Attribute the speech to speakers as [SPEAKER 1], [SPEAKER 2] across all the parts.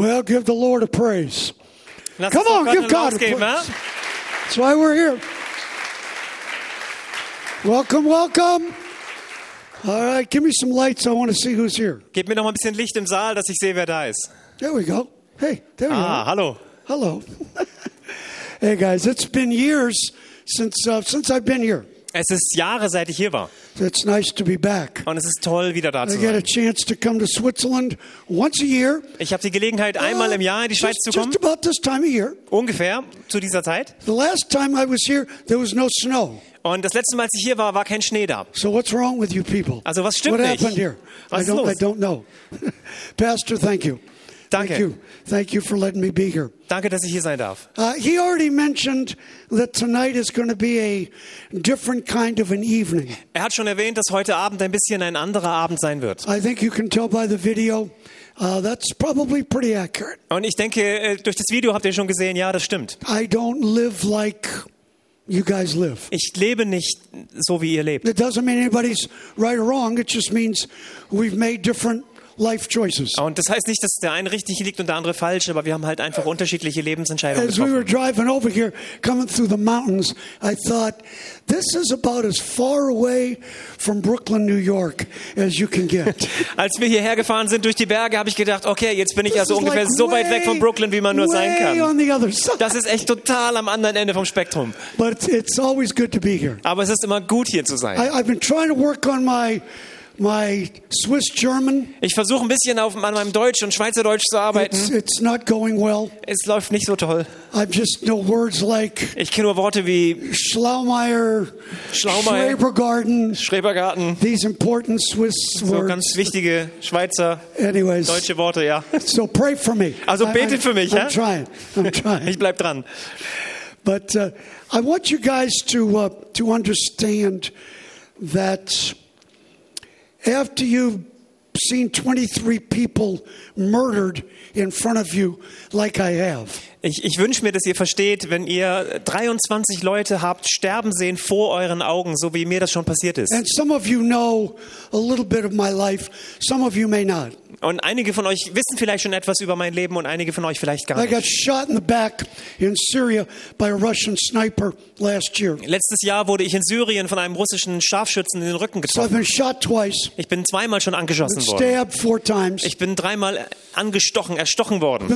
[SPEAKER 1] Well, give the Lord a praise.
[SPEAKER 2] Lass
[SPEAKER 1] Come on, give God a praise. That's why we're here. Welcome, welcome. All right, give me some lights. I want to see who's here.
[SPEAKER 2] Gebt mir noch mal ein bisschen Licht im Saal, dass ich sehe, wer da ist.
[SPEAKER 1] There we go. Hey, there you
[SPEAKER 2] Ah,
[SPEAKER 1] are.
[SPEAKER 2] hallo.
[SPEAKER 1] Hello. hey guys, it's been years since uh, since I've been here.
[SPEAKER 2] Es ist Jahre, seit ich hier war.
[SPEAKER 1] It's nice to be back.
[SPEAKER 2] Und es ist toll, wieder da
[SPEAKER 1] I
[SPEAKER 2] zu
[SPEAKER 1] get a
[SPEAKER 2] sein.
[SPEAKER 1] chance to come to Switzerland once a year.
[SPEAKER 2] Ich habe die Gelegenheit, einmal im Jahr in die Schweiz
[SPEAKER 1] just,
[SPEAKER 2] zu kommen.
[SPEAKER 1] just about this time of year.
[SPEAKER 2] Ungefähr zu dieser Zeit.
[SPEAKER 1] The last time I was here, there was no snow.
[SPEAKER 2] Und das letzte Mal, als ich hier war, war kein Schnee da.
[SPEAKER 1] So what's wrong with you people?
[SPEAKER 2] Also, was stimmt
[SPEAKER 1] what
[SPEAKER 2] nicht?
[SPEAKER 1] happened here?
[SPEAKER 2] Was
[SPEAKER 1] I
[SPEAKER 2] ist
[SPEAKER 1] don't. I
[SPEAKER 2] los?
[SPEAKER 1] don't know. Pastor, thank you.
[SPEAKER 2] Danke.
[SPEAKER 1] Thank you. Thank you for letting me be here.
[SPEAKER 2] Danke, dass ich hier sein darf.
[SPEAKER 1] Uh, he already mentioned that tonight is going to be a different kind of an evening.
[SPEAKER 2] Er hat schon erwähnt, dass heute Abend ein bisschen ein anderer Abend sein wird.
[SPEAKER 1] I think you can tell by the video. Uh, that's probably pretty accurate.
[SPEAKER 2] Und ich denke, äh, durch das Video habt ihr schon gesehen, ja, das stimmt.
[SPEAKER 1] I don't live like you guys live.
[SPEAKER 2] Ich lebe nicht so, wie ihr lebt.
[SPEAKER 1] It doesn't mean anybody's right or wrong. It just means we've made different life choices.
[SPEAKER 2] Und das heißt nicht, dass der eine richtig liegt und der andere falsch, aber wir haben halt einfach unterschiedliche Lebensentscheidungen
[SPEAKER 1] As we were driving over here, coming through the mountains, I thought, this is about as far away from Brooklyn, New York as you can get.
[SPEAKER 2] Als wir hierher gefahren sind durch die Berge, habe ich gedacht, okay, jetzt bin ich
[SPEAKER 1] This
[SPEAKER 2] also ungefähr
[SPEAKER 1] like
[SPEAKER 2] so weit weg von Brooklyn, wie man nur sein kann. Das ist echt total am anderen Ende vom Spektrum.
[SPEAKER 1] But it's, it's always good to be here.
[SPEAKER 2] Aber es ist immer gut, hier zu sein.
[SPEAKER 1] I, I've been trying to work on my my Swiss German.
[SPEAKER 2] Ich versuche ein bisschen auf, an meinem Deutsch und Schweizerdeutsch zu
[SPEAKER 1] It's,
[SPEAKER 2] arbeiten.
[SPEAKER 1] it's not going well.
[SPEAKER 2] Es läuft nicht so toll.
[SPEAKER 1] I've just know words like
[SPEAKER 2] Ich kenne nur Worte wie
[SPEAKER 1] Schlaumeier,
[SPEAKER 2] Schlaumeier.
[SPEAKER 1] Schrebergarten,
[SPEAKER 2] Schrebergarten,
[SPEAKER 1] these important Swiss
[SPEAKER 2] so
[SPEAKER 1] words.
[SPEAKER 2] ganz wichtige Schweizer
[SPEAKER 1] Anyways,
[SPEAKER 2] deutsche Worte, ja.
[SPEAKER 1] so pray for me.
[SPEAKER 2] Also
[SPEAKER 1] I-
[SPEAKER 2] für mich,
[SPEAKER 1] I'm
[SPEAKER 2] ja?
[SPEAKER 1] trying. I'm trying.
[SPEAKER 2] Ich bleib dran.
[SPEAKER 1] But uh, I want you guys to uh, to understand that after you've seen 23 people murdered in front of you, like I have,
[SPEAKER 2] Ich, ich wünsche mir, dass ihr versteht, wenn ihr 23 Leute habt sterben sehen vor euren Augen, so wie mir das schon passiert ist.
[SPEAKER 1] and some of you know a little bit of my life, some of you may not.
[SPEAKER 2] Und einige von euch wissen vielleicht schon etwas über mein Leben und einige von euch vielleicht gar nicht. Letztes Jahr wurde ich in Syrien von einem russischen Scharfschützen in den Rücken getroffen. Ich bin zweimal schon angeschossen worden. Ich bin dreimal angestochen, erstochen worden.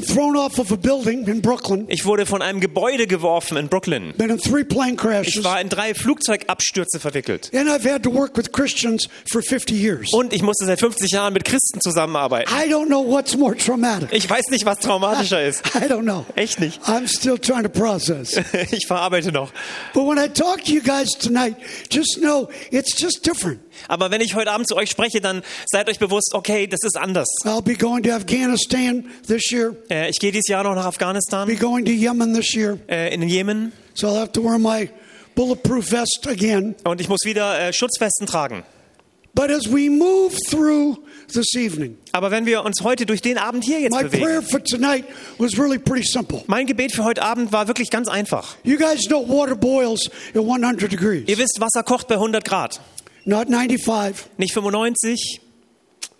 [SPEAKER 2] Ich wurde von einem Gebäude geworfen in Brooklyn. Ich war in drei Flugzeugabstürze verwickelt.
[SPEAKER 1] And I've had to work with Christians for 50 years.
[SPEAKER 2] Und ich musste seit 50 Jahren mit Christen zusammenarbeiten.
[SPEAKER 1] I don't know what's more traumatic.
[SPEAKER 2] Ich weiß nicht, was traumatischer ist.
[SPEAKER 1] I don't know.
[SPEAKER 2] Echt nicht.
[SPEAKER 1] I'm still trying to process.
[SPEAKER 2] Ich verarbeite noch.
[SPEAKER 1] But when I talk to you guys tonight, just know it's just different.
[SPEAKER 2] Aber wenn ich heute Abend zu euch spreche, dann seid euch bewusst, okay, das ist anders.
[SPEAKER 1] I'll be going to Afghanistan this year,
[SPEAKER 2] Äh, ich gehe dieses Jahr noch nach
[SPEAKER 1] be
[SPEAKER 2] Afghanistan,
[SPEAKER 1] going to Yemen this year.
[SPEAKER 2] äh, in den Jemen.
[SPEAKER 1] So I'll have to wear my bulletproof vest again.
[SPEAKER 2] Und ich muss wieder äh, Schutzwesten tragen. Aber wenn wir uns heute durch den Abend hier jetzt
[SPEAKER 1] my prayer
[SPEAKER 2] bewegen,
[SPEAKER 1] for tonight was really pretty simple.
[SPEAKER 2] mein Gebet für heute Abend war wirklich ganz einfach.
[SPEAKER 1] You guys know water boils at 100 degrees,
[SPEAKER 2] Ihr wisst, Wasser kocht bei 100 Grad.
[SPEAKER 1] not 95,
[SPEAKER 2] Nicht 95,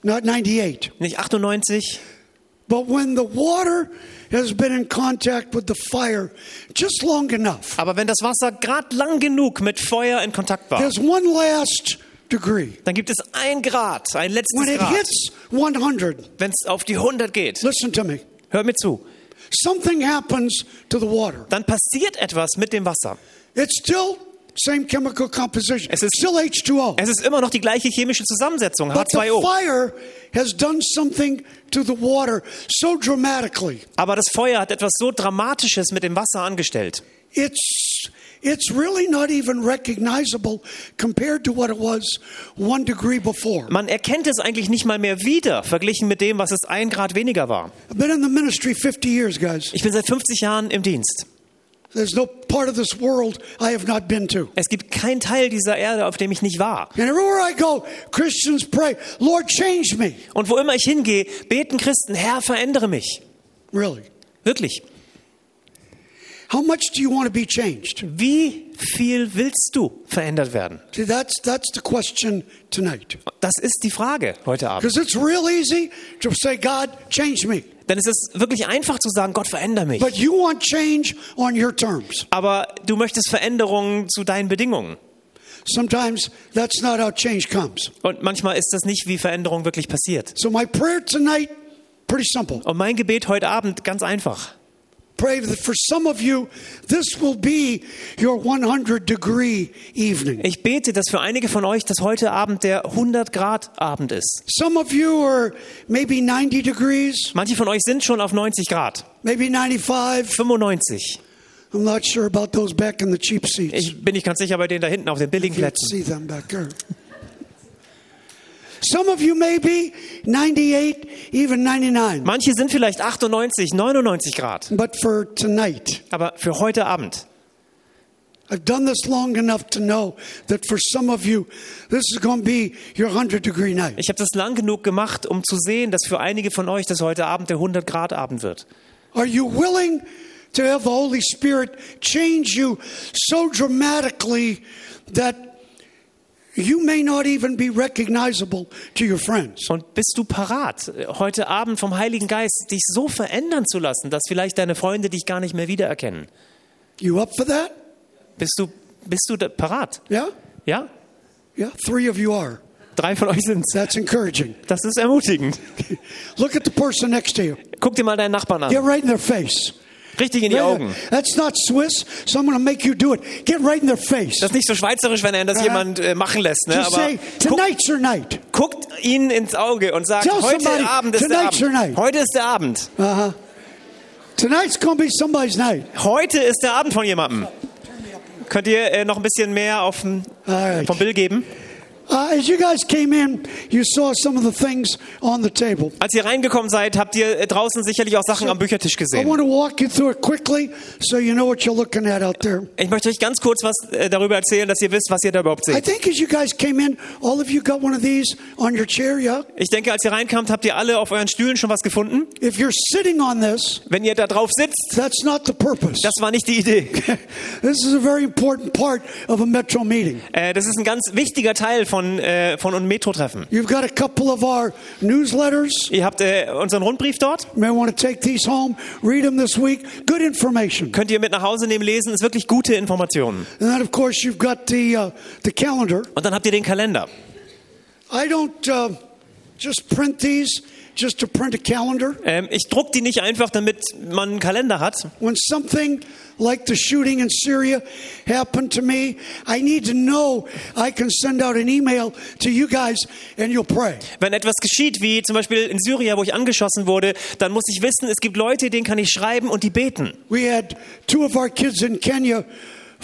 [SPEAKER 1] not 98.
[SPEAKER 2] nicht 98.
[SPEAKER 1] But when the water has been in contact with the fire just long enough,
[SPEAKER 2] Aber wenn das Wasser gerade lang genug mit Feuer in Kontakt war,
[SPEAKER 1] there's one last degree.
[SPEAKER 2] dann gibt es ein Grad, ein
[SPEAKER 1] When
[SPEAKER 2] letztes
[SPEAKER 1] it
[SPEAKER 2] Grad.
[SPEAKER 1] hits 100,
[SPEAKER 2] Wenn es auf die 100 geht,
[SPEAKER 1] listen to me,
[SPEAKER 2] hört mir zu,
[SPEAKER 1] something happens to the water.
[SPEAKER 2] dann passiert etwas mit dem Wasser.
[SPEAKER 1] It's still same chemical composition.
[SPEAKER 2] Es ist-
[SPEAKER 1] still H2O.
[SPEAKER 2] Es ist immer noch die gleiche chemische Zusammensetzung,
[SPEAKER 1] But the
[SPEAKER 2] H2O.
[SPEAKER 1] fire has done something to the water so dramatically.
[SPEAKER 2] Aber das Feuer hat etwas so Dramatisches mit dem Wasser angestellt.
[SPEAKER 1] It's it's really not even recognizable compared to what it was one degree before.
[SPEAKER 2] Man erkennt es eigentlich nicht mal mehr wieder, verglichen mit dem, was es ein Grad weniger war.
[SPEAKER 1] I've been in the ministry 50 years, guys.
[SPEAKER 2] Ich bin seit 50 Jahren im Dienst.
[SPEAKER 1] There's no part of this world I have not been to.
[SPEAKER 2] Es gibt keinen Teil dieser Erde, auf dem ich nicht war.
[SPEAKER 1] And everywhere I go, Christians pray, Lord, change me.
[SPEAKER 2] Und wo immer ich hingehe, beten Christen, Herr, verändere mich.
[SPEAKER 1] Really.
[SPEAKER 2] Wirklich.
[SPEAKER 1] How much do you want to be changed?
[SPEAKER 2] Wie viel willst du verändert werden?
[SPEAKER 1] That's that's the question tonight.
[SPEAKER 2] Das ist die Frage heute Abend.
[SPEAKER 1] Because it's real easy to say, God, change me.
[SPEAKER 2] Denn es ist wirklich einfach zu sagen, Gott verändere mich.
[SPEAKER 1] But you want change on your terms.
[SPEAKER 2] Aber du möchtest Veränderungen zu deinen Bedingungen.
[SPEAKER 1] Sometimes that's not how change comes.
[SPEAKER 2] Und manchmal ist das nicht, wie Veränderung wirklich passiert.
[SPEAKER 1] So my prayer tonight, pretty simple.
[SPEAKER 2] Und mein Gebet heute Abend ganz einfach.
[SPEAKER 1] Pray that for some of you, this will be your 100 degree evening.
[SPEAKER 2] Ich bete, dass für einige von euch das heute Abend der 100 Grad Abend ist.
[SPEAKER 1] Some of you are maybe 90 degrees,
[SPEAKER 2] Manche von euch sind schon auf 90 Grad,
[SPEAKER 1] maybe 95.
[SPEAKER 2] 95.
[SPEAKER 1] I'm not sure about those back in the cheap seats.
[SPEAKER 2] Ich bin nicht ganz sicher bei denen da hinten auf den billigen Plätzen.
[SPEAKER 1] see them back there. Some of you may be 98, even 99.
[SPEAKER 2] Manche sind vielleicht 98, 99 Grad.
[SPEAKER 1] But for tonight,
[SPEAKER 2] Aber für heute Abend,
[SPEAKER 1] I've done this long enough to know that for some of you, this is going to be your 100 degree night.
[SPEAKER 2] ich habe das lang genug gemacht, um zu sehen, dass für einige von euch das heute Abend der 100 Grad Abend wird.
[SPEAKER 1] Are you willing to have the Holy Spirit change you so dramatically that you may not even be recognizable to your friends?
[SPEAKER 2] Und bist du parat, heute Abend vom Heiligen Geist dich so verändern zu lassen, dass vielleicht deine Freunde dich gar nicht mehr wiedererkennen?
[SPEAKER 1] You up for that?
[SPEAKER 2] Bist du, bist du parat?
[SPEAKER 1] Yeah?
[SPEAKER 2] Ja?
[SPEAKER 1] Yeah, three of you are.
[SPEAKER 2] Drei von euch sind's.
[SPEAKER 1] That's encouraging.
[SPEAKER 2] Das ist ermutigend.
[SPEAKER 1] Look at the person next to you.
[SPEAKER 2] Guck dir mal deinen Nachbarn
[SPEAKER 1] Get
[SPEAKER 2] an.
[SPEAKER 1] right in their face.
[SPEAKER 2] Richtig in die Augen.
[SPEAKER 1] That's not Swiss, so I'm to make you do it. Get right in their face.
[SPEAKER 2] Das ist nicht so schweizerisch, wenn er das
[SPEAKER 1] Aha.
[SPEAKER 2] jemand äh, machen lässt. Ne? Aber
[SPEAKER 1] say, tonight's your night.
[SPEAKER 2] guckt ihnen ins Auge und sagt,
[SPEAKER 1] Tell
[SPEAKER 2] heute
[SPEAKER 1] somebody,
[SPEAKER 2] Abend ist der Abend. Heute ist der Abend.
[SPEAKER 1] Uh-huh. Tonight's to be somebody's night.
[SPEAKER 2] Heute ist der Abend von jemandem. Könnt ihr äh, noch ein bisschen mehr auf
[SPEAKER 1] right.
[SPEAKER 2] vom Bill geben?
[SPEAKER 1] As you guys came in, you saw some of the things on the table.
[SPEAKER 2] Als ihr reingekommen seid, habt ihr äh, draußen sicherlich auch Sachen am Büchertisch
[SPEAKER 1] I
[SPEAKER 2] gesehen.
[SPEAKER 1] want to walk you through it quickly so you know what you're looking at out there.
[SPEAKER 2] Ich möchte euch ganz kurz was äh, darüber erzählen, dass ihr wisst, was ihr da überhaupt
[SPEAKER 1] I
[SPEAKER 2] seht.
[SPEAKER 1] think as you guys came in, all of you got one of these on your chair, yeah?
[SPEAKER 2] Ich denke, als ihr reinkamt, habt ihr alle auf euren Stühlen schon was gefunden.
[SPEAKER 1] If you're sitting on this,
[SPEAKER 2] Wenn ihr da drauf sitzt,
[SPEAKER 1] that's not the purpose.
[SPEAKER 2] das war nicht die Idee.
[SPEAKER 1] This is a very important part of a Metro meeting.
[SPEAKER 2] Das ist ein ganz wichtiger Teil von, äh, von einem Metro-Treffen.
[SPEAKER 1] You've got a couple of our newsletters.
[SPEAKER 2] Ihr habt äh, unseren Rundbrief dort.
[SPEAKER 1] You may want to take these home, read them this week. Good information.
[SPEAKER 2] Könnt ihr mit nach Hause nehmen, lesen. Ist wirklich gute Informationen.
[SPEAKER 1] And then, of course, you've got the uh, the calendar.
[SPEAKER 2] Und dann habt ihr den Kalender.
[SPEAKER 1] I don't uh, just print these just to print a calendar.
[SPEAKER 2] Ähm, ich druck die nicht einfach, damit man einen Kalender hat.
[SPEAKER 1] When something like the shooting in Syria happened to me, I need to know I can send out an email to you guys and you'll pray.
[SPEAKER 2] Wenn etwas geschieht, wie zum Beispiel in Syrien, wo ich angeschossen wurde, dann muss ich wissen, es gibt Leute, denen kann ich schreiben und die beten.
[SPEAKER 1] We had two of our kids in Kenya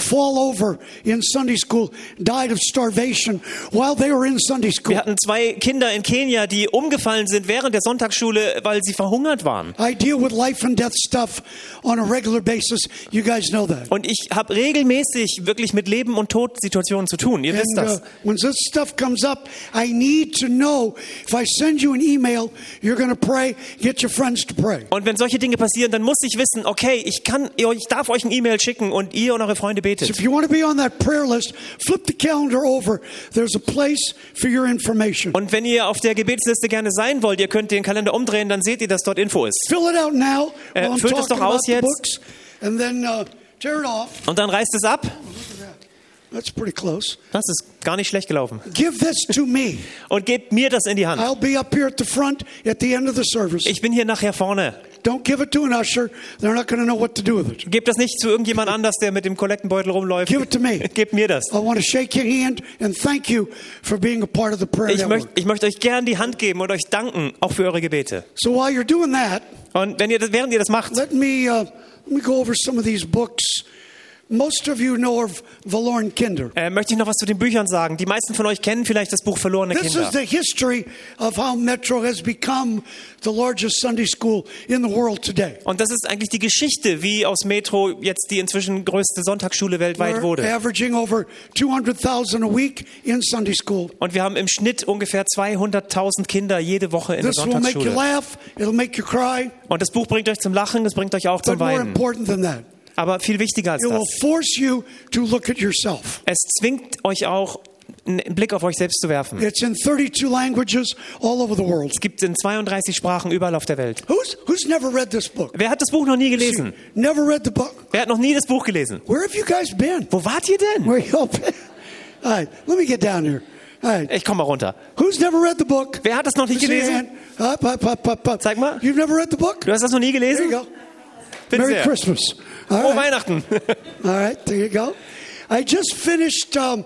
[SPEAKER 1] fall over in Sunday school, died of starvation while they were in Sunday school.
[SPEAKER 2] Wir hatten zwei Kinder in Kenia, die umgefallen sind während der Sonntagsschule, weil sie verhungert waren.
[SPEAKER 1] I deal with life and death stuff on a regular basis. You guys know that.
[SPEAKER 2] Und ich habe regelmäßig wirklich mit Leben und Tod Situationen zu tun. Ihr wisst
[SPEAKER 1] And
[SPEAKER 2] das.
[SPEAKER 1] uh, when this stuff comes up, I need to know if I send you an email, you're going to pray, get your friends to pray.
[SPEAKER 2] Und wenn solche Dinge passieren, dann muss ich wissen, okay, ich kann, ich darf euch ein E-Mail schicken und ihr und eure Freunde
[SPEAKER 1] So
[SPEAKER 2] betet.
[SPEAKER 1] if you want to be on that prayer list, flip the calendar over. There's a place for your information.
[SPEAKER 2] Und wenn ihr auf der Gebetsliste gerne sein wollt, ihr könnt den Kalender umdrehen, dann seht ihr, dass dort Info ist.
[SPEAKER 1] Fill it out now
[SPEAKER 2] Äh, füllt es doch aus jetzt.
[SPEAKER 1] then uh.
[SPEAKER 2] Und dann reißt es ab.
[SPEAKER 1] That's pretty close.
[SPEAKER 2] Das ist gar nicht schlecht gelaufen.
[SPEAKER 1] Give this to me.
[SPEAKER 2] Und gebt mir das in die Hand.
[SPEAKER 1] I'll be up here at the front at the end of the service.
[SPEAKER 2] Ich bin hier nachher vorne.
[SPEAKER 1] Don't give it to an usher. They're not going to know what to do with it.
[SPEAKER 2] Gebt das nicht zu irgendjemand anders, der mit dem Kollektenbeutel rumläuft.
[SPEAKER 1] Give it to me.
[SPEAKER 2] Gebt mir das.
[SPEAKER 1] I want to shake your hand and thank you for being a part of the prayer
[SPEAKER 2] Ich möchte, ich möchte euch gern die Hand geben und euch danken, auch für eure Gebete.
[SPEAKER 1] So while you're doing that,
[SPEAKER 2] Und wenn ihr das, während ihr das macht,
[SPEAKER 1] let me uh, let me go over some of these books. Most of you know of Valorn Kinder.
[SPEAKER 2] äh, möchte ich noch was zu den Büchern sagen. Die meisten von euch kennen vielleicht das Buch Verlorene
[SPEAKER 1] This is
[SPEAKER 2] Kinder.
[SPEAKER 1] the history of how Metro has become the largest Sunday school in the world today.
[SPEAKER 2] Und das ist eigentlich die Geschichte, wie aus Metro jetzt die inzwischen größte Sonntagsschule weltweit
[SPEAKER 1] We're
[SPEAKER 2] wurde.
[SPEAKER 1] averaging over 200,000 a week in Sunday school.
[SPEAKER 2] Und wir haben im Schnitt ungefähr 200.000 Kinder jede Woche in der
[SPEAKER 1] This will make you
[SPEAKER 2] Sonntagsschule.
[SPEAKER 1] laugh. It'll make you cry.
[SPEAKER 2] Und das Buch bringt euch zum Lachen, es bringt euch auch
[SPEAKER 1] But
[SPEAKER 2] zum
[SPEAKER 1] more
[SPEAKER 2] Weinen.
[SPEAKER 1] important than that,
[SPEAKER 2] Aber viel wichtiger als das,
[SPEAKER 1] force you to look at yourself.
[SPEAKER 2] es zwingt euch auch, einen Blick auf euch selbst zu werfen.
[SPEAKER 1] It's in 32 languages all over the world.
[SPEAKER 2] Es gibt in 32 Sprachen überall auf der Welt.
[SPEAKER 1] Who's, who's never read this book?
[SPEAKER 2] Wer hat das Buch noch nie gelesen?
[SPEAKER 1] Never read the book?
[SPEAKER 2] Wer hat noch nie das Buch gelesen?
[SPEAKER 1] Where have you guys been?
[SPEAKER 2] Wo wart ihr denn?
[SPEAKER 1] Where you all been? All right, let me get down here. All right.
[SPEAKER 2] Ich komm mal runter.
[SPEAKER 1] Who's never read the book?
[SPEAKER 2] Wer hat das noch nicht
[SPEAKER 1] See
[SPEAKER 2] gelesen?
[SPEAKER 1] Up, up, up.
[SPEAKER 2] Zeig mal.
[SPEAKER 1] You've never read the book?
[SPEAKER 2] Du hast das noch nie
[SPEAKER 1] There you
[SPEAKER 2] gelesen?
[SPEAKER 1] go.
[SPEAKER 2] Bitte
[SPEAKER 1] Merry
[SPEAKER 2] sehr.
[SPEAKER 1] Christmas. All
[SPEAKER 2] Frohe
[SPEAKER 1] right.
[SPEAKER 2] Weihnachten.
[SPEAKER 1] All right, there you go. I just finished um,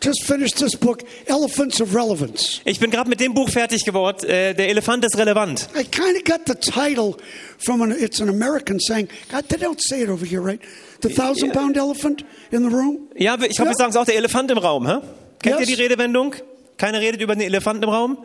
[SPEAKER 1] just finished this book, Elephants of Relevance.
[SPEAKER 2] Ich bin gerade mit dem Buch fertig geworden. Äh, der Elefant ist relevant.
[SPEAKER 1] I kind of got the title from an it's an American saying. God, they don't say it over here, right? The thousand pound elephant in the room.
[SPEAKER 2] Ja, ich hoffe,
[SPEAKER 1] Ja.
[SPEAKER 2] wir sagen es auch der Elefant im Raum. Hä? Kennt
[SPEAKER 1] Yes.
[SPEAKER 2] ihr die Redewendung? Keiner redet über den Elefanten im Raum?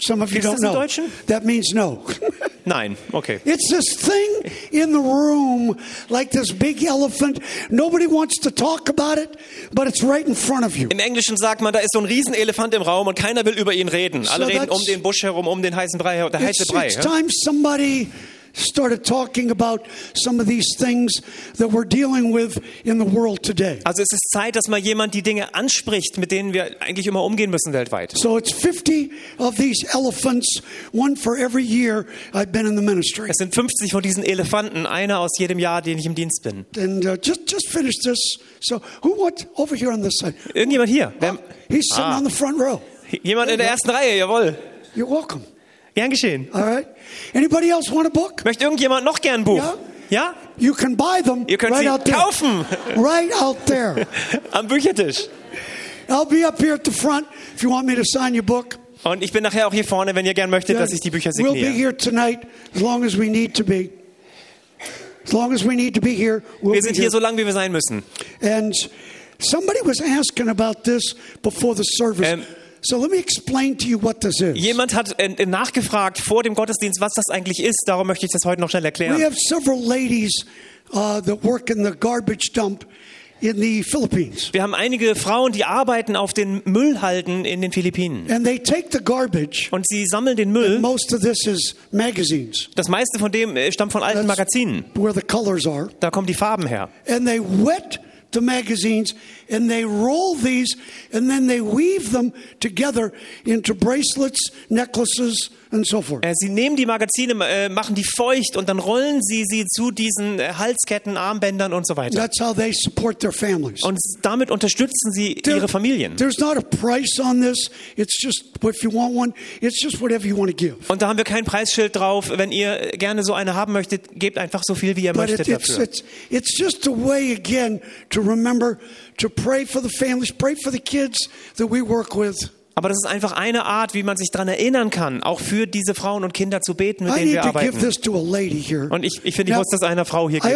[SPEAKER 1] Some of you
[SPEAKER 2] Gibt's
[SPEAKER 1] don't
[SPEAKER 2] das im
[SPEAKER 1] know.
[SPEAKER 2] Deutschen?
[SPEAKER 1] That means no.
[SPEAKER 2] Nein, okay.
[SPEAKER 1] It's this thing in the room, like this big elephant. Nobody wants to talk about it, but it's right in front of you.
[SPEAKER 2] Im Englischen sagt man, da ist so ein Riesenelefant im Raum und keiner will über ihn reden. Alle
[SPEAKER 1] So
[SPEAKER 2] reden um den Busch herum, um den heißen Brei, der heiße Brei.
[SPEAKER 1] it's time somebody started talking about some of these things that we're dealing with in the world today.
[SPEAKER 2] Also es ist Zeit, dass mal jemand die Dinge anspricht, mit denen wir eigentlich immer umgehen müssen weltweit.
[SPEAKER 1] So it's 50 of these elephants, one for every year I've been in the ministry.
[SPEAKER 2] Es sind 50 von diesen Elefanten, einer aus jedem Jahr, den ich im Dienst bin.
[SPEAKER 1] And uh, just just finished this. So who what over here on this side?
[SPEAKER 2] Irgendjemand hier? Wer,
[SPEAKER 1] He's sitting
[SPEAKER 2] Ah.
[SPEAKER 1] on the front row.
[SPEAKER 2] jemand in der ersten Reihe, jawohl.
[SPEAKER 1] You're welcome.
[SPEAKER 2] Gern geschehen.
[SPEAKER 1] All right. Anybody else want a book?
[SPEAKER 2] Möchte irgendjemand noch gern ein Buch?
[SPEAKER 1] Ja.
[SPEAKER 2] Ja?
[SPEAKER 1] You can buy them
[SPEAKER 2] Ihr könnt
[SPEAKER 1] right
[SPEAKER 2] sie
[SPEAKER 1] out there.
[SPEAKER 2] kaufen
[SPEAKER 1] Right out there.
[SPEAKER 2] am Büchertisch.
[SPEAKER 1] I'll be up here at the front if you want me to sign your book.
[SPEAKER 2] Und ich bin nachher auch hier vorne, wenn ihr gern möchtet, dass ich die Bücher
[SPEAKER 1] We'll be
[SPEAKER 2] signiere.
[SPEAKER 1] here tonight as long as we need to be. As long as we need to be here, we'll
[SPEAKER 2] Wir sind hier so lange, wie wir sein müssen.
[SPEAKER 1] And somebody was asking about this before the service.
[SPEAKER 2] Ähm,
[SPEAKER 1] so let me explain to you what this is.
[SPEAKER 2] Jemand hat äh, nachgefragt vor dem Gottesdienst, was das eigentlich ist. Darum möchte ich das heute noch schnell
[SPEAKER 1] We
[SPEAKER 2] erklären.
[SPEAKER 1] have several ladies uh, that work in the garbage dump in the Philippines.
[SPEAKER 2] Wir haben einige Frauen, die arbeiten auf den Müllhalden in den Philippinen.
[SPEAKER 1] And they take the garbage.
[SPEAKER 2] Und sie sammeln den Müll.
[SPEAKER 1] Most of this is magazines,
[SPEAKER 2] Das meiste von dem äh, stammt von alten Magazinen.
[SPEAKER 1] where the colors are.
[SPEAKER 2] Da kommen die Farben her.
[SPEAKER 1] And they wet the magazines and they roll these and then they weave them together into bracelets, necklaces, and so forth.
[SPEAKER 2] Äh, Sie nehmen die Magazine, äh, machen die feucht und dann rollen sie sie zu diesen äh, Halsketten, Armbändern und so weiter.
[SPEAKER 1] That's how they support their families.
[SPEAKER 2] Und damit unterstützen sie
[SPEAKER 1] There-
[SPEAKER 2] ihre Familien.
[SPEAKER 1] There's not a price on this. It's just if you want one, it's just whatever you want to give.
[SPEAKER 2] Und da haben wir kein Preisschild drauf. Wenn ihr gerne so eine haben möchtet, gebt einfach so viel, wie ihr
[SPEAKER 1] But
[SPEAKER 2] möchtet
[SPEAKER 1] it, it's,
[SPEAKER 2] dafür.
[SPEAKER 1] it's, it's just a way, again, to remember to pray for the families, pray for the kids that we work with.
[SPEAKER 2] Aber das ist einfach eine Art, wie man sich daran erinnern kann, auch für diese Frauen und Kinder zu beten, mit
[SPEAKER 1] I
[SPEAKER 2] denen wir arbeiten. Und ich, ich finde, ich muss das einer Frau hier geben.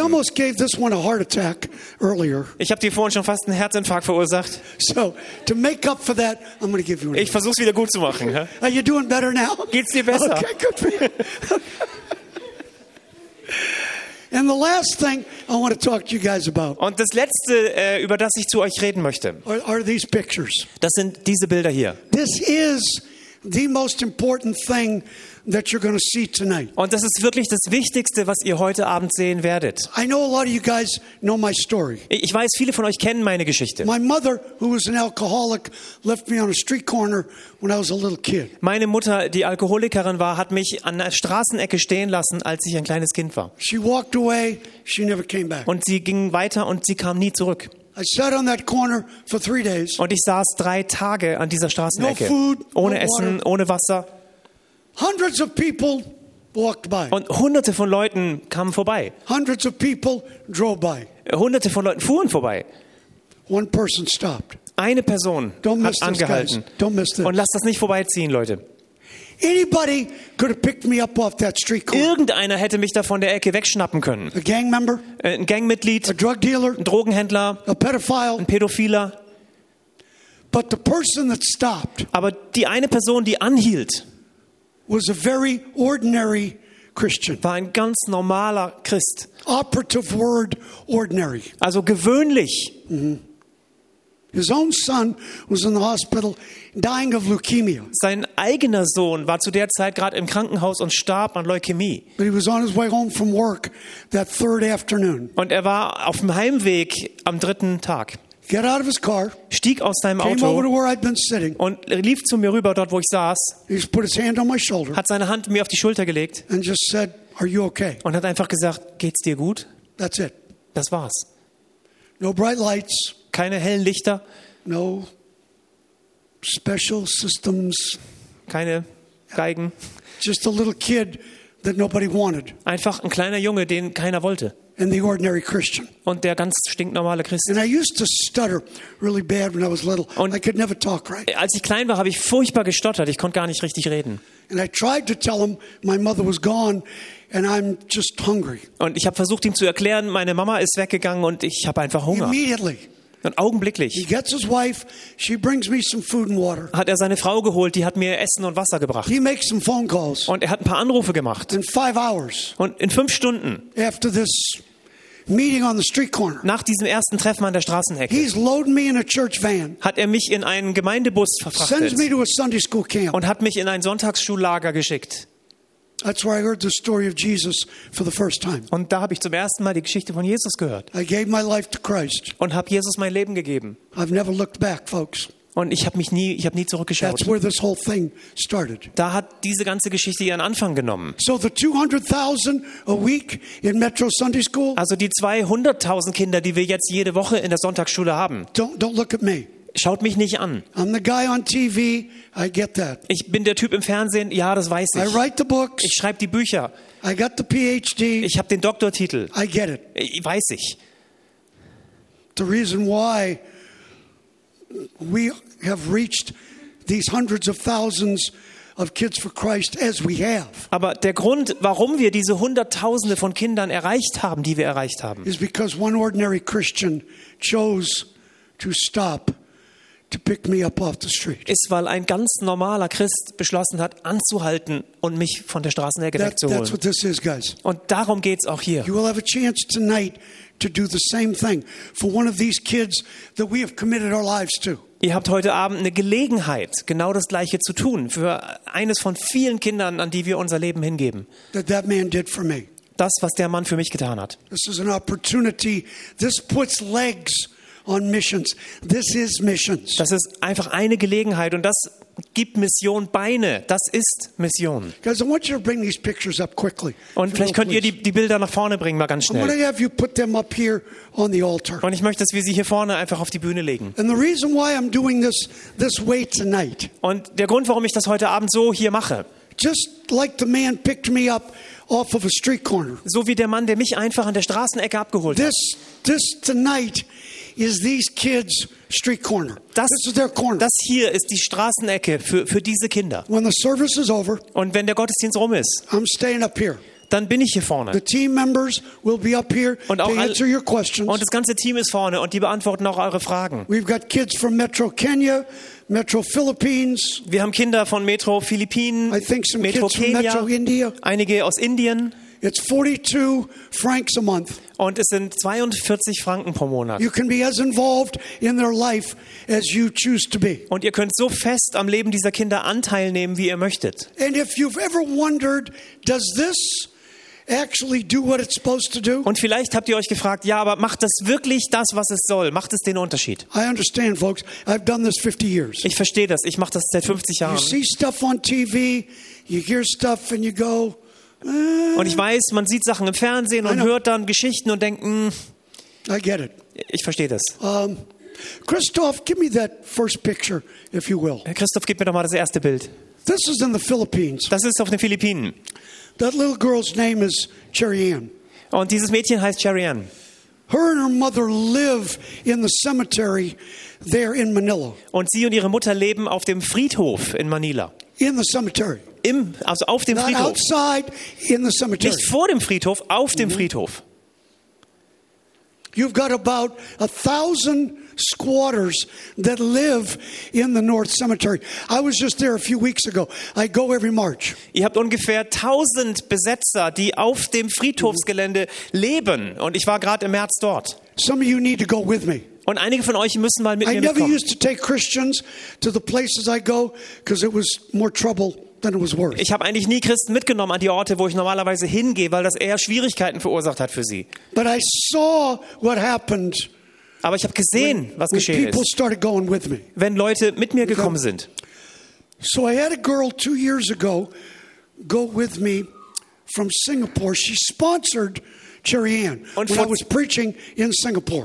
[SPEAKER 2] Ich habe dir vorhin schon fast einen Herzinfarkt verursacht.
[SPEAKER 1] So, to make up for that, I'm going to give you an
[SPEAKER 2] Ich versuche es wieder gut zu machen.
[SPEAKER 1] Are you doing better now?
[SPEAKER 2] Geht's dir besser?
[SPEAKER 1] Okay, good for you. and the last thing I want to talk to you guys about
[SPEAKER 2] Und das Letzte, äh, über das ich zu euch reden möchte,
[SPEAKER 1] are, are these pictures.
[SPEAKER 2] das sind diese Bilder hier.
[SPEAKER 1] This is the most important thing that you're going to see tonight.
[SPEAKER 2] Und das ist wirklich das Wichtigste, was ihr heute Abend sehen werdet.
[SPEAKER 1] I know a lot of you guys know my story.
[SPEAKER 2] Ich weiß, viele von euch kennen meine Geschichte.
[SPEAKER 1] My mother, who was an alcoholic, left me on a street corner when I was a little kid.
[SPEAKER 2] Meine Mutter, die Alkoholikerin war, hat mich an der Straßenecke stehen lassen, als ich ein kleines Kind war.
[SPEAKER 1] She walked away, she never came back.
[SPEAKER 2] Und sie ging weiter und sie kam nie zurück.
[SPEAKER 1] I sat on that corner for three days.
[SPEAKER 2] Und ich saß drei Tage an dieser Straßenecke.
[SPEAKER 1] No food, no
[SPEAKER 2] ohne Essen,
[SPEAKER 1] water.
[SPEAKER 2] ohne Wasser.
[SPEAKER 1] Hundreds of people walked by.
[SPEAKER 2] Und hunderte von Leuten kamen vorbei.
[SPEAKER 1] Hundreds of people drove by.
[SPEAKER 2] Hunderte von Leuten fuhren vorbei.
[SPEAKER 1] One person stopped.
[SPEAKER 2] Eine Person
[SPEAKER 1] Don't
[SPEAKER 2] hat angehalten.
[SPEAKER 1] guys. Don't miss this.
[SPEAKER 2] Und lasst das nicht vorbeiziehen, Leute.
[SPEAKER 1] Anybody could have picked me up off that street corner.
[SPEAKER 2] Irgendeiner hätte mich da von der Ecke wegschnappen können.
[SPEAKER 1] A gang member,
[SPEAKER 2] Äh, Ein Gangmitglied,
[SPEAKER 1] a drug dealer,
[SPEAKER 2] ein Drogenhändler,
[SPEAKER 1] a pedophile.
[SPEAKER 2] ein Pädophiler.
[SPEAKER 1] But the person that stopped
[SPEAKER 2] Aber die eine Person, die anhielt,
[SPEAKER 1] was a very ordinary Christian.
[SPEAKER 2] war ein ganz normaler Christ.
[SPEAKER 1] Operative word, ordinary.
[SPEAKER 2] Also gewöhnlich.
[SPEAKER 1] His own son was in the hospital dying of leukemia,
[SPEAKER 2] Sein eigener Sohn war zu der Zeit gerade im Krankenhaus und starb an Leukämie.
[SPEAKER 1] but he was on his way home from work that third afternoon.
[SPEAKER 2] Und er war auf dem Heimweg am dritten Tag,
[SPEAKER 1] Get out of his car,
[SPEAKER 2] stieg aus seinem Auto und lief zu mir rüber, dort wo ich saß,
[SPEAKER 1] He just put his hand on my shoulder
[SPEAKER 2] hat seine Hand mir auf die Schulter gelegt
[SPEAKER 1] and just said, Are you okay?
[SPEAKER 2] und hat einfach gesagt, geht's dir gut?
[SPEAKER 1] That's it.
[SPEAKER 2] Das war's.
[SPEAKER 1] No bright lights,
[SPEAKER 2] Keine hellen Lichter,
[SPEAKER 1] no special systems,
[SPEAKER 2] keine Geigen.
[SPEAKER 1] just a little kid that nobody wanted,
[SPEAKER 2] Einfach ein kleiner Junge, den keiner wollte.
[SPEAKER 1] And the ordinary Christian.
[SPEAKER 2] Und der ganz stinknormale Christ.
[SPEAKER 1] And I used to stutter really bad when I was little.
[SPEAKER 2] Und-
[SPEAKER 1] I could never talk right.
[SPEAKER 2] Als ich klein war, habe ich furchtbar gestottert. Ich konnte gar nicht richtig reden.
[SPEAKER 1] And I tried to tell him my mother was gone and I'm just hungry.
[SPEAKER 2] Und ich habe versucht, ihm zu erklären, meine Mama ist weggegangen und ich habe einfach Hunger.
[SPEAKER 1] Immediately,
[SPEAKER 2] Und
[SPEAKER 1] he
[SPEAKER 2] augenblicklich
[SPEAKER 1] gets his wife. She brings me some food and water.
[SPEAKER 2] hat er seine Frau geholt, die hat mir Essen und Wasser gebracht.
[SPEAKER 1] He makes some phone calls.
[SPEAKER 2] Und er hat ein paar Anrufe gemacht.
[SPEAKER 1] In five hours
[SPEAKER 2] Und in fünf Stunden,
[SPEAKER 1] after this meeting on the street corner,
[SPEAKER 2] nach diesem ersten Treffen an der Straßenecke,
[SPEAKER 1] he's loading me in a church van,
[SPEAKER 2] hat er mich in einen Gemeindebus
[SPEAKER 1] sends
[SPEAKER 2] verfrachtet
[SPEAKER 1] me to a Sunday school camp.
[SPEAKER 2] und hat mich in ein Sonntagsschullager geschickt.
[SPEAKER 1] That's where I heard the story of Jesus for the first time.
[SPEAKER 2] Und da habe ich zum ersten Mal die Geschichte von Jesus gehört
[SPEAKER 1] I gave my life to Christ.
[SPEAKER 2] und habe Jesus mein Leben gegeben.
[SPEAKER 1] I've never looked back, folks.
[SPEAKER 2] Und ich habe mich nie, ich habe nie zurückgeschaut.
[SPEAKER 1] That's where this whole thing started.
[SPEAKER 2] Da hat diese ganze Geschichte ihren Anfang genommen.
[SPEAKER 1] So the 200,000 a week in Metro Sunday School,
[SPEAKER 2] Also die 200.000 Kinder, die wir jetzt jede Woche in der Sonntagsschule haben,
[SPEAKER 1] don't don't look at me.
[SPEAKER 2] schaut mich nicht an.
[SPEAKER 1] I'm the guy on TV. I get that.
[SPEAKER 2] Ich bin der Typ im Fernsehen, ja, das weiß
[SPEAKER 1] I
[SPEAKER 2] ich.
[SPEAKER 1] write the books.
[SPEAKER 2] Ich schreibe die Bücher.
[SPEAKER 1] I got the PhD.
[SPEAKER 2] Ich habe den Doktortitel.
[SPEAKER 1] I get it.
[SPEAKER 2] Ich- Weiß ich.
[SPEAKER 1] The reason why we have reached these hundreds of thousands of kids for Christ as we have
[SPEAKER 2] Aber der Grund, warum wir diese Hunderttausende von Kindern erreicht haben, die wir erreicht haben,
[SPEAKER 1] is because one ordinary Christian chose to stop to pick me up off the street.
[SPEAKER 2] ist, weil ein ganz normaler Christ beschlossen hat, anzuhalten und mich von der Straßenecke
[SPEAKER 1] That, that's
[SPEAKER 2] wegzuholen.
[SPEAKER 1] what this is, guys.
[SPEAKER 2] Und darum geht's auch hier.
[SPEAKER 1] You will have a chance tonight to do the same thing for one of these kids that we have committed our lives to.
[SPEAKER 2] Ihr habt heute Abend eine Gelegenheit, genau das Gleiche zu tun, für eines von vielen Kindern, an die wir unser Leben hingeben.
[SPEAKER 1] That that man did for me.
[SPEAKER 2] Das, was der Mann für mich getan hat.
[SPEAKER 1] This is an opportunity. This puts legs on missions. This is missions.
[SPEAKER 2] Das ist einfach eine Gelegenheit und das gibt Mission Beine. Das ist Mission.
[SPEAKER 1] Guys, I want you to bring these pictures up quickly.
[SPEAKER 2] Und vielleicht könnt ihr die, die Bilder nach vorne bringen, mal ganz
[SPEAKER 1] I'm going
[SPEAKER 2] schnell.
[SPEAKER 1] to have you put them up here on the altar.
[SPEAKER 2] Und ich möchte, dass wir sie hier vorne einfach auf die Bühne legen.
[SPEAKER 1] And the reason why I'm doing this this way tonight,
[SPEAKER 2] Und der Grund, warum ich das heute Abend so hier mache,
[SPEAKER 1] just like the man picked me up off of a street corner,
[SPEAKER 2] so wie der Mann, der mich einfach an der Straßenecke abgeholt hat.
[SPEAKER 1] this this tonight is these kids' street corner.
[SPEAKER 2] Das,
[SPEAKER 1] this is their corner.
[SPEAKER 2] das hier ist die Straßenecke für, für diese Kinder.
[SPEAKER 1] when the service is over,
[SPEAKER 2] Und wenn der Gottesdienst rum ist,
[SPEAKER 1] I'm staying up here.
[SPEAKER 2] dann bin ich hier
[SPEAKER 1] The
[SPEAKER 2] vorne.
[SPEAKER 1] team members will be up here
[SPEAKER 2] Und
[SPEAKER 1] to
[SPEAKER 2] auch
[SPEAKER 1] answer your questions.
[SPEAKER 2] Und das ganze Team ist vorne und die beantworten auch eure Fragen.
[SPEAKER 1] We've got kids from Metro Kenya, Metro Philippines,
[SPEAKER 2] Wir haben Kinder von Metro Philippinen,
[SPEAKER 1] I think some
[SPEAKER 2] Metro
[SPEAKER 1] kids from
[SPEAKER 2] Kenia,
[SPEAKER 1] Metro India.
[SPEAKER 2] einige aus Indien
[SPEAKER 1] It's 42 francs a month.
[SPEAKER 2] und es sind 42 Franken pro Monat.
[SPEAKER 1] You can be as involved in their life as you choose to be.
[SPEAKER 2] Und ihr könnt so fest am Leben dieser Kinder Anteil nehmen, wie ihr möchtet.
[SPEAKER 1] And if you've ever wondered, does this actually do what it's supposed to do?
[SPEAKER 2] Und vielleicht habt ihr euch gefragt, ja, aber macht das wirklich das, was es soll? Macht es den Unterschied?
[SPEAKER 1] I understand, folks. I've done this 50 years.
[SPEAKER 2] Ich verstehe das. Ich mache das seit 50
[SPEAKER 1] You
[SPEAKER 2] Jahren.
[SPEAKER 1] see stuff on TV, you hear stuff, and you go,
[SPEAKER 2] Und ich weiß, man sieht Sachen im Fernsehen und hört dann Geschichten und denkt, hm,
[SPEAKER 1] I get it.
[SPEAKER 2] ich verstehe das.
[SPEAKER 1] Um, Christoph, give me that first picture, if you will.
[SPEAKER 2] Herr Christoph, gib mir doch mal das erste Bild.
[SPEAKER 1] This is in the Philippines.
[SPEAKER 2] Das ist auf den Philippinen.
[SPEAKER 1] That little girl's name is Cherry Ann.
[SPEAKER 2] Und dieses Mädchen heißt Cherry Ann.
[SPEAKER 1] Her and her mother live in the cemetery there in Manila.
[SPEAKER 2] Und sie und ihre Mutter leben auf dem Friedhof in Manila.
[SPEAKER 1] In the cemetery.
[SPEAKER 2] Im, also auf dem
[SPEAKER 1] Not
[SPEAKER 2] Friedhof.
[SPEAKER 1] outside, in the cemetery.
[SPEAKER 2] Nicht vor dem Friedhof, auf dem Friedhof.
[SPEAKER 1] You've got about a thousand squatters that live in the North Cemetery. I was just there a few weeks ago. I go every March.
[SPEAKER 2] Ihr habt ungefähr 1000 Besetzer, die auf dem Friedhofsgelände leben. Und ich war gerade im März dort.
[SPEAKER 1] Some of you need to go with me.
[SPEAKER 2] Und einige von euch müssen mal mit
[SPEAKER 1] I
[SPEAKER 2] mir
[SPEAKER 1] never
[SPEAKER 2] mitkommen.
[SPEAKER 1] used to take Christians to the places I go because it was more trouble than it was worth.
[SPEAKER 2] Ich habe eigentlich nie Christen mitgenommen an die Orte, wo ich normalerweise hingehe, weil das eher Schwierigkeiten verursacht hat für sie.
[SPEAKER 1] But I saw what happened
[SPEAKER 2] Aber ich habe gesehen, was
[SPEAKER 1] when
[SPEAKER 2] geschehen
[SPEAKER 1] people
[SPEAKER 2] ist,
[SPEAKER 1] started going with me.
[SPEAKER 2] wenn Leute mit mir gekommen sind.
[SPEAKER 1] So I had a girl two years ago go with me from Singapore. She sponsored Cherry Ann
[SPEAKER 2] Und vor-.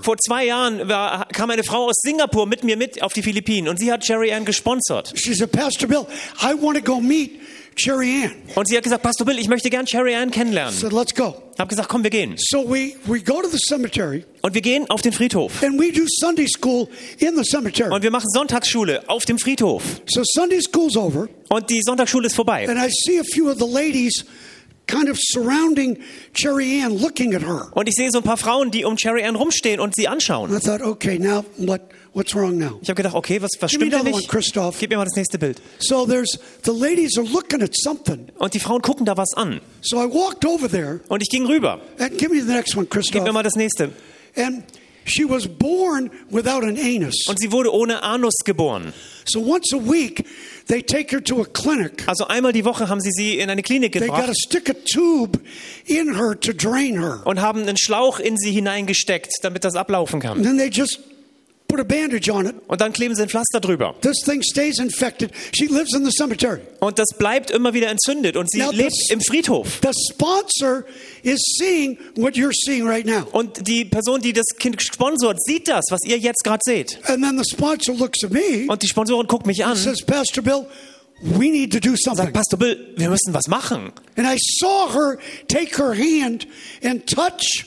[SPEAKER 2] Vor zwei Jahren war, kam eine Frau aus Singapur mit mir mit auf die Philippinen und sie hat Cherry Ann gesponsert.
[SPEAKER 1] She said, Pastor Bill, I want to go meet Cherry Ann.
[SPEAKER 2] Und sie hat gesagt, Pastor Bill, ich möchte gern Cherry Ann kennenlernen.
[SPEAKER 1] said, let's go.
[SPEAKER 2] Ich habe gesagt, komm, wir gehen.
[SPEAKER 1] So we, we go to the cemetery
[SPEAKER 2] Und wir gehen auf den Friedhof.
[SPEAKER 1] and we do Sunday school in the cemetery.
[SPEAKER 2] Und wir machen Sonntagsschule auf dem Friedhof.
[SPEAKER 1] So Sunday school's over
[SPEAKER 2] Und die Sonntagsschule ist vorbei.
[SPEAKER 1] and I see a few of the ladies kind of surrounding Cherry Ann looking at her.
[SPEAKER 2] Und ich sehe so ein paar Frauen, die um Cherry Ann rumstehen und sie anschauen.
[SPEAKER 1] I thought, okay, now what, what's wrong now?
[SPEAKER 2] Ich habe gedacht, okay, was, was
[SPEAKER 1] Give me
[SPEAKER 2] stimmt denn
[SPEAKER 1] another one,
[SPEAKER 2] nicht?
[SPEAKER 1] Christoph.
[SPEAKER 2] Gib mir mal das nächste Bild.
[SPEAKER 1] So there's the ladies are looking at something.
[SPEAKER 2] Und die Frauen gucken da was an.
[SPEAKER 1] So I walked over there
[SPEAKER 2] Und ich ging rüber.
[SPEAKER 1] and give me the next one,
[SPEAKER 2] Gib mir mal das nächste.
[SPEAKER 1] And she was born without an anus.
[SPEAKER 2] Und sie wurde ohne Anus geboren.
[SPEAKER 1] So once a week they take her to a clinic.
[SPEAKER 2] Also einmal die Woche haben sie sie in eine Klinik
[SPEAKER 1] They got to
[SPEAKER 2] gebracht
[SPEAKER 1] stick a tube in her to drain her.
[SPEAKER 2] und haben einen Schlauch in sie hineingesteckt, damit das ablaufen kann.
[SPEAKER 1] And then they just put a bandage on it.
[SPEAKER 2] Und dann kleben sie ein Pflaster drüber.
[SPEAKER 1] This thing stays infected. She lives in the cemetery.
[SPEAKER 2] Und das bleibt immer wieder entzündet. Und sie
[SPEAKER 1] Now,
[SPEAKER 2] lebt
[SPEAKER 1] this-
[SPEAKER 2] im Friedhof.
[SPEAKER 1] The sponsor is seeing what you're seeing right now.
[SPEAKER 2] Und die Person, die das Kind sponsort, sieht das, was ihr jetzt gerade seht.
[SPEAKER 1] And then the sponsor looks at me
[SPEAKER 2] Und die Sponsorin guckt mich an
[SPEAKER 1] and says, Pastor Bill, we need to do
[SPEAKER 2] sagt,
[SPEAKER 1] something.
[SPEAKER 2] Pastor Bill, wir müssen was machen.
[SPEAKER 1] And I saw her take her hand and touch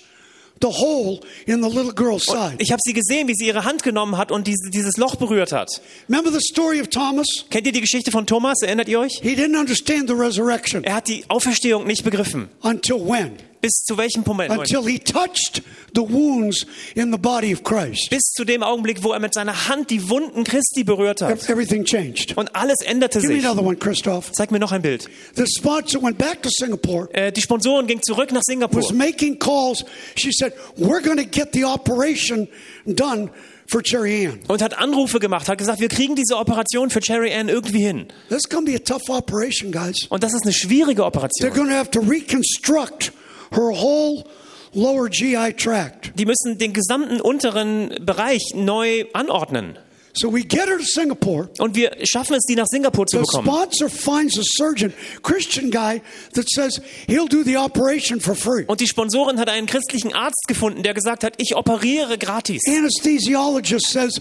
[SPEAKER 1] the hole in the little girl's side.
[SPEAKER 2] Ich habe sie gesehen, wie sie ihre Hand genommen hat und diese, dieses Loch berührt hat.
[SPEAKER 1] Remember the story of Thomas?
[SPEAKER 2] Kennt ihr die Geschichte von Thomas? Erinnert ihr euch?
[SPEAKER 1] He didn't understand the resurrection
[SPEAKER 2] Er hat die Auferstehung nicht begriffen.
[SPEAKER 1] until when?
[SPEAKER 2] Bis zu welchem Moment?
[SPEAKER 1] Until he touched the wounds in the body of Christ.
[SPEAKER 2] Bis zu dem Augenblick, wo er mit seiner Hand die Wunden Christi berührt hat.
[SPEAKER 1] Everything changed.
[SPEAKER 2] Und alles änderte
[SPEAKER 1] Give me
[SPEAKER 2] sich.
[SPEAKER 1] another one, Christoph.
[SPEAKER 2] Zeig mir noch ein Bild.
[SPEAKER 1] The sponsor went back to Singapore,
[SPEAKER 2] Äh, die Sponsorin ging zurück nach Singapur
[SPEAKER 1] was making calls. She said, We're going to get the operation done for Cherry Ann.
[SPEAKER 2] und hat Anrufe gemacht, hat gesagt, wir kriegen diese Operation für Cherry Ann irgendwie hin.
[SPEAKER 1] This is be a tough operation, guys.
[SPEAKER 2] Und das ist eine schwierige
[SPEAKER 1] They're
[SPEAKER 2] Operation.
[SPEAKER 1] going to have to reconstruct her whole lower GI tract.
[SPEAKER 2] Die müssen den gesamten unteren Bereich neu anordnen.
[SPEAKER 1] So we get her to Singapore.
[SPEAKER 2] Und wir schaffen es, die nach Singapur zu
[SPEAKER 1] The
[SPEAKER 2] bekommen.
[SPEAKER 1] sponsor finds a surgeon, Christian guy, that says he'll do the operation for free.
[SPEAKER 2] Und die Sponsorin hat einen christlichen Arzt gefunden, der gesagt hat, ich operiere gratis.
[SPEAKER 1] Anesthesiologist says,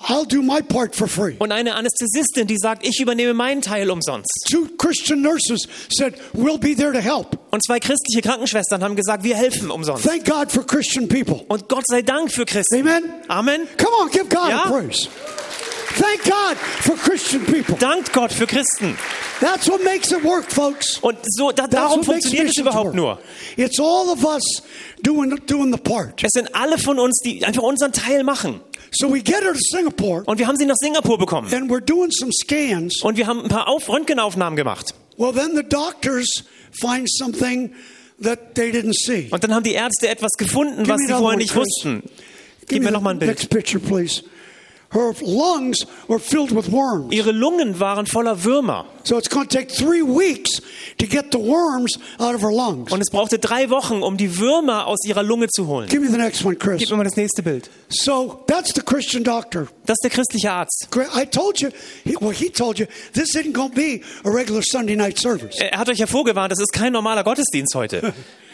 [SPEAKER 1] I'll do my part for free.
[SPEAKER 2] Und eine Anästhesistin, die sagt, ich übernehme meinen Teil umsonst.
[SPEAKER 1] Two Christian nurses said, We'll be there to help.
[SPEAKER 2] Und zwei christliche Krankenschwestern haben gesagt, wir helfen umsonst.
[SPEAKER 1] Thank God for Christian people.
[SPEAKER 2] Und Gott sei Dank für Christen.
[SPEAKER 1] Amen?
[SPEAKER 2] Amen.
[SPEAKER 1] Come on, give God
[SPEAKER 2] Ja?
[SPEAKER 1] a praise. Thank God for Christian people.
[SPEAKER 2] Dankt Gott für Christen.
[SPEAKER 1] That's what makes it work, folks.
[SPEAKER 2] Und so, da, darum funktioniert es überhaupt nur.
[SPEAKER 1] It's all of us doing, doing the part.
[SPEAKER 2] Es sind alle von uns, die einfach unseren Teil machen.
[SPEAKER 1] So we get her to Singapore
[SPEAKER 2] Und wir haben sie nach Singapur bekommen.
[SPEAKER 1] and we're doing some scans.
[SPEAKER 2] Und wir haben ein paar Auf Röntgenaufnahmen gemacht.
[SPEAKER 1] Well, then the doctors find something that they didn't see.
[SPEAKER 2] Und dann haben die Ärzte etwas gefunden,
[SPEAKER 1] Give
[SPEAKER 2] was sie vorher nicht wussten. Gib mir
[SPEAKER 1] the
[SPEAKER 2] noch mal ein Bild.
[SPEAKER 1] Next picture, please.
[SPEAKER 2] Ihre Lungen waren voller Würmer.
[SPEAKER 1] So it's going to take three weeks to get the worms out of her lungs.
[SPEAKER 2] Und es brauchte drei Wochen, um die Würmer aus ihrer Lunge zu holen.
[SPEAKER 1] Give me the next one,
[SPEAKER 2] Gib
[SPEAKER 1] Chris.
[SPEAKER 2] mir mal das nächste Bild.
[SPEAKER 1] So that's the Christian doctor.
[SPEAKER 2] Das ist der christliche Arzt.
[SPEAKER 1] I told you, well, he told you, this isn't going to be a regular Sunday night service.
[SPEAKER 2] Er hat euch ja vorgewarnt, das ist kein normaler Gottesdienst heute.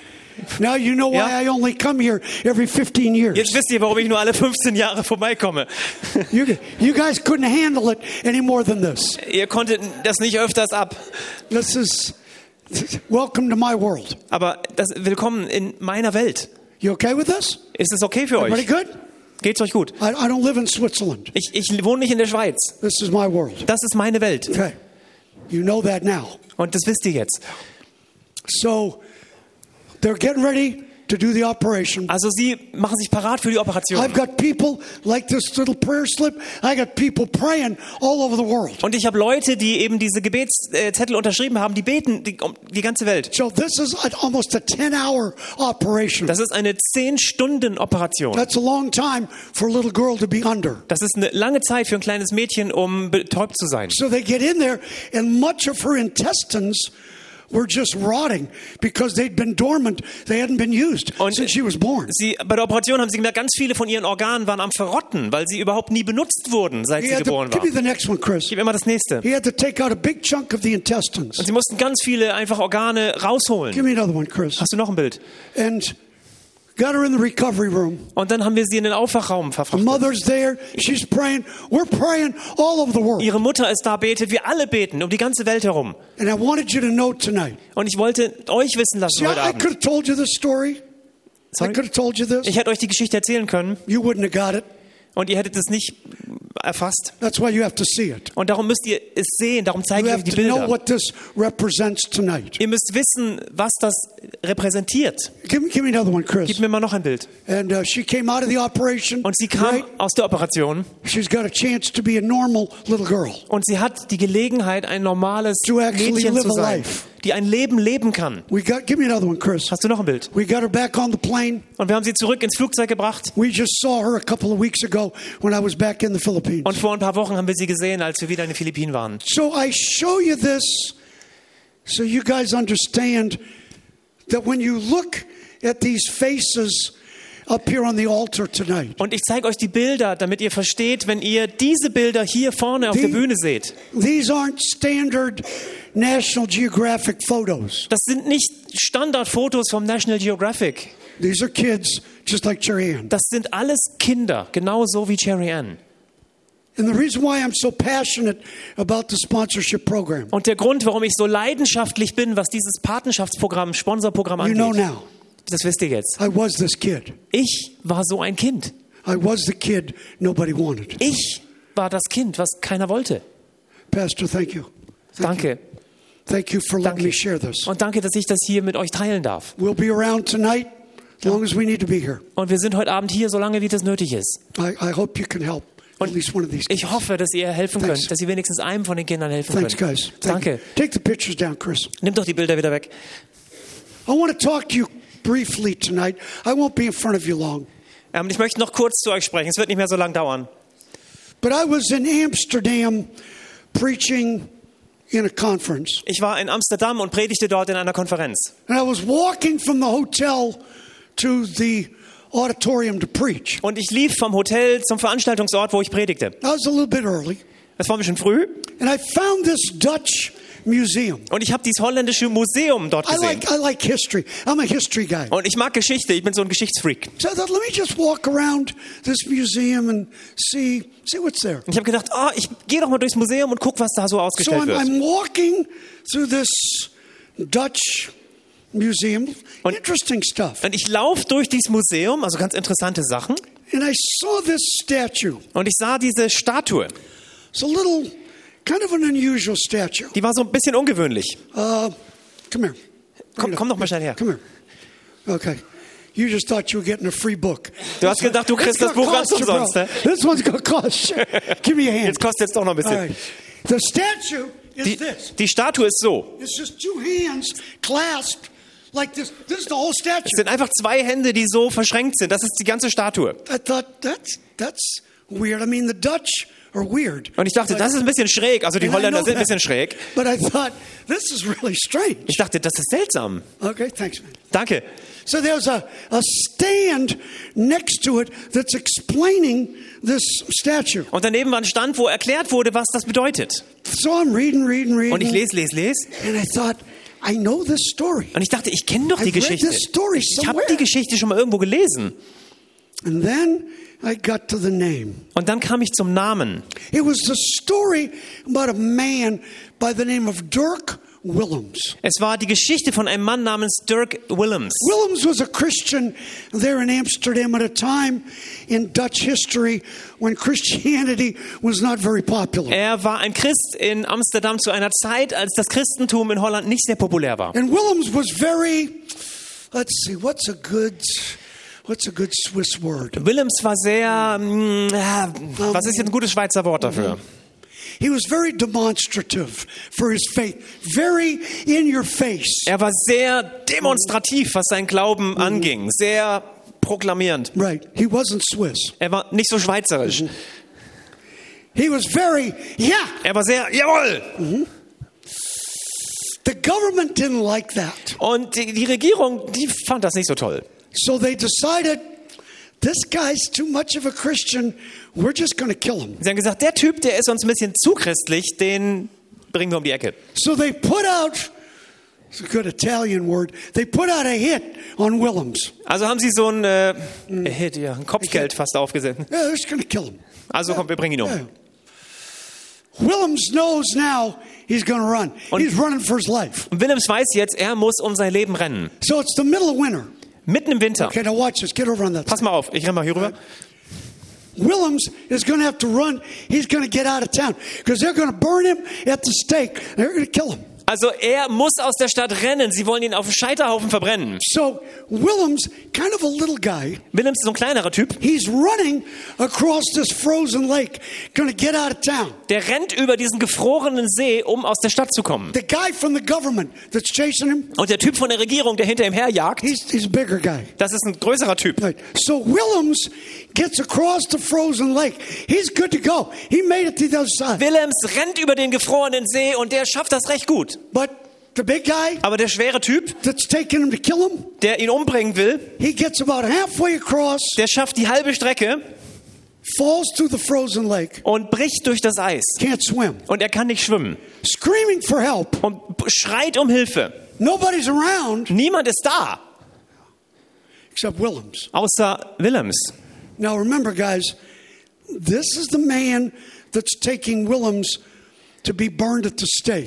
[SPEAKER 1] Now you know why
[SPEAKER 2] Ja.
[SPEAKER 1] I only come here every 15 years.
[SPEAKER 2] Jetzt wisst ihr, warum ich nur alle 15 Jahre vorbeikomme.
[SPEAKER 1] You, you guys couldn't handle it any more than this.
[SPEAKER 2] Ihr konntet das nicht öfters ab.
[SPEAKER 1] This is welcome to my world.
[SPEAKER 2] Aber das, willkommen in meiner Welt.
[SPEAKER 1] You okay with this?
[SPEAKER 2] Ist es okay für
[SPEAKER 1] Everybody
[SPEAKER 2] euch?
[SPEAKER 1] good?
[SPEAKER 2] Geht's euch gut?
[SPEAKER 1] I, I don't live in Switzerland.
[SPEAKER 2] Ich, ich wohne nicht in der Schweiz.
[SPEAKER 1] This is my world.
[SPEAKER 2] Das ist meine Welt.
[SPEAKER 1] Okay. You know that now.
[SPEAKER 2] Und das wisst ihr jetzt.
[SPEAKER 1] So they're getting ready to do the operation.
[SPEAKER 2] Also sie machen sich parat für die Operation.
[SPEAKER 1] I've got people like this little prayer slip. I got people praying all over the world.
[SPEAKER 2] Und ich habe Leute, die eben diese Gebetszettel unterschrieben haben, die beten die, um die ganze Welt.
[SPEAKER 1] So this is almost a 10-hour operation.
[SPEAKER 2] Das ist eine 10-Stunden-Operation.
[SPEAKER 1] That's a long time for a little girl to be under.
[SPEAKER 2] Das ist eine lange Zeit für ein kleines Mädchen, um betäubt zu sein.
[SPEAKER 1] So they get in there, and much of her intestines were just rotting because they'd been dormant. They hadn't been used
[SPEAKER 2] Und-
[SPEAKER 1] since she was born.
[SPEAKER 2] Sie, bei der Operation haben sie gemerkt, ganz viele von ihren Organen waren am Verrotten, weil sie überhaupt nie benutzt wurden, seit
[SPEAKER 1] He
[SPEAKER 2] sie
[SPEAKER 1] had to,
[SPEAKER 2] geboren
[SPEAKER 1] give me
[SPEAKER 2] waren.
[SPEAKER 1] the next one, Chris.
[SPEAKER 2] Gib immer das nächste.
[SPEAKER 1] He had to take out a big chunk of the intestines.
[SPEAKER 2] Und sie mussten ganz viele einfach Organe
[SPEAKER 1] Give
[SPEAKER 2] rausholen.
[SPEAKER 1] me another one, Chris.
[SPEAKER 2] Hast du noch ein Bild?
[SPEAKER 1] And got her in the recovery room.
[SPEAKER 2] Und dann haben wir sie in den Aufwachraum verfrachtet.
[SPEAKER 1] mother's there. She's praying. We're praying all over the world.
[SPEAKER 2] Ihre Mutter ist da, betet, wir alle beten um die ganze Welt herum.
[SPEAKER 1] And I wanted you to know tonight.
[SPEAKER 2] Und ich wollte euch wissen lassen
[SPEAKER 1] See,
[SPEAKER 2] heute
[SPEAKER 1] I, I
[SPEAKER 2] Abend.
[SPEAKER 1] could have told you this story. I
[SPEAKER 2] Sorry?
[SPEAKER 1] could have told you this.
[SPEAKER 2] Ich hätte euch die Geschichte erzählen können
[SPEAKER 1] You wouldn't have got it.
[SPEAKER 2] Und ihr hättet es nicht erfasst.
[SPEAKER 1] That's why you have to see it.
[SPEAKER 2] Und darum müsst ihr es sehen, darum zeige
[SPEAKER 1] You
[SPEAKER 2] ich euch die
[SPEAKER 1] know
[SPEAKER 2] Bilder.
[SPEAKER 1] what this represents tonight.
[SPEAKER 2] Ihr müsst wissen, was das repräsentiert.
[SPEAKER 1] Give me, give me another one, Chris.
[SPEAKER 2] Gib mir mal noch ein Bild.
[SPEAKER 1] And uh, she came out of the operation.
[SPEAKER 2] Und sie kam
[SPEAKER 1] right?
[SPEAKER 2] aus der Operation
[SPEAKER 1] She's got a chance to be a normal little girl.
[SPEAKER 2] und sie hat die Gelegenheit, ein normales Mädchen
[SPEAKER 1] live
[SPEAKER 2] zu
[SPEAKER 1] a
[SPEAKER 2] sein,
[SPEAKER 1] life.
[SPEAKER 2] Die ein Leben leben kann.
[SPEAKER 1] Got. One.
[SPEAKER 2] Hast du noch ein Bild? Und wir haben sie zurück ins Flugzeug gebracht. Und vor ein paar Wochen haben wir sie gesehen, als wir wieder in den Philippinen waren.
[SPEAKER 1] So I show you this so you guys understand that when you look at these faces up here on the altar tonight,
[SPEAKER 2] Und ich zeige euch die Bilder, damit ihr versteht, wenn ihr diese Bilder hier vorne auf der Bühne seht.
[SPEAKER 1] these aren't standard National Geographic photos.
[SPEAKER 2] Das sind nicht Standardfotos vom National Geographic.
[SPEAKER 1] These are kids just like Cherry Ann.
[SPEAKER 2] Das sind alles Kinder, genauso wie Cherry Ann.
[SPEAKER 1] And the reason why I'm so passionate about the sponsorship program,
[SPEAKER 2] Und der Grund, warum ich so leidenschaftlich bin, was dieses Patenschaftsprogramm, Sponsorprogramm
[SPEAKER 1] you know
[SPEAKER 2] angeht,
[SPEAKER 1] now,
[SPEAKER 2] das wisst ihr jetzt.
[SPEAKER 1] I was this kid.
[SPEAKER 2] Ich war so ein Kind.
[SPEAKER 1] I was the kid nobody wanted.
[SPEAKER 2] Ich war das Kind, was keiner wollte.
[SPEAKER 1] Pastor, thank you.
[SPEAKER 2] Danke.
[SPEAKER 1] Thank you for letting
[SPEAKER 2] Danke.
[SPEAKER 1] me share this.
[SPEAKER 2] Und danke, dass ich das hier mit euch teilen darf.
[SPEAKER 1] We'll be around tonight as long as we need to be here.
[SPEAKER 2] Und wir sind heute Abend hier, solange wie das nötig ist.
[SPEAKER 1] I, I hope you can help at least one of these.
[SPEAKER 2] Ich hoffe, dass ihr helfen
[SPEAKER 1] Thanks.
[SPEAKER 2] könnt, dass ihr wenigstens einem von den Kindern helfen
[SPEAKER 1] Thanks,
[SPEAKER 2] könnt.
[SPEAKER 1] guys. Thank you.
[SPEAKER 2] Danke.
[SPEAKER 1] Take the pictures down, Chris.
[SPEAKER 2] Nimm doch die Bilder wieder weg.
[SPEAKER 1] I want to talk to you briefly tonight. I won't be in front of you long.
[SPEAKER 2] Ähm, ich möchte noch kurz zu euch sprechen. Es wird nicht mehr so lang dauern.
[SPEAKER 1] But I was in Amsterdam preaching in a conference.
[SPEAKER 2] Ich war in Amsterdam und predigte dort in einer Konferenz.
[SPEAKER 1] And I was walking from the hotel to the auditorium to preach.
[SPEAKER 2] Und ich lief vom Hotel zum Veranstaltungsort, wo ich predigte.
[SPEAKER 1] I was a little bit early.
[SPEAKER 2] Es war ein bisschen früh.
[SPEAKER 1] And I found this Dutch museum.
[SPEAKER 2] Und ich habe dieses holländische Museum dort
[SPEAKER 1] I
[SPEAKER 2] gesehen.
[SPEAKER 1] like, I like history. I'm a history guy.
[SPEAKER 2] Und ich mag Geschichte. Ich bin so ein Geschichtsfreak.
[SPEAKER 1] So I thought, let me just walk around this museum and see, see what's there.
[SPEAKER 2] Und ich habe gedacht, oh, ich gehe doch mal durchs Museum und guck, was da so
[SPEAKER 1] So
[SPEAKER 2] ausgestellt
[SPEAKER 1] I'm,
[SPEAKER 2] wird.
[SPEAKER 1] I'm walking through this Dutch museum.
[SPEAKER 2] Und-
[SPEAKER 1] Interesting stuff.
[SPEAKER 2] Und ich laufe durch dieses Museum, also ganz interessante Sachen.
[SPEAKER 1] And I saw this statue.
[SPEAKER 2] Und ich sah diese Statue.
[SPEAKER 1] It's a little, kind of an unusual statue.
[SPEAKER 2] Die war so ein bisschen ungewöhnlich.
[SPEAKER 1] Uh, come here.
[SPEAKER 2] Komm, komm doch mal schnell her.
[SPEAKER 1] Come here. Okay. You just thought you were getting a free book.
[SPEAKER 2] Du hast gedacht, du kriegst das
[SPEAKER 1] gonna
[SPEAKER 2] Buch ganz umsonst, ne?
[SPEAKER 1] This one's to cost you. Give me a hand.
[SPEAKER 2] Jetzt kostet es doch noch ein bisschen.
[SPEAKER 1] right. The statue is
[SPEAKER 2] Die,
[SPEAKER 1] this.
[SPEAKER 2] die Statue ist so.
[SPEAKER 1] It's just two hands clasped like this. This is the whole statue.
[SPEAKER 2] Es sind einfach zwei Hände, die so verschränkt sind. Das ist die ganze Statue.
[SPEAKER 1] I thought that's that's weird. I mean, the Dutch.
[SPEAKER 2] Und ich dachte,
[SPEAKER 1] But-
[SPEAKER 2] das ist ein bisschen schräg. Also die Holländer sind ein bisschen schräg.
[SPEAKER 1] But I thought this is really strange.
[SPEAKER 2] Ich dachte, das ist seltsam.
[SPEAKER 1] Okay, thanks, man.
[SPEAKER 2] Danke.
[SPEAKER 1] So there's a, a stand next to it that's explaining this statue.
[SPEAKER 2] Und daneben war ein Stand, wo erklärt wurde, was das bedeutet.
[SPEAKER 1] So I'm reading, reading, reading.
[SPEAKER 2] Und ich lese, lese, lese.
[SPEAKER 1] And I thought, I know this story.
[SPEAKER 2] Und ich dachte, ich kenne doch die
[SPEAKER 1] I've read
[SPEAKER 2] Geschichte.
[SPEAKER 1] this story
[SPEAKER 2] Ich habe die Geschichte schon mal irgendwo gelesen.
[SPEAKER 1] And then I got to the name.
[SPEAKER 2] Und dann kam ich zum Namen.
[SPEAKER 1] It was the story about a man by the name of Dirk Willems.
[SPEAKER 2] Es war die Geschichte von einem Mann namens Dirk Willems.
[SPEAKER 1] Willems was a Christian there in Amsterdam at a time in Dutch history when Christianity was not very popular.
[SPEAKER 2] Er war ein Christ in Amsterdam zu einer Zeit, als das Christentum in Holland nicht sehr populär war.
[SPEAKER 1] And Willems was very let's see, what's a good, what's a good Swiss word?
[SPEAKER 2] Willems war sehr, mm, äh, was ist jetzt ein gutes Schweizer Wort dafür?
[SPEAKER 1] He was very demonstrative for his faith, very in your face.
[SPEAKER 2] Er war sehr demonstrativ, was sein Glauben anging, sehr proklamierend.
[SPEAKER 1] Right. He wasn't Swiss.
[SPEAKER 2] Er war nicht so schweizerisch.
[SPEAKER 1] He was very, yeah.
[SPEAKER 2] Er war sehr, jawohl.
[SPEAKER 1] The government didn't like that.
[SPEAKER 2] Und die, die Regierung, die fand das nicht so toll.
[SPEAKER 1] So they decided this guy's too much of a Christian. We're just going to kill him.
[SPEAKER 2] Sie haben gesagt, der Typ, der ist uns ein bisschen zu christlich, den bringen wir um die Ecke.
[SPEAKER 1] So they put out, it's a good Italian word, they put out a hit on Willems.
[SPEAKER 2] Also haben sie so ein, äh, Hit, ja, ein Kopfgeld fast aufgesetzt.
[SPEAKER 1] Yeah, they're just to kill him.
[SPEAKER 2] Also komm, wir bringen ihn um.
[SPEAKER 1] Yeah. Willems knows now he's to run. He's running for his life.
[SPEAKER 2] Und Willems weiß jetzt, er muss um sein Leben rennen.
[SPEAKER 1] So it's the middle of winter.
[SPEAKER 2] Mitten im Winter.
[SPEAKER 1] Okay, now watch this. Get over on that.
[SPEAKER 2] Pass mal auf, ich renn mal hier rüber.
[SPEAKER 1] Willems is going to have to run. He's going to get out of town because they're going to burn him at the stake. They're going to kill him.
[SPEAKER 2] Also er muss aus der Stadt rennen. Sie wollen ihn auf dem Scheiterhaufen verbrennen.
[SPEAKER 1] So Willems, kind of a little guy,
[SPEAKER 2] Willems ist so ein kleinerer Typ.
[SPEAKER 1] he's running across this frozen lake, going to get out of town.
[SPEAKER 2] Der rennt über diesen gefrorenen See, um aus der Stadt zu kommen.
[SPEAKER 1] The guy from the government that's chasing him,
[SPEAKER 2] Und der Typ von der Regierung, der hinter ihm herjagt,
[SPEAKER 1] he's, he's a bigger guy.
[SPEAKER 2] das ist ein größerer Typ.
[SPEAKER 1] Right. So Willems gets across the frozen lake. He's good to go. He made it to the other side.
[SPEAKER 2] Willems rennt über den gefrorenen See und der schafft das recht gut.
[SPEAKER 1] But the big guy
[SPEAKER 2] Aber der schwere Typ,
[SPEAKER 1] that's taking him to kill him,
[SPEAKER 2] der ihn umbringen will,
[SPEAKER 1] he gets about halfway across,
[SPEAKER 2] der schafft die halbe Strecke
[SPEAKER 1] falls through the frozen lake,
[SPEAKER 2] und bricht durch das Eis.
[SPEAKER 1] can't swim,
[SPEAKER 2] Und er kann nicht schwimmen
[SPEAKER 1] screaming for help.
[SPEAKER 2] und schreit um Hilfe.
[SPEAKER 1] Nobody's around
[SPEAKER 2] Niemand ist da,
[SPEAKER 1] except Willems.
[SPEAKER 2] außer Willems.
[SPEAKER 1] Now remember, guys, this is the man that's taking Willems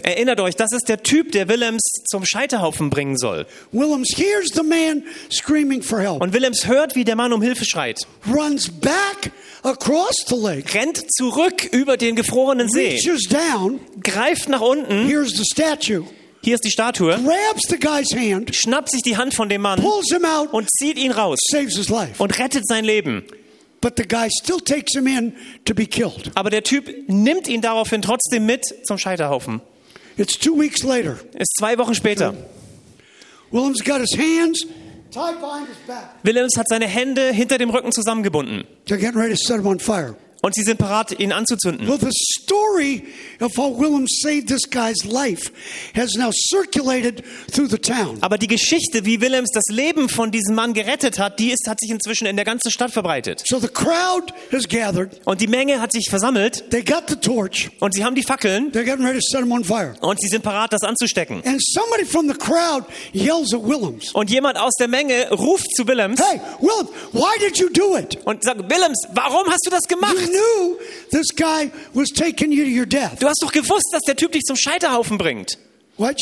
[SPEAKER 2] Erinnert euch, das ist der Typ, der Willems zum Scheiterhaufen bringen soll.
[SPEAKER 1] Willems hears the man screaming for help,
[SPEAKER 2] Und Willems hört, wie der Mann um Hilfe schreit.
[SPEAKER 1] runs back across the lake,
[SPEAKER 2] Rennt zurück über den gefrorenen See,
[SPEAKER 1] reaches down,
[SPEAKER 2] greift nach unten.
[SPEAKER 1] here's the statue,
[SPEAKER 2] Hier ist die Statue.
[SPEAKER 1] grabs the guy's hand,
[SPEAKER 2] Schnappt sich die Hand von dem Mann
[SPEAKER 1] pulls him out,
[SPEAKER 2] und zieht ihn raus
[SPEAKER 1] saves his life.
[SPEAKER 2] und rettet sein Leben.
[SPEAKER 1] But the guy still takes him in to be killed.
[SPEAKER 2] Aber der Typ nimmt ihn daraufhin trotzdem mit zum Scheiterhaufen.
[SPEAKER 1] It's two weeks later.
[SPEAKER 2] Ist zwei Wochen später.
[SPEAKER 1] Willems got his hands tied behind his back.
[SPEAKER 2] Willems hat seine Hände hinter dem Rücken zusammengebunden.
[SPEAKER 1] They're getting ready to set him on fire.
[SPEAKER 2] Und sie sind parat, ihn anzuzünden.
[SPEAKER 1] Well, the story of how Willems saved this guy's life has now circulated through the town.
[SPEAKER 2] Aber die Geschichte, wie Willems das Leben von diesem Mann gerettet hat, die ist, hat sich inzwischen in der ganzen Stadt verbreitet.
[SPEAKER 1] So the crowd has gathered.
[SPEAKER 2] Und die Menge hat sich versammelt
[SPEAKER 1] They got the torch.
[SPEAKER 2] und sie haben die Fackeln
[SPEAKER 1] They're getting ready to set him on fire.
[SPEAKER 2] und sie sind parat, das anzustecken.
[SPEAKER 1] And somebody from the crowd yells at Willems.
[SPEAKER 2] Und jemand aus der Menge ruft zu Willems
[SPEAKER 1] Hey, Willems, why did you do it?
[SPEAKER 2] und sagt, Willems, warum hast du das gemacht?
[SPEAKER 1] You death.
[SPEAKER 2] Du hast doch gewusst, dass der Typ dich zum Scheiterhaufen bringt. Warum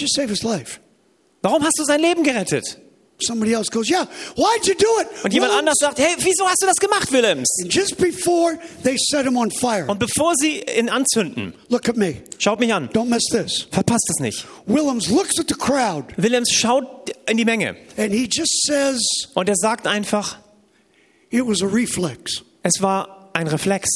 [SPEAKER 2] hast du sein Leben gerettet?
[SPEAKER 1] Somebody else goes, Yeah, why'd you do it?
[SPEAKER 2] Und jemand
[SPEAKER 1] Willems?"
[SPEAKER 2] anders sagt, hey, wieso hast du das gemacht, Willems?
[SPEAKER 1] And just before they set him on fire,
[SPEAKER 2] Und bevor sie ihn anzünden,
[SPEAKER 1] look at me.
[SPEAKER 2] schaut mich an,
[SPEAKER 1] Don't miss this.
[SPEAKER 2] verpasst es nicht.
[SPEAKER 1] Willems looks at the crowd
[SPEAKER 2] Willems schaut in die Menge
[SPEAKER 1] and he just says,
[SPEAKER 2] und er sagt einfach,
[SPEAKER 1] It was a reflex.
[SPEAKER 2] es war ein Reflex.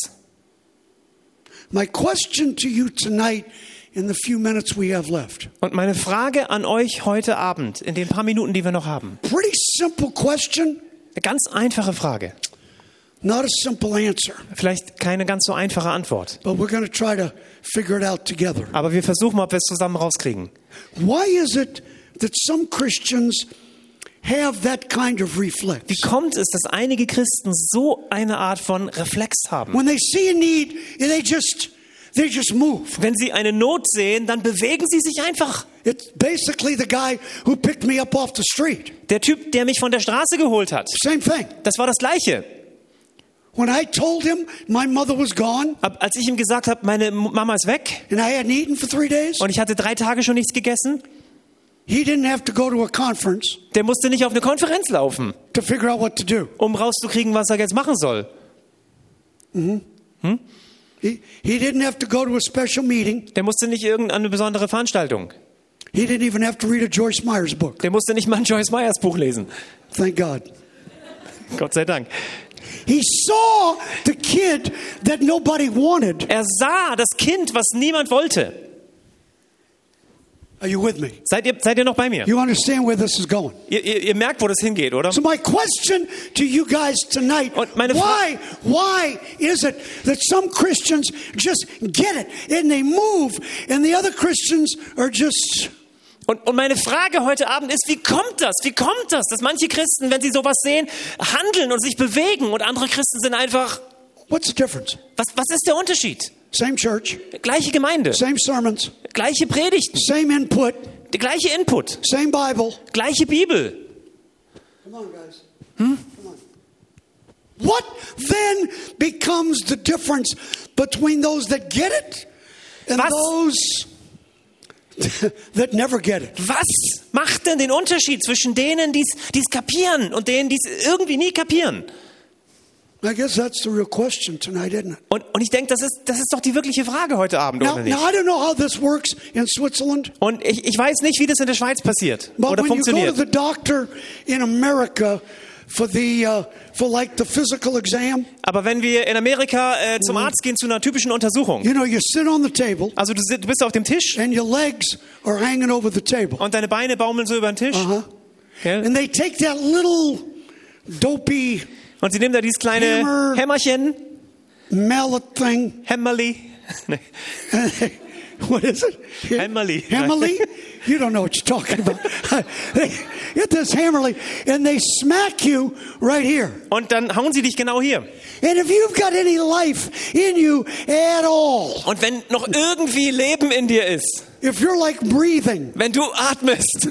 [SPEAKER 1] My question to you tonight, in the few minutes we have left,
[SPEAKER 2] Und meine Frage an euch heute Abend, in den paar Minuten, die wir noch haben,
[SPEAKER 1] pretty simple question,
[SPEAKER 2] eine ganz einfache Frage.
[SPEAKER 1] not a simple answer,
[SPEAKER 2] Vielleicht keine ganz so einfache Antwort,
[SPEAKER 1] but we're going to try to figure it out together.
[SPEAKER 2] aber wir versuchen mal, ob wir es zusammen rauskriegen.
[SPEAKER 1] Why is it that some Christians have that kind of reflex?
[SPEAKER 2] Wie kommt es, dass einige Christen so eine Art von Reflex haben?
[SPEAKER 1] When they see a need, they just they just move.
[SPEAKER 2] Wenn sie eine Not sehen, dann bewegen sie sich einfach.
[SPEAKER 1] It's basically the guy who picked me up off the street.
[SPEAKER 2] Der Typ, der mich von der Straße geholt hat,
[SPEAKER 1] Same thing.
[SPEAKER 2] das war das Gleiche.
[SPEAKER 1] When I told him my mother was gone
[SPEAKER 2] Als ich ihm gesagt habe, meine Mama ist weg
[SPEAKER 1] and I hadn't eaten for three days,
[SPEAKER 2] und ich hatte drei Tage schon nichts gegessen, der musste nicht auf eine Konferenz laufen,
[SPEAKER 1] to figure out what to do.
[SPEAKER 2] um rauszukriegen, was er jetzt machen soll.
[SPEAKER 1] He, he didn't have to go to a special meeting.
[SPEAKER 2] Der musste nicht irgendeine besondere Veranstaltung.
[SPEAKER 1] He didn't even have to read a Joyce Myers book.
[SPEAKER 2] Der musste nicht mal ein Joyce Meyers Buch lesen.
[SPEAKER 1] Thank God.
[SPEAKER 2] Gott sei Dank.
[SPEAKER 1] He saw the kid that nobody wanted.
[SPEAKER 2] Er sah das Kind, was niemand wollte.
[SPEAKER 1] Are you with me?
[SPEAKER 2] Seid ihr, seid ihr noch bei mir?
[SPEAKER 1] You understand where this is going?
[SPEAKER 2] Ihr, ihr, ihr merkt, wo das hingeht, oder?
[SPEAKER 1] So my question to you guys tonight:
[SPEAKER 2] Und meine Fra-
[SPEAKER 1] Why, why is it that some Christians just get it and they move, and the other Christians are just
[SPEAKER 2] Und, und meine Frage heute Abend ist, wie kommt das? Wie kommt das, dass manche Christen, wenn sie sowas sehen, handeln und sich bewegen und andere Christen sind einfach,
[SPEAKER 1] what's the difference?
[SPEAKER 2] was, was ist der Unterschied?
[SPEAKER 1] Same church,
[SPEAKER 2] Gleiche Gemeinde,
[SPEAKER 1] same sermons,
[SPEAKER 2] gleiche Predigten,
[SPEAKER 1] same input,
[SPEAKER 2] der gleiche Input,
[SPEAKER 1] same Bible.
[SPEAKER 2] gleiche Bibel.
[SPEAKER 1] Come on, guys. Come on. What then becomes the difference between those that get it and
[SPEAKER 2] Was?
[SPEAKER 1] those that never get it?
[SPEAKER 2] Was macht denn den Unterschied zwischen denen, die es kapieren und denen, die es irgendwie nie kapieren?
[SPEAKER 1] I guess that's the real question tonight, isn't it?
[SPEAKER 2] Und, und ich denke, das ist, das ist doch die wirkliche Frage heute Abend,
[SPEAKER 1] Now,
[SPEAKER 2] oder nicht?
[SPEAKER 1] now I don't know how this works in Switzerland,
[SPEAKER 2] Und ich, ich weiß nicht, wie das in der Schweiz passiert
[SPEAKER 1] but
[SPEAKER 2] oder
[SPEAKER 1] when you go to
[SPEAKER 2] funktioniert.
[SPEAKER 1] the doctor in America for the uh, for like the physical exam,
[SPEAKER 2] Aber wenn wir in Amerika äh, zum Arzt gehen zu einer typischen Untersuchung,
[SPEAKER 1] you know, you sit on the table
[SPEAKER 2] also du, du bist auf dem Tisch
[SPEAKER 1] and your legs are hanging over the table,
[SPEAKER 2] und deine Beine baumeln so über den Tisch,
[SPEAKER 1] uh-huh.
[SPEAKER 2] gell?
[SPEAKER 1] and they take that little dopey
[SPEAKER 2] und sie nehmen da dieses kleine
[SPEAKER 1] Hammer.
[SPEAKER 2] Hämmerchen,
[SPEAKER 1] mallet thing.
[SPEAKER 2] Hämmerli, Nee,
[SPEAKER 1] what is it?
[SPEAKER 2] Hammerly.
[SPEAKER 1] Hammerly? You don't know what you're talking about. get this Hammerly, and they smack you right here.
[SPEAKER 2] und dann hauen sie dich genau hier.
[SPEAKER 1] And if you've got any life in you at all,
[SPEAKER 2] Und wenn noch irgendwie Leben in dir ist,
[SPEAKER 1] if you're like breathing,
[SPEAKER 2] wenn du atmest,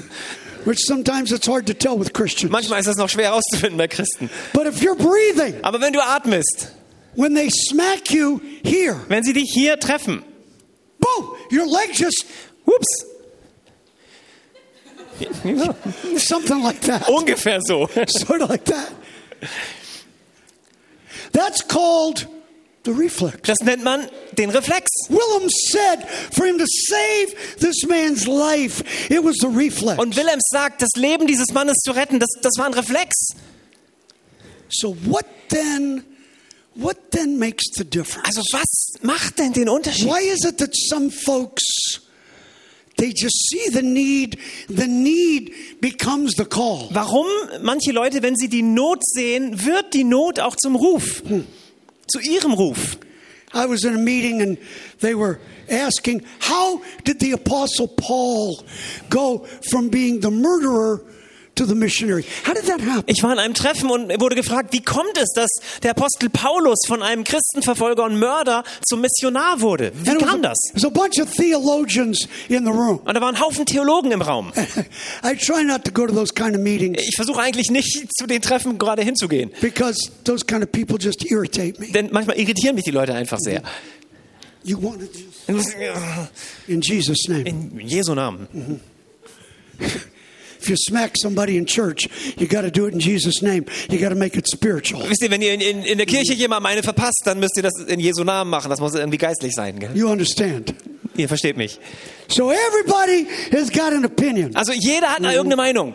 [SPEAKER 1] which sometimes it's hard to tell with Christians,
[SPEAKER 2] manchmal ist das noch schwer herauszufinden bei Christen,
[SPEAKER 1] but if you're breathing,
[SPEAKER 2] aber wenn du atmest,
[SPEAKER 1] when they smack you here,
[SPEAKER 2] wenn sie dich hier treffen,
[SPEAKER 1] boom, your leg just
[SPEAKER 2] ups,
[SPEAKER 1] something like that.
[SPEAKER 2] ungefähr so.
[SPEAKER 1] sort of like that. That's called.
[SPEAKER 2] Das nennt man den Reflex.
[SPEAKER 1] Willem said for him to save this man's life, it was the reflex.
[SPEAKER 2] Und Wilhelm sagt, das Leben dieses Mannes zu retten, das, das war ein Reflex.
[SPEAKER 1] So what then what then makes the difference?
[SPEAKER 2] Also was macht denn den Unterschied?
[SPEAKER 1] Why is it that some folks they just see the need, the need becomes the call.
[SPEAKER 2] Warum manche Leute, wenn sie die Not sehen, wird die Not auch zum Ruf, zu ihrem Ruf.
[SPEAKER 1] I was in a meeting and they were asking, how did the Apostle Paul go from being the murderer to the missionary? How did that happen?
[SPEAKER 2] Ich war in einem Treffen und wurde gefragt, wie kommt es, dass der Apostel Paulus von einem Christenverfolger und Mörder zum Missionar wurde? Wie
[SPEAKER 1] And
[SPEAKER 2] kam das?
[SPEAKER 1] there's a bunch of theologians in the room.
[SPEAKER 2] Und da waren Haufen Theologen im Raum.
[SPEAKER 1] I try not to go to those kind of meetings
[SPEAKER 2] Ich versuche eigentlich nicht zu den Treffen gerade hinzugehen,
[SPEAKER 1] because those kind of people just irritate me.
[SPEAKER 2] denn manchmal irritieren mich die Leute einfach sehr.
[SPEAKER 1] You want to just, in Jesus' name.
[SPEAKER 2] In Jesu Namen.
[SPEAKER 1] If you smack somebody in church, you got to do it in Jesus' name. You got to make it spiritual.
[SPEAKER 2] Wisst ihr, wenn ihr in, in, in der Kirche jemandem eine verpasst, dann müsst ihr das in Jesu Namen machen. Das muss irgendwie geistlich sein. Gell?
[SPEAKER 1] You understand?
[SPEAKER 2] Ihr versteht mich.
[SPEAKER 1] So everybody has got an opinion.
[SPEAKER 2] Also jeder hat irgendeine Meinung.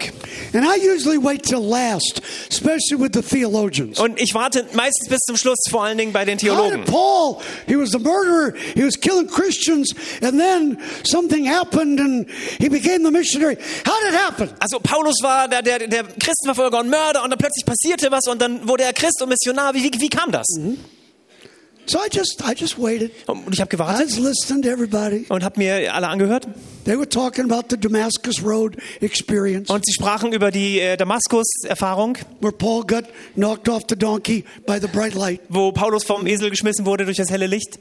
[SPEAKER 1] And I usually wait till last, especially with the theologians.
[SPEAKER 2] Und ich warte meistens bis zum Schluss, vor allen Dingen bei den Theologen.
[SPEAKER 1] Paul, he was the murderer, he was killing Christians, and then something happened and he became the missionary. How did it happen?
[SPEAKER 2] Also Paulus war der, der, der Christenverfolger und Mörder und dann plötzlich passierte was und dann wurde er Christ und Missionar. Wie, wie, wie kam das?
[SPEAKER 1] So I just, I just waited.
[SPEAKER 2] Und ich habe
[SPEAKER 1] I
[SPEAKER 2] gewartet
[SPEAKER 1] was listening to everybody.
[SPEAKER 2] und habe mir alle angehört.
[SPEAKER 1] They were talking about the Damascus Road experience,
[SPEAKER 2] Und sie sprachen über die äh, Damaskus-Erfahrung,
[SPEAKER 1] where Paul got knocked off the donkey by the bright light.
[SPEAKER 2] wo Paulus vom Esel geschmissen wurde durch das helle Licht.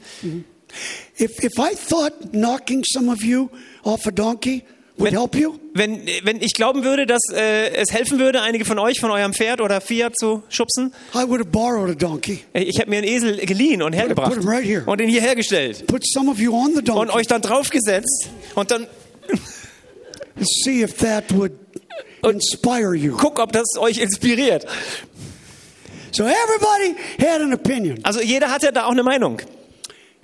[SPEAKER 1] If, if I thought knocking some of you off a donkey
[SPEAKER 2] Wenn-
[SPEAKER 1] help you,
[SPEAKER 2] Wenn, wenn ich glauben würde, dass äh, es helfen würde, einige von euch von eurem Pferd oder Fiat zu schubsen,
[SPEAKER 1] I would have borrowed a donkey.
[SPEAKER 2] ich habe mir einen Esel geliehen und hergebracht
[SPEAKER 1] right
[SPEAKER 2] und ihn hierher gestellt
[SPEAKER 1] Put some of you on the
[SPEAKER 2] und
[SPEAKER 1] donkey
[SPEAKER 2] euch dann draufgesetzt und dann
[SPEAKER 1] you.
[SPEAKER 2] guck, ob das euch inspiriert.
[SPEAKER 1] So everybody had an opinion,
[SPEAKER 2] Also jeder hatte da auch eine Meinung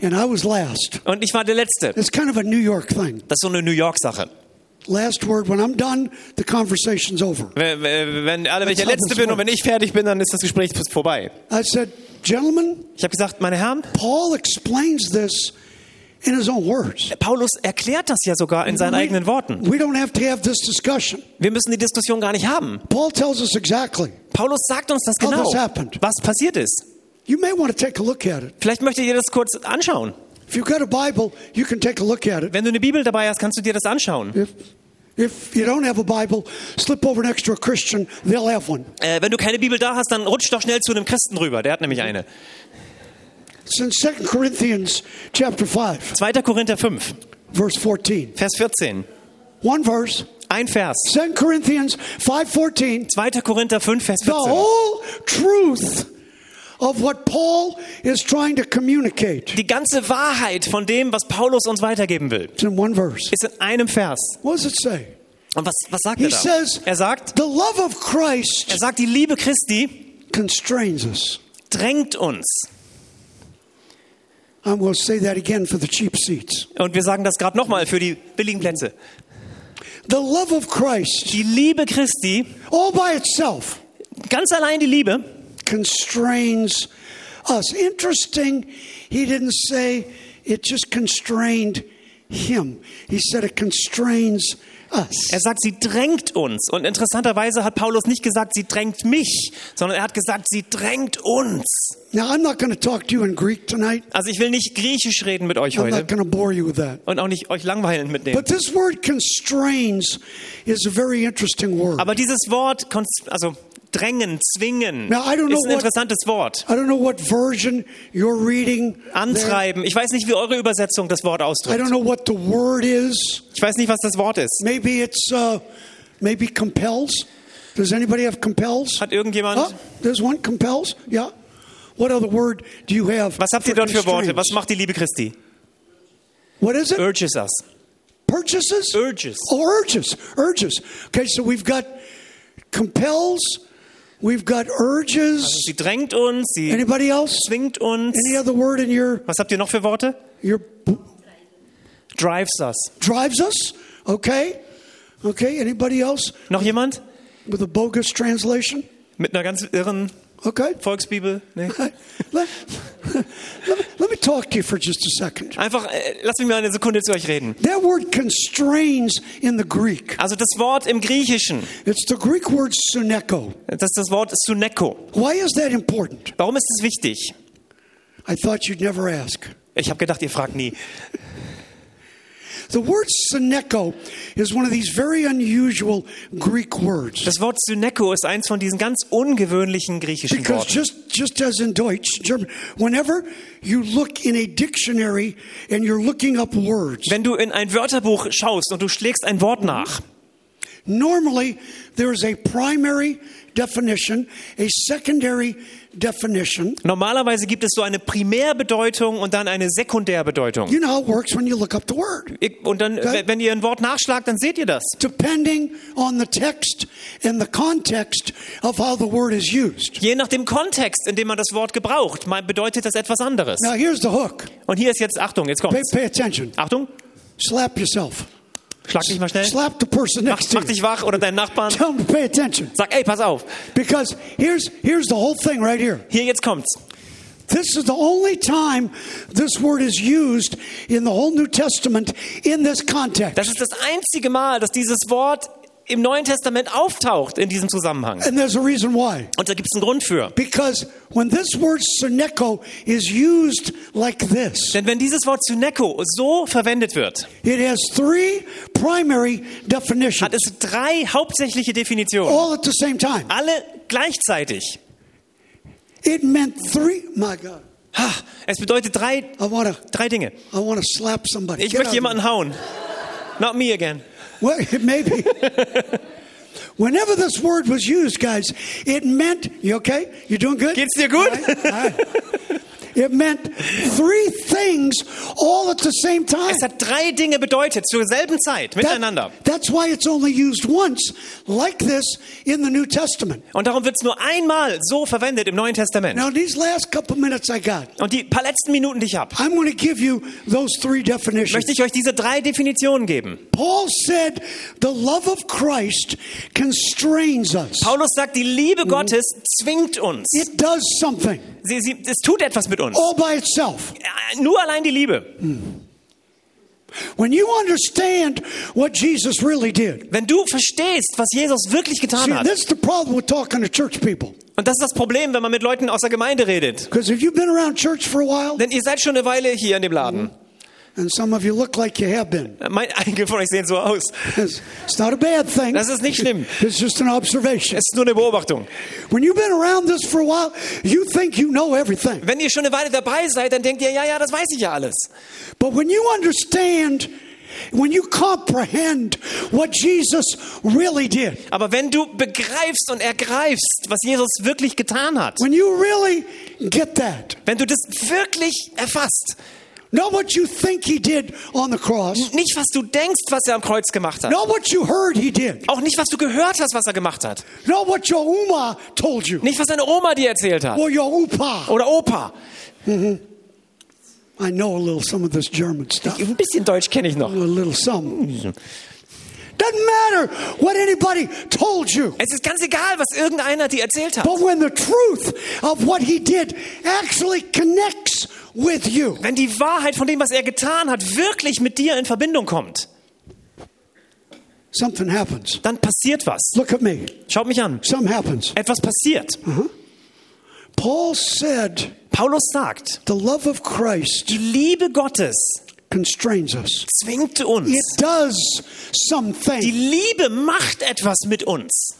[SPEAKER 1] and I was last.
[SPEAKER 2] und ich war der Letzte.
[SPEAKER 1] It's kind of a New York thing.
[SPEAKER 2] Das ist so eine New York-Sache.
[SPEAKER 1] Last word. When I'm done, the conversation's over.
[SPEAKER 2] Wenn, wenn alle, wenn ich der Letzte bin und wenn ich fertig bin, dann ist das Gespräch vorbei.
[SPEAKER 1] I said, gentlemen,
[SPEAKER 2] Ich habe gesagt, meine Herren,
[SPEAKER 1] Paul explains this in his own words.
[SPEAKER 2] Paulus erklärt das ja sogar in seinen eigenen Worten.
[SPEAKER 1] We don't have to have this discussion.
[SPEAKER 2] Wir müssen die Diskussion gar nicht haben.
[SPEAKER 1] Paul tells us exactly.
[SPEAKER 2] Paulus sagt uns das genau, was passiert ist.
[SPEAKER 1] You may want to take a look at it.
[SPEAKER 2] Vielleicht möchtet ihr das kurz anschauen. Wenn du eine Bibel dabei hast, kannst du dir das anschauen.
[SPEAKER 1] If if you don't have a Bible, slip over next to a Christian. They'll have one.
[SPEAKER 2] Äh, wenn du keine Bibel da hast, dann rutsch doch schnell zu einem Christen rüber. Der hat nämlich eine.
[SPEAKER 1] It's in 2 Corinthians chapter 5,
[SPEAKER 2] 2. Korinther 5,
[SPEAKER 1] verse 14.
[SPEAKER 2] Vers 14.
[SPEAKER 1] One verse.
[SPEAKER 2] Ein Vers.
[SPEAKER 1] 2 Corinthians 5:14.
[SPEAKER 2] 2. Korinther 5, Vers
[SPEAKER 1] The
[SPEAKER 2] 14.
[SPEAKER 1] whole truth of what Paul is trying to communicate.
[SPEAKER 2] Die ganze Wahrheit von dem, was Paulus uns weitergeben will,
[SPEAKER 1] It's in one verse.
[SPEAKER 2] ist in einem Vers.
[SPEAKER 1] What does it say?
[SPEAKER 2] Und was, was sagt
[SPEAKER 1] He
[SPEAKER 2] er da?
[SPEAKER 1] says,
[SPEAKER 2] Er sagt,
[SPEAKER 1] The love of Christ
[SPEAKER 2] er sagt, die Liebe Christi
[SPEAKER 1] constrains us.
[SPEAKER 2] drängt uns.
[SPEAKER 1] I will say that again for the cheap seats.
[SPEAKER 2] Und wir sagen das gerade nochmal für die billigen Plätze.
[SPEAKER 1] The love of Christ,
[SPEAKER 2] Die Liebe Christi,
[SPEAKER 1] all by itself,
[SPEAKER 2] ganz allein die Liebe,
[SPEAKER 1] constrains us. Interesting, he didn't say it just constrained him, he said it constrains us.
[SPEAKER 2] er sagt, sie drängt uns. Und interessanterweise hat Paulus nicht gesagt, sie drängt mich, sondern er hat gesagt, sie drängt uns.
[SPEAKER 1] Now, I'm not going to talk to you in Greek tonight.
[SPEAKER 2] Also ich will nicht griechisch reden mit euch
[SPEAKER 1] I'm
[SPEAKER 2] heute
[SPEAKER 1] not going to bore you with that.
[SPEAKER 2] und auch nicht euch langweilen mitnehmen.
[SPEAKER 1] But this word constrains is a very interesting word.
[SPEAKER 2] Aber dieses Wort, also drängen, zwingen,
[SPEAKER 1] Now, I don't know
[SPEAKER 2] ist ein
[SPEAKER 1] what-
[SPEAKER 2] interessantes Wort.
[SPEAKER 1] I don't know what version you're reading.
[SPEAKER 2] Antreiben. Ich weiß nicht, wie eure Übersetzung das Wort
[SPEAKER 1] I
[SPEAKER 2] ausdrückt.
[SPEAKER 1] don't know what the word is.
[SPEAKER 2] Ich weiß nicht, was das Wort ist.
[SPEAKER 1] Maybe it's uh, maybe compels. Does anybody have compels?
[SPEAKER 2] Hat irgendjemand?
[SPEAKER 1] Oh, there's one compels. Yeah. What other word do you have?
[SPEAKER 2] Was habt ihr dort für Worte? Was macht die Liebe Christi?
[SPEAKER 1] What is it?
[SPEAKER 2] Urges us.
[SPEAKER 1] Purchases?
[SPEAKER 2] Urges.
[SPEAKER 1] Oh, urges. Urges. Okay, so we've got compels. We've got urges.
[SPEAKER 2] Sie drängt uns, sie
[SPEAKER 1] Anybody else?
[SPEAKER 2] zwingt uns.
[SPEAKER 1] Any other word in your
[SPEAKER 2] Was habt ihr noch für Worte?
[SPEAKER 1] your
[SPEAKER 2] Drives us.
[SPEAKER 1] drives us? Okay. Okay. Anybody else
[SPEAKER 2] Noch jemand?
[SPEAKER 1] with a bogus translation?
[SPEAKER 2] Mit einer ganz irren
[SPEAKER 1] Okay.
[SPEAKER 2] Volksbibel? Nee.
[SPEAKER 1] let, let, let me talk to you for just a second.
[SPEAKER 2] Einfach, äh, lasst mich mal eine Sekunde zu euch reden.
[SPEAKER 1] That word constrains in the Greek.
[SPEAKER 2] Also das Wort im Griechischen,
[SPEAKER 1] It's the Greek word suneko.
[SPEAKER 2] das ist das Wort suneko.
[SPEAKER 1] Why is that important?
[SPEAKER 2] Warum ist es wichtig?
[SPEAKER 1] I thought you'd never ask.
[SPEAKER 2] Ich habe gedacht, ihr fragt nie.
[SPEAKER 1] The word suneko is one of these very unusual Greek words.
[SPEAKER 2] Das Wort syneko ist eins von diesen ganz ungewöhnlichen griechischen
[SPEAKER 1] Because
[SPEAKER 2] Worten.
[SPEAKER 1] just, just as in Deutsch, German, whenever you look in a dictionary and you're looking up words,
[SPEAKER 2] Wenn du in ein Wörterbuch schaust und du schlägst ein Wort nach,
[SPEAKER 1] normally there is a primary definition, a secondary definition.
[SPEAKER 2] Normalerweise gibt es so eine Primärbedeutung und dann eine Sekundärbedeutung.
[SPEAKER 1] You know how it works when you look up the word.
[SPEAKER 2] Und dann,
[SPEAKER 1] Okay.
[SPEAKER 2] wenn ihr ein Wort nachschlagt, dann seht ihr das.
[SPEAKER 1] Depending on the text and the context of how the word is used.
[SPEAKER 2] Je nach dem Kontext, in dem man das Wort gebraucht, bedeutet das etwas anderes.
[SPEAKER 1] Now here's the hook.
[SPEAKER 2] Und hier ist jetzt, Achtung, jetzt
[SPEAKER 1] Pay,
[SPEAKER 2] kommt's.
[SPEAKER 1] pay attention.
[SPEAKER 2] Achtung,
[SPEAKER 1] Slap yourself.
[SPEAKER 2] Schlag dich mal schnell.
[SPEAKER 1] Slap the person
[SPEAKER 2] Mach,
[SPEAKER 1] next
[SPEAKER 2] mach
[SPEAKER 1] you.
[SPEAKER 2] dich wach oder deinen Nachbarn.
[SPEAKER 1] Tell to pay attention.
[SPEAKER 2] Sag, ey, pass auf.
[SPEAKER 1] Because here's here's the whole thing right here.
[SPEAKER 2] Hier, jetzt kommt's.
[SPEAKER 1] This is the only time this word is used in the whole New Testament in this context.
[SPEAKER 2] Das ist das einzige Mal, dass dieses Wort im Neuen Testament auftaucht in diesem Zusammenhang.
[SPEAKER 1] And there's a reason why.
[SPEAKER 2] Und da gibt es einen Grund für.
[SPEAKER 1] Because when this word syneko is used like this,
[SPEAKER 2] Denn wenn dieses Wort Syneko so verwendet wird,
[SPEAKER 1] it has three primary definitions,
[SPEAKER 2] hat es drei hauptsächliche Definitionen.
[SPEAKER 1] all at the same time.
[SPEAKER 2] Alle gleichzeitig.
[SPEAKER 1] It meant three. My God,
[SPEAKER 2] Ha, Es bedeutet drei,
[SPEAKER 1] to,
[SPEAKER 2] drei Dinge.
[SPEAKER 1] I want to slap somebody.
[SPEAKER 2] Ich
[SPEAKER 1] Get
[SPEAKER 2] möchte jemanden hauen. Not me again.
[SPEAKER 1] Well, maybe. Whenever this word was used, guys, it meant, you okay? You doing good?
[SPEAKER 2] Geht's dir gut?
[SPEAKER 1] All right, all right. It meant three things all at the same time.
[SPEAKER 2] Es hat drei Dinge bedeutet zur selben Zeit miteinander.
[SPEAKER 1] That- that's why it's only used once, like this, in the New Testament.
[SPEAKER 2] Und darum wird es nur einmal so verwendet im Neuen Testament.
[SPEAKER 1] Now, these last couple minutes I got,
[SPEAKER 2] Und die paar letzten Minuten, die ich habe,
[SPEAKER 1] I'm going to give you those three definitions.
[SPEAKER 2] möchte ich euch diese drei Definitionen geben.
[SPEAKER 1] Paul said, The love of Christ constrains us.
[SPEAKER 2] Paulus sagt, die Liebe Gottes zwingt uns.
[SPEAKER 1] It does something
[SPEAKER 2] Sie, sie, es tut etwas mit uns.
[SPEAKER 1] all by itself.
[SPEAKER 2] Äh, Nur allein die Liebe.
[SPEAKER 1] When you understand what Jesus really did,
[SPEAKER 2] Wenn du verstehst, was Jesus wirklich getan
[SPEAKER 1] see,
[SPEAKER 2] hat.
[SPEAKER 1] this is the problem with talking to church people.
[SPEAKER 2] Und das ist das Problem, wenn man mit Leuten aus der Gemeinde redet.
[SPEAKER 1] Because if you've been around church for a while,
[SPEAKER 2] Denn ihr seid schon eine Weile hier in dem Laden.
[SPEAKER 1] And some of you look like you have been,
[SPEAKER 2] Mein, einige von euch sehen so aus.
[SPEAKER 1] it's not a bad thing.
[SPEAKER 2] Das ist nicht schlimm.
[SPEAKER 1] It's just an observation.
[SPEAKER 2] Es ist nur eine Beobachtung.
[SPEAKER 1] When you've been around this for a while, you think you know everything.
[SPEAKER 2] Wenn ihr schon eine Weile dabei seid, dann denkt ihr, ja, ja, das weiß ich ja alles.
[SPEAKER 1] But when you understand, when you comprehend what Jesus really did,
[SPEAKER 2] Aber wenn du begreifst und ergreifst, was Jesus wirklich getan hat,
[SPEAKER 1] when you really get that,
[SPEAKER 2] wenn du das wirklich erfasst,
[SPEAKER 1] not what you think he did on the cross,
[SPEAKER 2] nicht was du denkst, was er am Kreuz gemacht hat,
[SPEAKER 1] not what you heard he did,
[SPEAKER 2] auch nicht was du gehört hast, was er gemacht hat,
[SPEAKER 1] not what your Uma told you,
[SPEAKER 2] nicht was deine Oma dir erzählt hat
[SPEAKER 1] or your Upa.
[SPEAKER 2] oder Opa.
[SPEAKER 1] I know a little some of this German stuff.
[SPEAKER 2] Ein bisschen Deutsch kenne ich noch.
[SPEAKER 1] A little some. Doesn't matter what anybody told you.
[SPEAKER 2] Es ist ganz egal, was irgendeiner dir erzählt hat.
[SPEAKER 1] But when the truth of what he did actually connects with you,
[SPEAKER 2] Wenn die Wahrheit von dem, was er getan hat, wirklich mit dir in Verbindung kommt,
[SPEAKER 1] something happens.
[SPEAKER 2] dann passiert was.
[SPEAKER 1] Look at me.
[SPEAKER 2] Schaut mich an.
[SPEAKER 1] Something happens.
[SPEAKER 2] Etwas passiert.
[SPEAKER 1] Paul said,
[SPEAKER 2] Paulus sagt,
[SPEAKER 1] the love of Christ
[SPEAKER 2] die Liebe Gottes
[SPEAKER 1] constrains us.
[SPEAKER 2] zwingt uns.
[SPEAKER 1] It does
[SPEAKER 2] Die
[SPEAKER 1] something.
[SPEAKER 2] Liebe macht etwas mit uns.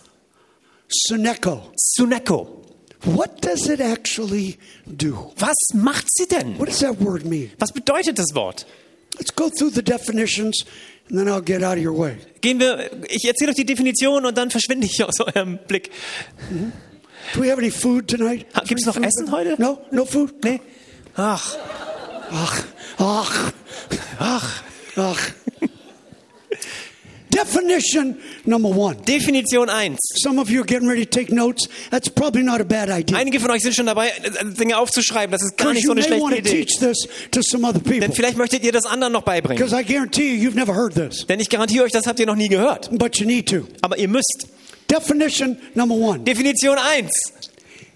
[SPEAKER 1] Suneko.
[SPEAKER 2] Suneko.
[SPEAKER 1] What does it actually do?
[SPEAKER 2] Was macht sie denn?
[SPEAKER 1] What does that word mean?
[SPEAKER 2] Was bedeutet das Wort?
[SPEAKER 1] Let's go through the definitions and then I'll get out of your way.
[SPEAKER 2] Gehen wir, ich erzähle euch die Definition und dann verschwinde ich aus eurem Blick.
[SPEAKER 1] Do we have any food tonight?
[SPEAKER 2] Gibt's noch? Essen heute?
[SPEAKER 1] No, no food?
[SPEAKER 2] Nee? Ach,
[SPEAKER 1] Ach, ach,
[SPEAKER 2] ach.
[SPEAKER 1] ach. Definition number one.
[SPEAKER 2] Definition 1.
[SPEAKER 1] Some of you are getting ready to take notes. That's probably not a bad idea.
[SPEAKER 2] Einige von euch sind schon dabei, äh, Dinge aufzuschreiben. Das ist gar nicht so eine schlechte
[SPEAKER 1] want to
[SPEAKER 2] Idee.
[SPEAKER 1] teach this to some other people.
[SPEAKER 2] Denn vielleicht möchtet ihr das anderen noch beibringen.
[SPEAKER 1] Because I guarantee you, you've never heard this,
[SPEAKER 2] Denn ich garantiere euch, das habt ihr noch nie gehört.
[SPEAKER 1] but you need to.
[SPEAKER 2] Aber ihr müsst.
[SPEAKER 1] Definition number one.
[SPEAKER 2] Definition 1.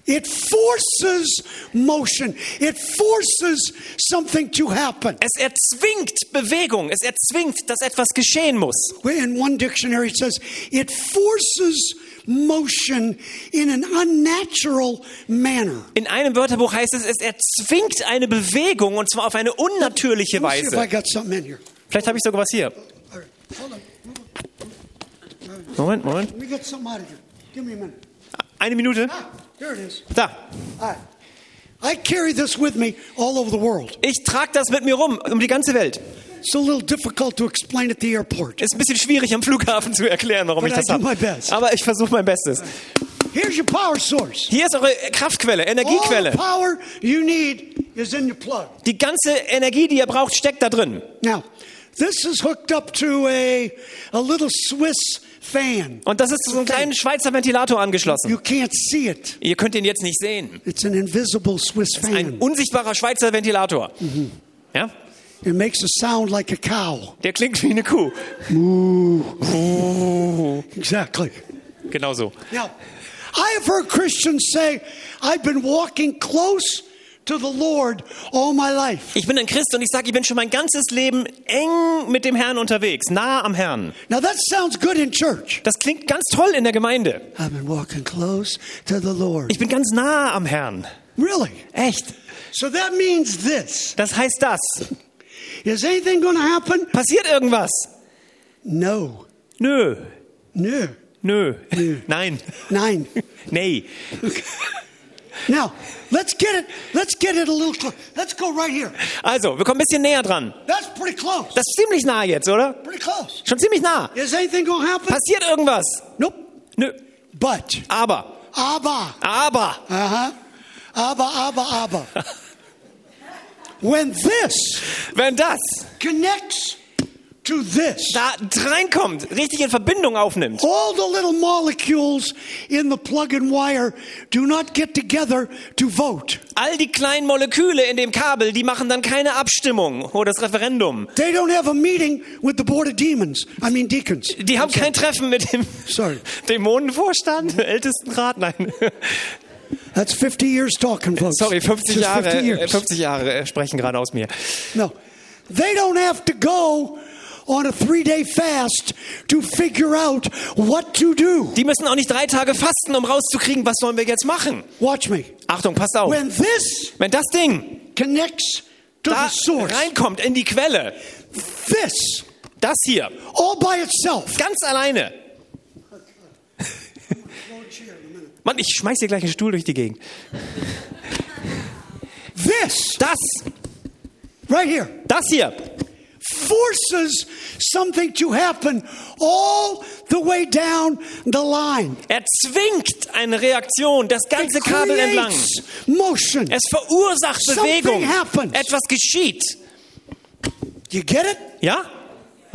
[SPEAKER 1] It forces motion. It forces something to happen.
[SPEAKER 2] Es erzwingt Bewegung. Es erzwingt, dass etwas geschehen muss.
[SPEAKER 1] In one dictionary, it says it forces motion in an unnatural manner.
[SPEAKER 2] In einem Wörterbuch heißt es, es erzwingt eine Bewegung und zwar auf eine unnatürliche
[SPEAKER 1] Let me see if I
[SPEAKER 2] Weise.
[SPEAKER 1] got something in here.
[SPEAKER 2] Vielleicht habe ich sogar was hier. Moment, Moment. Eine Minute.
[SPEAKER 1] There it is.
[SPEAKER 2] Da.
[SPEAKER 1] All. I carry this with me all over the world.
[SPEAKER 2] Ich trage das mit mir rum, um die ganze Welt.
[SPEAKER 1] It's a little difficult to explain at the airport.
[SPEAKER 2] Ist ein bisschen schwierig am Flughafen zu erklären, warum
[SPEAKER 1] But
[SPEAKER 2] ich das habe.
[SPEAKER 1] best.
[SPEAKER 2] Aber ich versuche mein Bestes.
[SPEAKER 1] Here's your power source.
[SPEAKER 2] Hier ist eure Kraftquelle,
[SPEAKER 1] All the
[SPEAKER 2] Energiequelle.
[SPEAKER 1] power you need is in your plug.
[SPEAKER 2] Die ganze Energie, die ihr braucht, steckt da drin.
[SPEAKER 1] Now, this is hooked up to a, a little Swiss fan.
[SPEAKER 2] Und das ist so ein kleinen Schweizer Ventilator angeschlossen.
[SPEAKER 1] You can't see it.
[SPEAKER 2] Ihr könnt ihn jetzt nicht sehen.
[SPEAKER 1] It's an invisible Swiss
[SPEAKER 2] Ein
[SPEAKER 1] fan.
[SPEAKER 2] unsichtbarer Schweizer Ventilator. Ja?
[SPEAKER 1] It makes a sound like a cow.
[SPEAKER 2] Der klingt wie eine Kuh.
[SPEAKER 1] Exactly.
[SPEAKER 2] Genau so.
[SPEAKER 1] Now, I have heard Christians say, I've been walking close to the Lord all my life.
[SPEAKER 2] Ich bin ein Christ und ich sage, ich bin schon mein ganzes Leben eng mit dem Herrn unterwegs, nah am Herrn.
[SPEAKER 1] Now, that sounds good in church.
[SPEAKER 2] Das klingt ganz toll in der Gemeinde.
[SPEAKER 1] I've been walking close to the Lord.
[SPEAKER 2] Ich bin ganz nah am Herrn.
[SPEAKER 1] Really?
[SPEAKER 2] Echt?
[SPEAKER 1] So that means this.
[SPEAKER 2] Das heißt das.
[SPEAKER 1] Is anything going to happen?
[SPEAKER 2] Passiert irgendwas?
[SPEAKER 1] No.
[SPEAKER 2] Nö.
[SPEAKER 1] No.
[SPEAKER 2] Nö. Nein.
[SPEAKER 1] Nine.
[SPEAKER 2] Nee.
[SPEAKER 1] Now, let's get it. Let's get it a little close. Let's go right here.
[SPEAKER 2] Also, wir kommen ein bisschen näher dran.
[SPEAKER 1] That's pretty close.
[SPEAKER 2] Das ist ziemlich nah jetzt, oder?
[SPEAKER 1] Pretty close.
[SPEAKER 2] Schon ziemlich nah.
[SPEAKER 1] Is anything to happen?
[SPEAKER 2] Passiert irgendwas?
[SPEAKER 1] Nope.
[SPEAKER 2] Nö.
[SPEAKER 1] But,
[SPEAKER 2] Aber. Aber.
[SPEAKER 1] Uh huh. Abba, Abba, Abba. when this
[SPEAKER 2] Wenn das
[SPEAKER 1] connects to this,
[SPEAKER 2] da reinkommt, richtig in Verbindung aufnimmt,
[SPEAKER 1] all the little molecules in the plug and wire do not get together to vote.
[SPEAKER 2] all die kleinen Moleküle in dem Kabel, die machen dann keine Abstimmung oder das Referendum.
[SPEAKER 1] They don't have a meeting with the board of demons. I mean deacons.
[SPEAKER 2] Die haben kein Treffen mit dem
[SPEAKER 1] Sorry.
[SPEAKER 2] Dämonenvorstand, Ältestenrat, nein.
[SPEAKER 1] That's 50 years talking, folks.
[SPEAKER 2] Sorry, 50
[SPEAKER 1] Just
[SPEAKER 2] Jahre,
[SPEAKER 1] 50
[SPEAKER 2] äh,
[SPEAKER 1] years.
[SPEAKER 2] 50 Jahre äh, sprechen gerade aus mir.
[SPEAKER 1] No. They don't have to go on a three day fast to figure out what to do.
[SPEAKER 2] Die müssen auch nicht drei Tage fasten, um rauszukriegen, was sollen wir jetzt machen.
[SPEAKER 1] Watch me.
[SPEAKER 2] Achtung, passt auf.
[SPEAKER 1] When this
[SPEAKER 2] Wenn das Ding
[SPEAKER 1] connects to
[SPEAKER 2] da
[SPEAKER 1] the source,
[SPEAKER 2] reinkommt in die Quelle,
[SPEAKER 1] this
[SPEAKER 2] das hier,
[SPEAKER 1] all by itself.
[SPEAKER 2] ganz alleine. Mann, ich schmeiß dir gleich einen Stuhl durch die Gegend.
[SPEAKER 1] This
[SPEAKER 2] Das,
[SPEAKER 1] right here
[SPEAKER 2] das hier,
[SPEAKER 1] forces something to happen all the way down the line.
[SPEAKER 2] er zwingt eine Reaktion, das ganze
[SPEAKER 1] It
[SPEAKER 2] Kabel entlang.
[SPEAKER 1] motion.
[SPEAKER 2] Es verursacht
[SPEAKER 1] Something
[SPEAKER 2] Bewegung.
[SPEAKER 1] happens.
[SPEAKER 2] Etwas geschieht.
[SPEAKER 1] You get it?
[SPEAKER 2] Ja?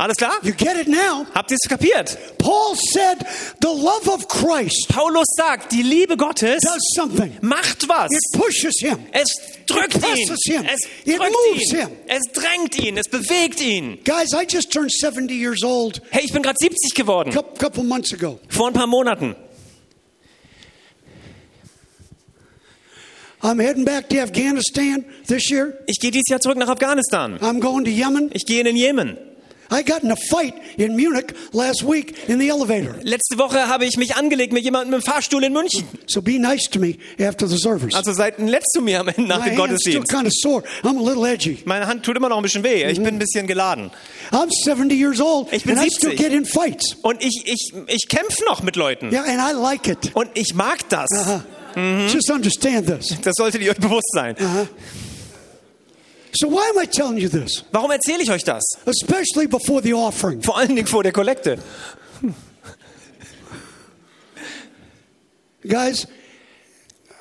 [SPEAKER 2] Alles klar?
[SPEAKER 1] You get it now?
[SPEAKER 2] Habt ihr es kapiert?
[SPEAKER 1] Paul said the love of Christ
[SPEAKER 2] Paulus sagt, die Liebe Gottes
[SPEAKER 1] does something.
[SPEAKER 2] macht was.
[SPEAKER 1] It pushes him.
[SPEAKER 2] Es drückt
[SPEAKER 1] It
[SPEAKER 2] ihn.
[SPEAKER 1] him.
[SPEAKER 2] Es
[SPEAKER 1] It
[SPEAKER 2] drückt
[SPEAKER 1] moves
[SPEAKER 2] ihn.
[SPEAKER 1] him.
[SPEAKER 2] Es drängt ihn. Es bewegt ihn.
[SPEAKER 1] Guys, I just turned 70 years old
[SPEAKER 2] Hey, ich bin gerade 70 geworden.
[SPEAKER 1] a couple months ago.
[SPEAKER 2] Vor ein paar Monaten.
[SPEAKER 1] I'm heading back to Afghanistan this year.
[SPEAKER 2] Ich gehe dieses Jahr zurück nach Afghanistan.
[SPEAKER 1] I'm going to Yemen.
[SPEAKER 2] Ich gehe in den Jemen.
[SPEAKER 1] I got in a fight in Munich last week in the elevator.
[SPEAKER 2] Letzte Woche habe ich mich angelegt mit jemandem im Fahrstuhl in München.
[SPEAKER 1] So be nice to me after the service.
[SPEAKER 2] Also seid nett zu mir am Ende nach
[SPEAKER 1] My
[SPEAKER 2] dem
[SPEAKER 1] hand's still
[SPEAKER 2] Gottesdienst.
[SPEAKER 1] kind of sore. I'm a little edgy.
[SPEAKER 2] Meine Hand tut immer noch ein bisschen weh. Ich bin ein bisschen geladen.
[SPEAKER 1] I'm 70 years old
[SPEAKER 2] Ich bin
[SPEAKER 1] and I still
[SPEAKER 2] 70.
[SPEAKER 1] get in fights.
[SPEAKER 2] Und ich, ich, ich kämpfe noch mit Leuten.
[SPEAKER 1] Yeah, and I like it.
[SPEAKER 2] Und ich mag das.
[SPEAKER 1] Uh-huh. Just understand this.
[SPEAKER 2] Das solltet ihr euch bewusst sein.
[SPEAKER 1] So why am I telling you this?
[SPEAKER 2] Warum erzähle ich euch das?
[SPEAKER 1] Especially before the offering.
[SPEAKER 2] Vor allen Dingen vor der Kollekte.
[SPEAKER 1] Guys,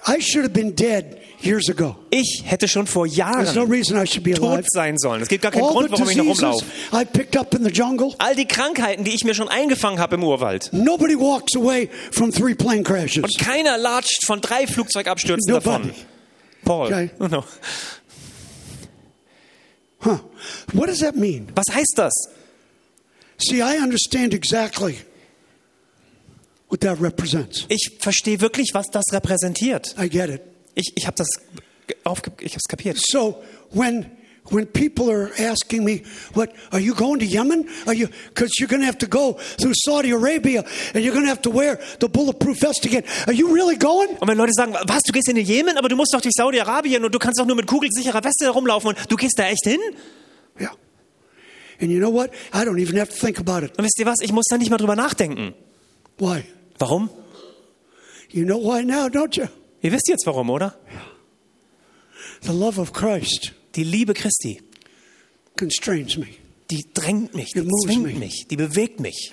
[SPEAKER 1] I should have been dead years ago.
[SPEAKER 2] Ich hätte schon vor
[SPEAKER 1] There's no
[SPEAKER 2] Jahren
[SPEAKER 1] reason I should be
[SPEAKER 2] tot
[SPEAKER 1] alive.
[SPEAKER 2] sein sollen. Es gibt gar keinen
[SPEAKER 1] All
[SPEAKER 2] Grund, warum ich noch rumlaufe.
[SPEAKER 1] I picked up in the jungle.
[SPEAKER 2] All die Krankheiten, die ich mir schon eingefangen habe im Urwald.
[SPEAKER 1] Nobody walks away from three plane crashes.
[SPEAKER 2] Und keiner latscht von drei Flugzeugabstürzen
[SPEAKER 1] Nobody.
[SPEAKER 2] davon. Paul.
[SPEAKER 1] Okay.
[SPEAKER 2] Genau.
[SPEAKER 1] Huh. What does that mean?
[SPEAKER 2] Was heißt das?
[SPEAKER 1] See, I understand exactly what that represents.
[SPEAKER 2] Ich verstehe wirklich, was das repräsentiert.
[SPEAKER 1] I get it.
[SPEAKER 2] Ich, ich habe das aufge ich hab's kapiert.
[SPEAKER 1] So when when people are asking me, "What are you going to Yemen? Are you because you're going to have to go through Saudi Arabia and you're going to have to wear the bulletproof vest again? Are you really going?"
[SPEAKER 2] Und wenn Leute sagen, was, du gehst in den Jemen, aber du musst doch durch Saudi-Arabien und du kannst doch nur mit kugelsicherer Weste herumlaufen und du gehst da echt hin?
[SPEAKER 1] Yeah. And you know what? I don't even have to think about it.
[SPEAKER 2] Und wisst ihr was, ich muss da nicht mal drüber nachdenken.
[SPEAKER 1] Why?
[SPEAKER 2] Warum?
[SPEAKER 1] You know why now, don't you?
[SPEAKER 2] Ihr wisst jetzt warum, oder?
[SPEAKER 1] The love of Christ
[SPEAKER 2] Die Liebe Christi,
[SPEAKER 1] constrains me.
[SPEAKER 2] die drängt mich, die zwingt mich, die bewegt mich.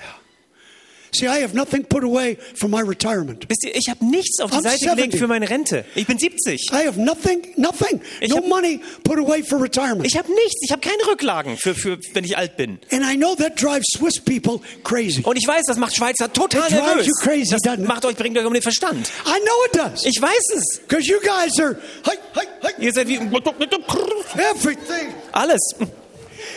[SPEAKER 1] See, I have nothing put away for my retirement.
[SPEAKER 2] Wisst ihr, ich habe nichts auf die
[SPEAKER 1] I'm
[SPEAKER 2] Seite gelegt
[SPEAKER 1] 70.
[SPEAKER 2] für meine Rente. Ich bin 70.
[SPEAKER 1] I have nothing, nothing,
[SPEAKER 2] Ich
[SPEAKER 1] no
[SPEAKER 2] hab-
[SPEAKER 1] money put away for retirement.
[SPEAKER 2] Ich habe nichts, ich habe keine Rücklagen für, für, wenn ich alt bin.
[SPEAKER 1] And I know that drives Swiss people crazy.
[SPEAKER 2] Und ich weiß, das macht Schweizer total
[SPEAKER 1] It
[SPEAKER 2] nervös.
[SPEAKER 1] you crazy,
[SPEAKER 2] das
[SPEAKER 1] doesn't
[SPEAKER 2] macht euch, bringt euch um den Verstand.
[SPEAKER 1] I know it does.
[SPEAKER 2] Ich weiß es.
[SPEAKER 1] Because you guys are, hi, hi, hi,
[SPEAKER 2] Ihr seid wie
[SPEAKER 1] everything.
[SPEAKER 2] alles.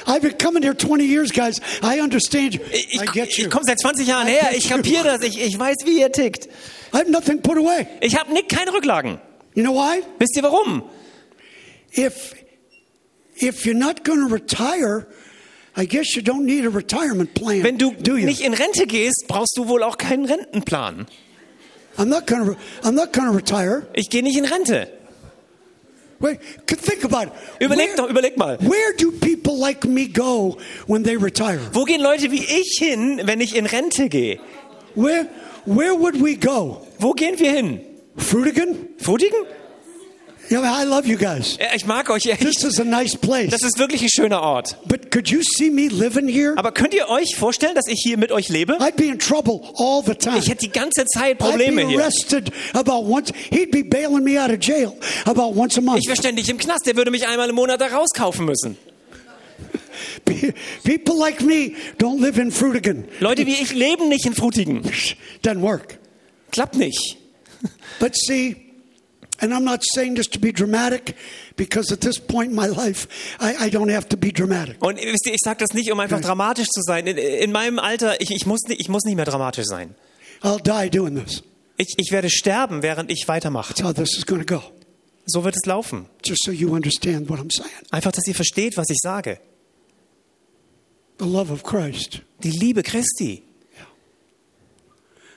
[SPEAKER 1] I've been coming here 20 years, guys. I understand you.
[SPEAKER 2] Ich,
[SPEAKER 1] I get you.
[SPEAKER 2] ich komme seit 20 Jahren her. Ich kapiere das. Ich, ich weiß, wie ihr tickt.
[SPEAKER 1] I have nothing put away.
[SPEAKER 2] Ich habe keine Rücklagen.
[SPEAKER 1] You know why?
[SPEAKER 2] Wisst ihr warum?
[SPEAKER 1] If if you're not going to retire, I guess you don't need a retirement plan.
[SPEAKER 2] Wenn du nicht in Rente gehst, brauchst du wohl auch keinen Rentenplan.
[SPEAKER 1] I'm not to. I'm not to retire.
[SPEAKER 2] Ich gehe nicht in Rente.
[SPEAKER 1] Wait, think about it.
[SPEAKER 2] Überleg
[SPEAKER 1] Where-
[SPEAKER 2] doch, überleg mal.
[SPEAKER 1] Where do people like me go when they retire?
[SPEAKER 2] Wo gehen Leute wie ich hin, wenn ich in Rente gehe?
[SPEAKER 1] Where where would we go?
[SPEAKER 2] Wo gehen wir hin?
[SPEAKER 1] Frutigan?
[SPEAKER 2] Frutigen?
[SPEAKER 1] Know, I love you guys.
[SPEAKER 2] Ich mag euch echt.
[SPEAKER 1] This is a nice place.
[SPEAKER 2] Das ist wirklich ein schöner Ort.
[SPEAKER 1] But could you see me living here?
[SPEAKER 2] Aber könnt ihr euch vorstellen, dass ich hier mit euch lebe?
[SPEAKER 1] I'd be in trouble all the time.
[SPEAKER 2] Ich hätte die ganze Zeit
[SPEAKER 1] I'd
[SPEAKER 2] Probleme hier.
[SPEAKER 1] arrested about once. He'd be bailing me out of jail about once a month.
[SPEAKER 2] Ich wäre ständig im Knast. Der würde mich einmal im Monat da rauskaufen müssen.
[SPEAKER 1] People like me don't live in Frutigen.
[SPEAKER 2] Leute wie ich leben nicht in Frutigen.
[SPEAKER 1] Doesn't work.
[SPEAKER 2] Klappt nicht.
[SPEAKER 1] But see, and I'm not saying this to be dramatic, because at this point in my life, I, I don't have to be dramatic.
[SPEAKER 2] Und ihr, ich sage das nicht, um einfach dramatisch zu sein. In, in meinem Alter, ich, ich, muss nicht, ich muss nicht mehr dramatisch sein.
[SPEAKER 1] I'll die doing this.
[SPEAKER 2] Ich, ich werde sterben, während ich weitermache.
[SPEAKER 1] That's how this is going to go.
[SPEAKER 2] So wird es laufen.
[SPEAKER 1] Just so you understand what I'm saying.
[SPEAKER 2] Einfach, dass ihr versteht, was ich sage.
[SPEAKER 1] The love of Christ.
[SPEAKER 2] Die Liebe Christi.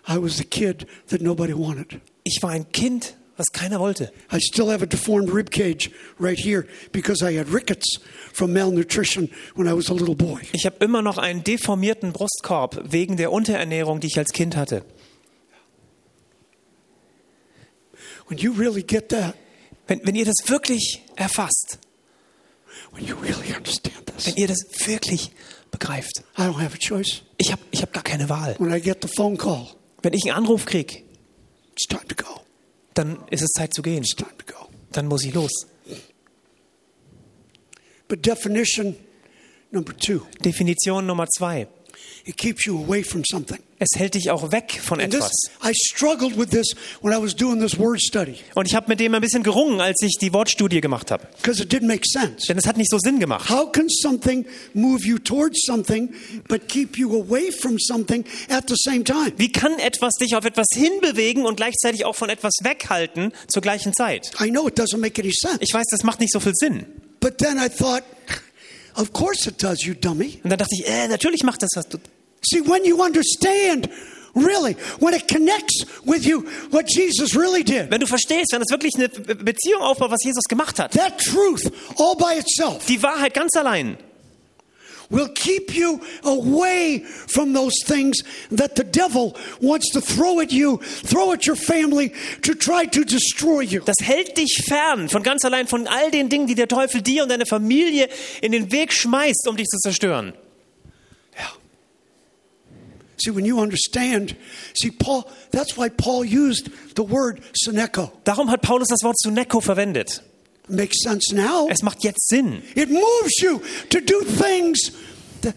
[SPEAKER 1] I was the kid that nobody wanted.
[SPEAKER 2] Ich war ein Kind, was keiner wollte.
[SPEAKER 1] I still have a deformed rib cage right here because I had rickets from malnutrition when I was a little boy.
[SPEAKER 2] Ich habe immer noch einen deformierten Brustkorb wegen der Unterernährung, die ich als Kind hatte.
[SPEAKER 1] When you really get that,
[SPEAKER 2] Wenn, wenn ihr das wirklich erfasst,
[SPEAKER 1] when you really understand this,
[SPEAKER 2] wenn ihr das wirklich begreift,
[SPEAKER 1] I don't have a choice.
[SPEAKER 2] ich habe ich hab gar keine Wahl.
[SPEAKER 1] When I get the phone call,
[SPEAKER 2] Wenn ich einen Anruf kriege,
[SPEAKER 1] it's time to go.
[SPEAKER 2] Dann ist es Zeit zu gehen. Dann muss ich los.
[SPEAKER 1] But definition number two,
[SPEAKER 2] Definition Nummer zwei.
[SPEAKER 1] It keeps you away from something.
[SPEAKER 2] Es hält dich auch weg von etwas.
[SPEAKER 1] this, I struggled with this when I was doing this word study
[SPEAKER 2] Und ich habe mit dem ein bisschen gerungen, als ich die Wortstudie gemacht habe.
[SPEAKER 1] because it didn't make sense.
[SPEAKER 2] Denn es hat nicht so Sinn gemacht.
[SPEAKER 1] How can something move you towards something but keep you away from something at the same time?
[SPEAKER 2] Wie kann etwas dich auf etwas hinbewegen und gleichzeitig auch von etwas weghalten zur gleichen Zeit?
[SPEAKER 1] I know it doesn't make any sense.
[SPEAKER 2] Ich weiß, das macht nicht so viel Sinn.
[SPEAKER 1] But then I thought, of course it does, you dummy.
[SPEAKER 2] Und dann dachte ich, äh, natürlich macht das was. Du
[SPEAKER 1] See, when you understand, really, when it connects with you what Jesus really did,
[SPEAKER 2] Wenn du verstehst, wenn es wirklich eine Be- Beziehung aufbaut, was Jesus gemacht hat,
[SPEAKER 1] that truth all by itself
[SPEAKER 2] die Wahrheit ganz allein,
[SPEAKER 1] will keep you away from those things that the devil wants to throw at you, throw at your family to try to destroy you.
[SPEAKER 2] das hält dich fern von ganz allein von all den Dingen, die der Teufel dir und deine Familie in den Weg schmeißt, um dich zu zerstören.
[SPEAKER 1] See, when you understand, see, Paul, that's why Paul used the word Seneco.
[SPEAKER 2] Darum hat Paulus das Wort Suneko verwendet.
[SPEAKER 1] Makes sense now.
[SPEAKER 2] Es macht jetzt Sinn.
[SPEAKER 1] It moves you to do things that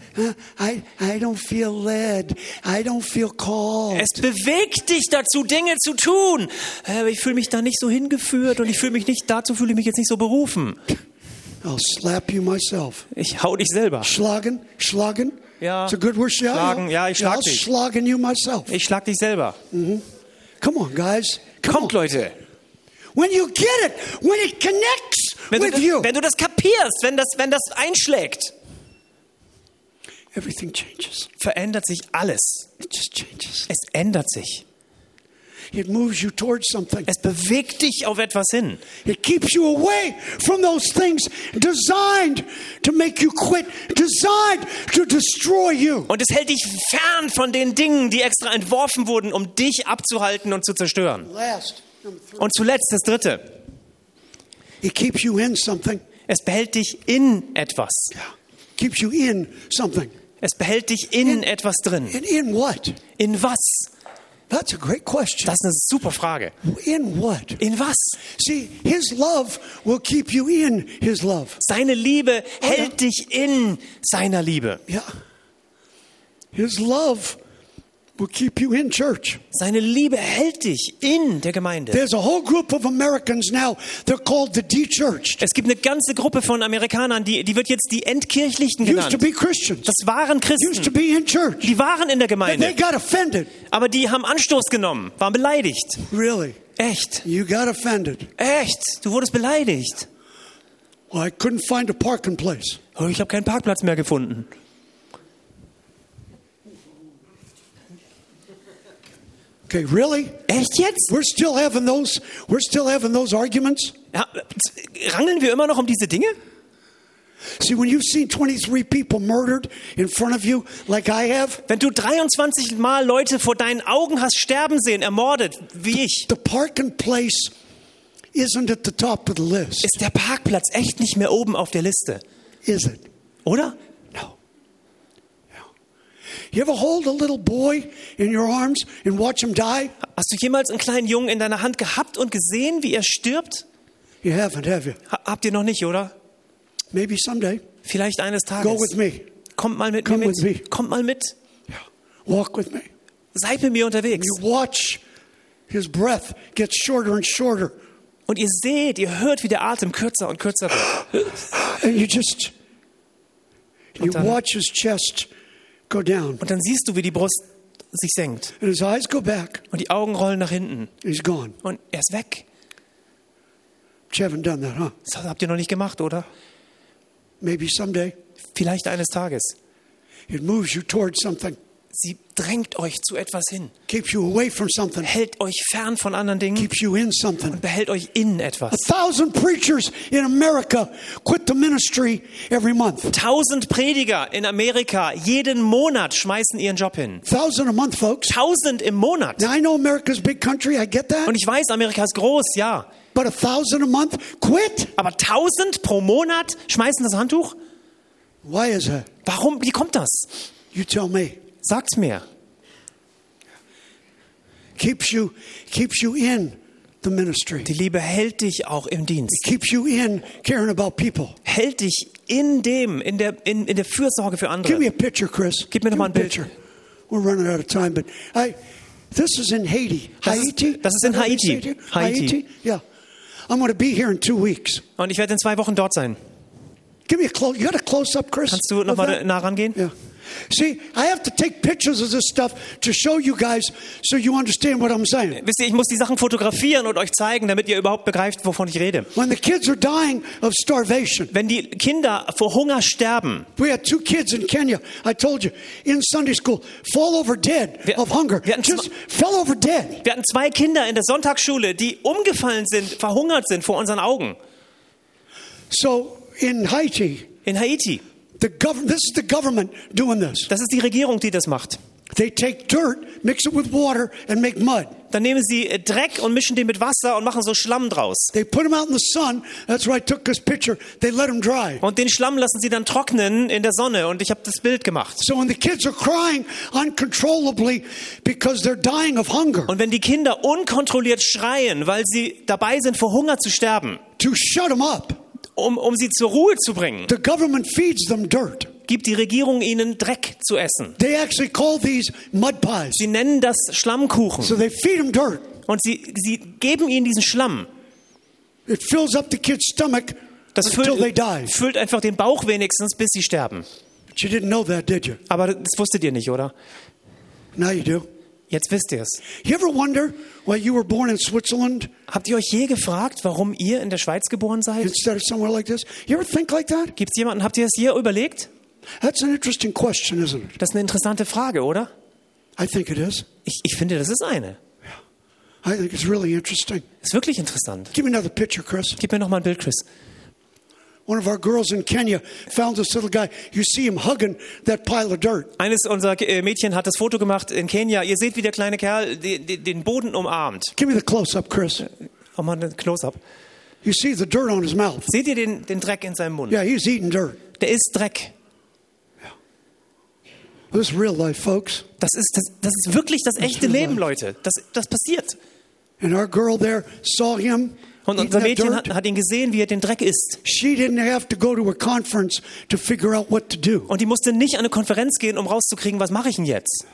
[SPEAKER 1] I, I don't feel led. I don't feel called.
[SPEAKER 2] Es bewegt dich dazu, Dinge zu tun. Äh, Aber ich fühle mich da nicht so hingeführt und ich fühle mich nicht, dazu fühle ich mich jetzt nicht so berufen.
[SPEAKER 1] I'll slap you myself.
[SPEAKER 2] Ich hau dich selber.
[SPEAKER 1] Schlagen, schlagen.
[SPEAKER 2] Ja.
[SPEAKER 1] It's a good word. Yeah,
[SPEAKER 2] Schlagen, ja, ich schlag dich.
[SPEAKER 1] you myself.
[SPEAKER 2] Ich schlag dich selber.
[SPEAKER 1] Come on, guys. Come
[SPEAKER 2] Kommt,
[SPEAKER 1] on.
[SPEAKER 2] Leute.
[SPEAKER 1] When you get it, when it connects
[SPEAKER 2] Wenn du,
[SPEAKER 1] with you,
[SPEAKER 2] das, wenn du das kapierst, wenn das, wenn das einschlägt,
[SPEAKER 1] everything changes.
[SPEAKER 2] verändert sich alles.
[SPEAKER 1] It just changes.
[SPEAKER 2] Es ändert sich.
[SPEAKER 1] It moves you towards something.
[SPEAKER 2] Es bewegt dich auf etwas hin.
[SPEAKER 1] It keeps you away from those things designed to make you quit, designed to destroy you.
[SPEAKER 2] Und es hält dich fern von den Dingen, die extra entworfen wurden, um dich abzuhalten und zu zerstören. Und zuletzt das Dritte.
[SPEAKER 1] It keeps you in something.
[SPEAKER 2] Es behält dich in etwas.
[SPEAKER 1] Yeah. Keeps you in something.
[SPEAKER 2] Es behält dich in etwas drin.
[SPEAKER 1] And in what?
[SPEAKER 2] In was?
[SPEAKER 1] That's a great question.
[SPEAKER 2] Das ist eine super Frage.
[SPEAKER 1] In what?
[SPEAKER 2] In was?
[SPEAKER 1] See, His love will keep you in His love.
[SPEAKER 2] Seine Liebe hält dich in seiner Liebe.
[SPEAKER 1] Yeah. His love will keep you in church.
[SPEAKER 2] Seine Liebe hält dich in der Gemeinde.
[SPEAKER 1] There's a whole group of Americans now, they're called the de-churched.
[SPEAKER 2] Es gibt eine ganze Gruppe von Amerikanern, die, die wird jetzt die Entkirchlichten
[SPEAKER 1] Used to
[SPEAKER 2] genannt.
[SPEAKER 1] be Christians,
[SPEAKER 2] Das waren
[SPEAKER 1] used to
[SPEAKER 2] Christen.
[SPEAKER 1] be in church.
[SPEAKER 2] Die waren in der
[SPEAKER 1] But they
[SPEAKER 2] Gemeinde.
[SPEAKER 1] got offended.
[SPEAKER 2] Aber die haben Anstoß genommen, waren beleidigt.
[SPEAKER 1] Really?
[SPEAKER 2] Echt?
[SPEAKER 1] You got offended.
[SPEAKER 2] Echt? Du wurdest beleidigt.
[SPEAKER 1] Well, I couldn't find a parking place.
[SPEAKER 2] Oh, ich habe keinen Parkplatz mehr gefunden.
[SPEAKER 1] Okay, really?
[SPEAKER 2] Echt jetzt?
[SPEAKER 1] We're still having those we're still having those arguments?
[SPEAKER 2] Ja, rangeln wir immer noch um diese Dinge?
[SPEAKER 1] See, when you've seen 23 people murdered in front of you like I have,
[SPEAKER 2] Wenn du 23 Mal Leute vor deinen Augen hast sterben sehen, ermordet, wie ich,
[SPEAKER 1] the parking place isn't at the top of the list,
[SPEAKER 2] ist der Parkplatz echt nicht mehr oben auf der Liste,
[SPEAKER 1] is it?
[SPEAKER 2] oder?
[SPEAKER 1] No. No. You ever hold a little boy in your arms and watch him die?
[SPEAKER 2] Hast du jemals einen kleinen Jungen in deiner Hand gehabt und gesehen, wie er stirbt?
[SPEAKER 1] You haven't, have you?
[SPEAKER 2] Ha habt ihr noch nicht, oder?
[SPEAKER 1] Maybe someday.
[SPEAKER 2] Vielleicht eines
[SPEAKER 1] Go
[SPEAKER 2] Tages.
[SPEAKER 1] with me.
[SPEAKER 2] Kommt mal mit
[SPEAKER 1] Come
[SPEAKER 2] mir
[SPEAKER 1] with me.
[SPEAKER 2] mit. Kommt mal mit.
[SPEAKER 1] Yeah. Walk with me.
[SPEAKER 2] Seid mit mir unterwegs.
[SPEAKER 1] You watch his breath get shorter and shorter.
[SPEAKER 2] Und ihr seht, ihr hört, wie der Atem kürzer und kürzer wird.
[SPEAKER 1] And you just you watch his chest go.
[SPEAKER 2] Und dann siehst du, wie die Brust sich senkt.
[SPEAKER 1] And his eyes go back.
[SPEAKER 2] Und die Augen rollen nach hinten.
[SPEAKER 1] He's gone.
[SPEAKER 2] Und er ist weg.
[SPEAKER 1] But you haven't done that, huh?
[SPEAKER 2] Das habt ihr noch nicht gemacht, oder?
[SPEAKER 1] Maybe someday.
[SPEAKER 2] Vielleicht eines Tages.
[SPEAKER 1] It moves you towards something,
[SPEAKER 2] Sie drängt euch zu etwas hin.
[SPEAKER 1] keeps you away from something,
[SPEAKER 2] Hält euch fern von anderen Dingen
[SPEAKER 1] keeps you in something.
[SPEAKER 2] und behält euch in etwas.
[SPEAKER 1] A thousand preachers in America quit the ministry every month.
[SPEAKER 2] Tausend Prediger in Amerika jeden Monat schmeißen ihren Job hin.
[SPEAKER 1] Thousand a month, folks.
[SPEAKER 2] Tausend im Monat.
[SPEAKER 1] Now I know America's big country, I get that.
[SPEAKER 2] Und ich weiß, Amerika ist groß, ja.
[SPEAKER 1] But a thousand a month quit?
[SPEAKER 2] Aber tausend pro Monat schmeißen das Handtuch?
[SPEAKER 1] Why is that?
[SPEAKER 2] Warum? Wie kommt das?
[SPEAKER 1] You tell me.
[SPEAKER 2] Sagt's mir.
[SPEAKER 1] Keeps you keeps you in the ministry.
[SPEAKER 2] Die Liebe hält dich auch im Dienst.
[SPEAKER 1] Keeps you in caring about people.
[SPEAKER 2] Hält dich in dem, in der, in, in der Fürsorge für
[SPEAKER 1] Give me
[SPEAKER 2] andere.
[SPEAKER 1] a picture, Chris.
[SPEAKER 2] Gib mir noch
[SPEAKER 1] Give
[SPEAKER 2] mal ein Bild.
[SPEAKER 1] picture. We're running out of time, but I this is in Haiti.
[SPEAKER 2] Das ist- das ist in Haiti. Haiti.
[SPEAKER 1] Haiti? Yeah. I'm going to be here in two weeks.
[SPEAKER 2] Und ich werde in zwei Wochen dort sein.
[SPEAKER 1] Give me a close. You got a close up, Chris?
[SPEAKER 2] Kannst du nochmal nah rangehen?
[SPEAKER 1] Yeah. See, I have to take pictures of this stuff to show you guys so you understand what I'm saying.
[SPEAKER 2] Wisst ihr, ich muss die Sachen fotografieren und euch zeigen, damit ihr überhaupt begreift, wovon ich rede.
[SPEAKER 1] When the kids are dying of starvation,
[SPEAKER 2] Wenn die Kinder vor Hunger sterben,
[SPEAKER 1] we had two kids in Kenya, I told you, in Sunday school, fall over dead
[SPEAKER 2] Wir-
[SPEAKER 1] of hunger.
[SPEAKER 2] wir hatten
[SPEAKER 1] Just fell over dead.
[SPEAKER 2] wir hatten zwei Kinder in der Sonntagsschule, die umgefallen sind, verhungert sind vor unseren Augen.
[SPEAKER 1] So in Haiti,
[SPEAKER 2] In Haiti.
[SPEAKER 1] The gov- this is the government doing this.
[SPEAKER 2] Das ist die Regierung, die das macht.
[SPEAKER 1] They take dirt, mix it with water, and make mud.
[SPEAKER 2] Dann nehmen sie äh, Dreck und mischen den mit Wasser und machen so Schlamm draus.
[SPEAKER 1] They put them out in the sun. That's where I took this picture. They let them dry.
[SPEAKER 2] Und den Schlamm lassen sie dann trocknen in der Sonne und ich habe das Bild gemacht.
[SPEAKER 1] So when the kids are crying uncontrollably because they're dying of hunger,
[SPEAKER 2] Und wenn die Kinder unkontrolliert schreien, weil sie dabei sind, vor Hunger zu sterben,
[SPEAKER 1] to shut them up,
[SPEAKER 2] um, um sie zur Ruhe zu bringen,
[SPEAKER 1] the government feeds them dirt.
[SPEAKER 2] gibt die Regierung ihnen Dreck zu essen.
[SPEAKER 1] They actually call these mud pies.
[SPEAKER 2] Sie nennen das Schlammkuchen.
[SPEAKER 1] So they feed them dirt.
[SPEAKER 2] Und sie, sie geben ihnen diesen Schlamm.
[SPEAKER 1] It fills up the kid's stomach
[SPEAKER 2] Das
[SPEAKER 1] until they
[SPEAKER 2] füllt,
[SPEAKER 1] die.
[SPEAKER 2] füllt einfach den Bauch wenigstens, bis sie sterben.
[SPEAKER 1] But you didn't know that, did you?
[SPEAKER 2] Aber das wusstet ihr nicht, oder?
[SPEAKER 1] Now you do.
[SPEAKER 2] Jetzt wisst ihr es.
[SPEAKER 1] You ever wonder why you were born in Switzerland
[SPEAKER 2] Habt ihr euch je gefragt, warum ihr in der Schweiz geboren seid?
[SPEAKER 1] instead of somewhere like this? You ever think like that?
[SPEAKER 2] Gibt es jemanden, habt ihr das je überlegt?
[SPEAKER 1] That's an interesting question, isn't it?
[SPEAKER 2] Das ist eine interessante Frage, oder?
[SPEAKER 1] I think it is.
[SPEAKER 2] Ich, ich finde, das ist eine.
[SPEAKER 1] I think it's really interesting.
[SPEAKER 2] Ist wirklich interessant.
[SPEAKER 1] Give me another picture, Chris.
[SPEAKER 2] Gib mir noch mal ein Bild, Chris.
[SPEAKER 1] One of our girls in Kenya found this little guy. You see him hugging that pile of dirt.
[SPEAKER 2] Eines unserer äh, Mädchen hat das Foto gemacht in Kenia. Ihr seht, wie der kleine Kerl den, den- den Boden umarmt.
[SPEAKER 1] Give me the close up, Chris.
[SPEAKER 2] Oh mal ein Close-up.
[SPEAKER 1] You see the dirt on his mouth.
[SPEAKER 2] Seht ihr den, den Dreck in seinem Mund?
[SPEAKER 1] Yeah, he's eating dirt.
[SPEAKER 2] Der ist Dreck.
[SPEAKER 1] This is real life, folks.
[SPEAKER 2] Das ist, das, das ist wirklich das echte Leben, Leute. Das, das passiert.
[SPEAKER 1] And our girl there saw him.
[SPEAKER 2] Und unser Mädchen hat, hat ihn gesehen, wie er den Dreck isst. Und die musste nicht an eine Konferenz gehen, um rauszukriegen, was mache ich denn jetzt?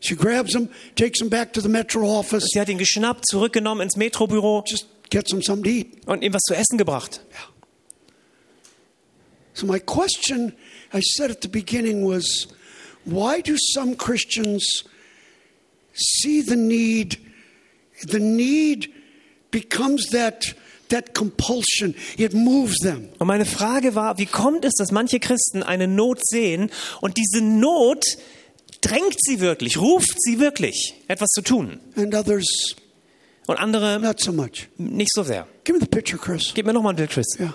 [SPEAKER 1] She grabs him, takes him back to the metro office,
[SPEAKER 2] Sie hat ihn geschnappt, zurückgenommen ins Metrobüro
[SPEAKER 1] just gets him something to eat.
[SPEAKER 2] und ihm was zu essen gebracht.
[SPEAKER 1] So my question I said at the beginning was why do some Christians see the need the need becomes that that compulsion it moves them
[SPEAKER 2] Und meine Frage war, wie kommt es, dass manche Christen eine Not sehen und diese Not drängt sie wirklich, ruft sie wirklich, etwas zu tun
[SPEAKER 1] and others
[SPEAKER 2] und andere
[SPEAKER 1] not so much.
[SPEAKER 2] nicht so sehr.
[SPEAKER 1] Give me the picture Chris.
[SPEAKER 2] Gib mir noch mal ein Bild, Chris.
[SPEAKER 1] Yeah.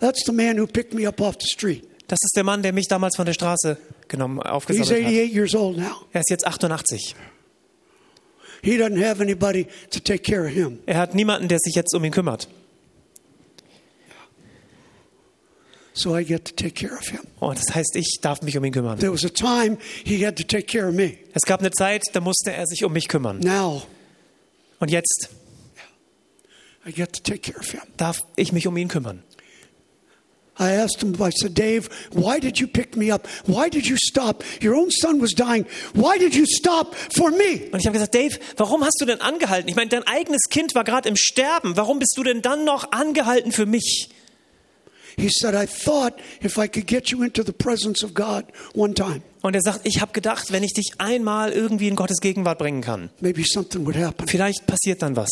[SPEAKER 1] That's the man who picked me up off the street.
[SPEAKER 2] Das ist der Mann, der mich damals von der Straße genommen, aufgesammelt hat.
[SPEAKER 1] 88 years old now.
[SPEAKER 2] Er ist jetzt 88.
[SPEAKER 1] he doesn't have anybody to take care of him.
[SPEAKER 2] Er hat niemanden, der sich jetzt um ihn kümmert.
[SPEAKER 1] So I get to take care of him.
[SPEAKER 2] Und das heißt, ich darf mich um ihn kümmern.
[SPEAKER 1] There was a time he had to take care of me.
[SPEAKER 2] Es gab eine Zeit, da musste er sich um mich kümmern.
[SPEAKER 1] Now
[SPEAKER 2] Und jetzt
[SPEAKER 1] I get to take care of him.
[SPEAKER 2] darf ich mich um ihn kümmern.
[SPEAKER 1] I asked him, I said, Dave, why did you pick me up? Why did you stop? Your own son was dying. Why did you stop for me?
[SPEAKER 2] Und ich habe gesagt, Dave, warum hast du denn angehalten? Ich meine, dein eigenes Kind war gerade im Sterben. Warum bist du denn dann noch angehalten für mich?
[SPEAKER 1] He said, I thought if I could get you into the presence of God one time,
[SPEAKER 2] Und er sagt, ich habe gedacht, wenn ich dich einmal irgendwie in Gottes Gegenwart bringen kann,
[SPEAKER 1] maybe something would happen.
[SPEAKER 2] vielleicht passiert dann was.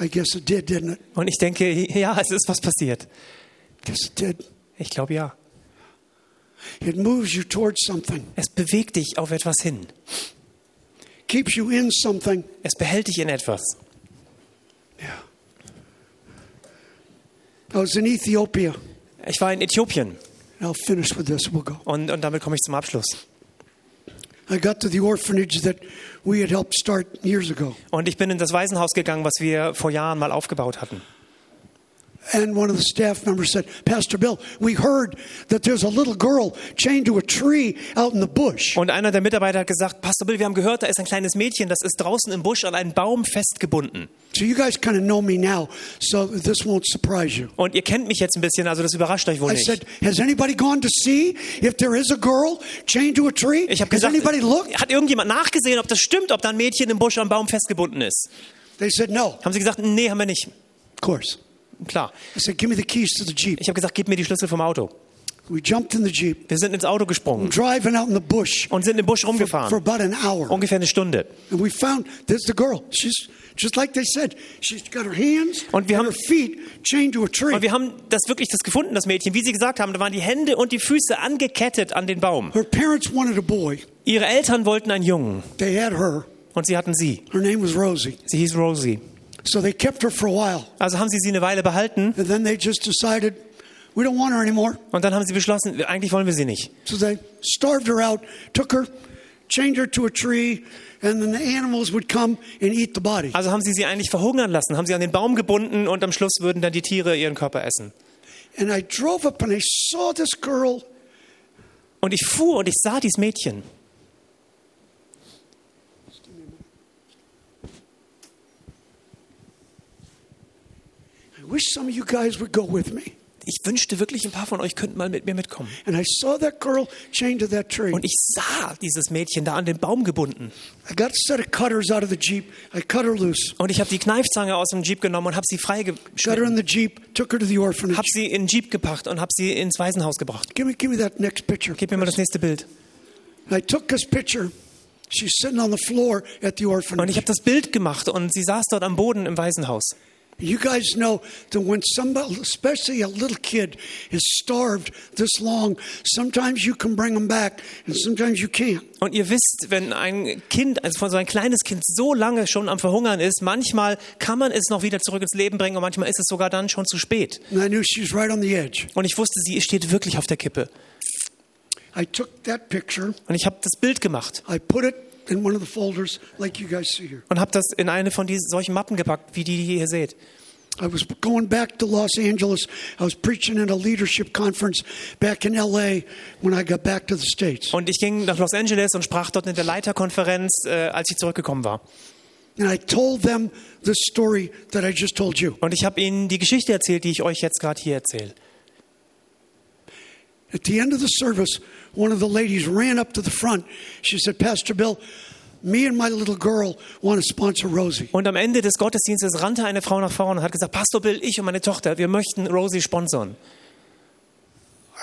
[SPEAKER 1] I guess it did, didn't it?
[SPEAKER 2] Und ich denke, ja, es ist was passiert.
[SPEAKER 1] Guess it did.
[SPEAKER 2] Ich glaube ja.
[SPEAKER 1] It moves you towards something,
[SPEAKER 2] Es bewegt dich auf etwas hin.
[SPEAKER 1] keeps you in something.
[SPEAKER 2] Es behält dich in etwas.
[SPEAKER 1] Yeah. I was in Ethiopia.
[SPEAKER 2] Ich war in Äthiopien
[SPEAKER 1] I'll finish with this. We'll go.
[SPEAKER 2] und, und damit komme ich zum Abschluss.
[SPEAKER 1] I got to the orphanage that we had helped start years ago.
[SPEAKER 2] Und ich bin in das Waisenhaus gegangen, was wir vor Jahren mal aufgebaut hatten.
[SPEAKER 1] And one of the staff members said, Pastor Bill, we heard that there's a little girl chained to a tree out in the bush.
[SPEAKER 2] Und einer der Mitarbeiter hat gesagt, Pastor Bill, wir haben gehört, da ist ein kleines Mädchen, das ist draußen im Busch an einen Baum festgebunden.
[SPEAKER 1] So you guys kind of know me now, so this won't surprise you.
[SPEAKER 2] Und ihr kennt mich jetzt ein bisschen, also das überrascht euch wohl
[SPEAKER 1] I
[SPEAKER 2] nicht.
[SPEAKER 1] said, Has anybody gone to see if there is a girl chained to a tree?
[SPEAKER 2] Ich habe gesagt,
[SPEAKER 1] anybody looked?
[SPEAKER 2] hat irgendjemand nachgesehen, ob das stimmt, ob da ein Mädchen im Busch am Baum festgebunden ist?
[SPEAKER 1] They said, No,
[SPEAKER 2] Haben sie gesagt, nee, haben wir nicht.
[SPEAKER 1] of course.
[SPEAKER 2] Klar.
[SPEAKER 1] Said.
[SPEAKER 2] Ich habe gesagt, gib mir die Schlüssel vom Auto.
[SPEAKER 1] We jumped in the Jeep,
[SPEAKER 2] Wir sind ins Auto gesprungen
[SPEAKER 1] driving out in the bush
[SPEAKER 2] und sind im Busch
[SPEAKER 1] for
[SPEAKER 2] rumgefahren.
[SPEAKER 1] about an hour.
[SPEAKER 2] Ungefähr eine Stunde.
[SPEAKER 1] And we found there's the girl. She's just like they said. She's got her hands
[SPEAKER 2] Und wir haben-
[SPEAKER 1] her feet chained to a tree.
[SPEAKER 2] Und wir haben das wirklich das gefunden, das Mädchen. Wie sie gesagt haben, da waren die Hände und die Füße angekettet an den Baum.
[SPEAKER 1] Her parents wanted a boy.
[SPEAKER 2] Ihre Eltern wollten einen Jungen
[SPEAKER 1] They had her.
[SPEAKER 2] und sie hatten sie.
[SPEAKER 1] Her name was Rosie.
[SPEAKER 2] Sie hieß Rosie.
[SPEAKER 1] So they kept her for a while.
[SPEAKER 2] Also haben sie sie eine Weile behalten
[SPEAKER 1] And then they just decided we don't want her anymore.
[SPEAKER 2] und dann haben sie beschlossen, eigentlich wollen wir sie nicht.
[SPEAKER 1] So they starved her out, took her, chained her to a tree, and then the animals would come and eat the body.
[SPEAKER 2] Also haben sie sie eigentlich verhungern lassen, haben sie an den Baum gebunden und am Schluss würden dann die Tiere ihren Körper essen.
[SPEAKER 1] And I drove up and I saw this girl.
[SPEAKER 2] Und ich fuhr und ich sah dieses Mädchen.
[SPEAKER 1] I wish some of you guys would go with me.
[SPEAKER 2] Ich wünschte wirklich, ein paar von euch könnten mal mit mir mitkommen.
[SPEAKER 1] And I saw that girl chained to that tree.
[SPEAKER 2] Und ich sah dieses Mädchen da an den Baum gebunden.
[SPEAKER 1] I got a set of cutters out of the Jeep. I cut her loose.
[SPEAKER 2] Und ich habe die Kneifzange aus dem Jeep genommen und habe sie freigeschnitten.
[SPEAKER 1] orphanage.
[SPEAKER 2] Habe sie in den Jeep gepackt und habe sie ins Waisenhaus gebracht.
[SPEAKER 1] Give me, give me.
[SPEAKER 2] Gib mir mal das nächste Bild.
[SPEAKER 1] I took this picture. She's sitting on the floor at the
[SPEAKER 2] Und ich
[SPEAKER 1] orphanage.
[SPEAKER 2] habe das Bild gemacht und sie saß dort am Boden im Waisenhaus.
[SPEAKER 1] You guys know that when somebody, especially a little kid, is starved this long, sometimes you can bring them back and sometimes you can't.
[SPEAKER 2] Und ihr wisst, wenn ein Kind, also von so ein kleines Kind so lange schon am Verhungern ist, manchmal kann man es noch wieder zurück ins Leben bringen und manchmal ist es sogar dann schon zu spät.
[SPEAKER 1] And I knew she was right on the edge.
[SPEAKER 2] Und ich wusste, sie steht wirklich auf der Kippe.
[SPEAKER 1] I took that picture,
[SPEAKER 2] Und ich habe das Bild gemacht
[SPEAKER 1] I put it in one of the folders like you guys see here.
[SPEAKER 2] und habe das in eine von diesen solchen Mappen gepackt, wie die, die ihr hier seht.
[SPEAKER 1] I was going back to Los Angeles. I was preaching at a leadership conference back in LA when I got back to the States.
[SPEAKER 2] Und ich ging nach Los Angeles und sprach dort in der Leiterkonferenz, äh, als ich zurückgekommen war.
[SPEAKER 1] And I told them this story that I just told you.
[SPEAKER 2] Und ich habe ihnen die Geschichte erzählt, die ich euch jetzt gerade hier erzähle.
[SPEAKER 1] At the end of the service, one of the ladies ran up to the front. She said, Pastor Bill, me and my little girl want to sponsor Rosie.
[SPEAKER 2] Und am Ende des Gottesdienstes rannte eine Frau nach vorne und hat gesagt, Pastor Bill, ich und meine Tochter, wir möchten Rosie sponsern.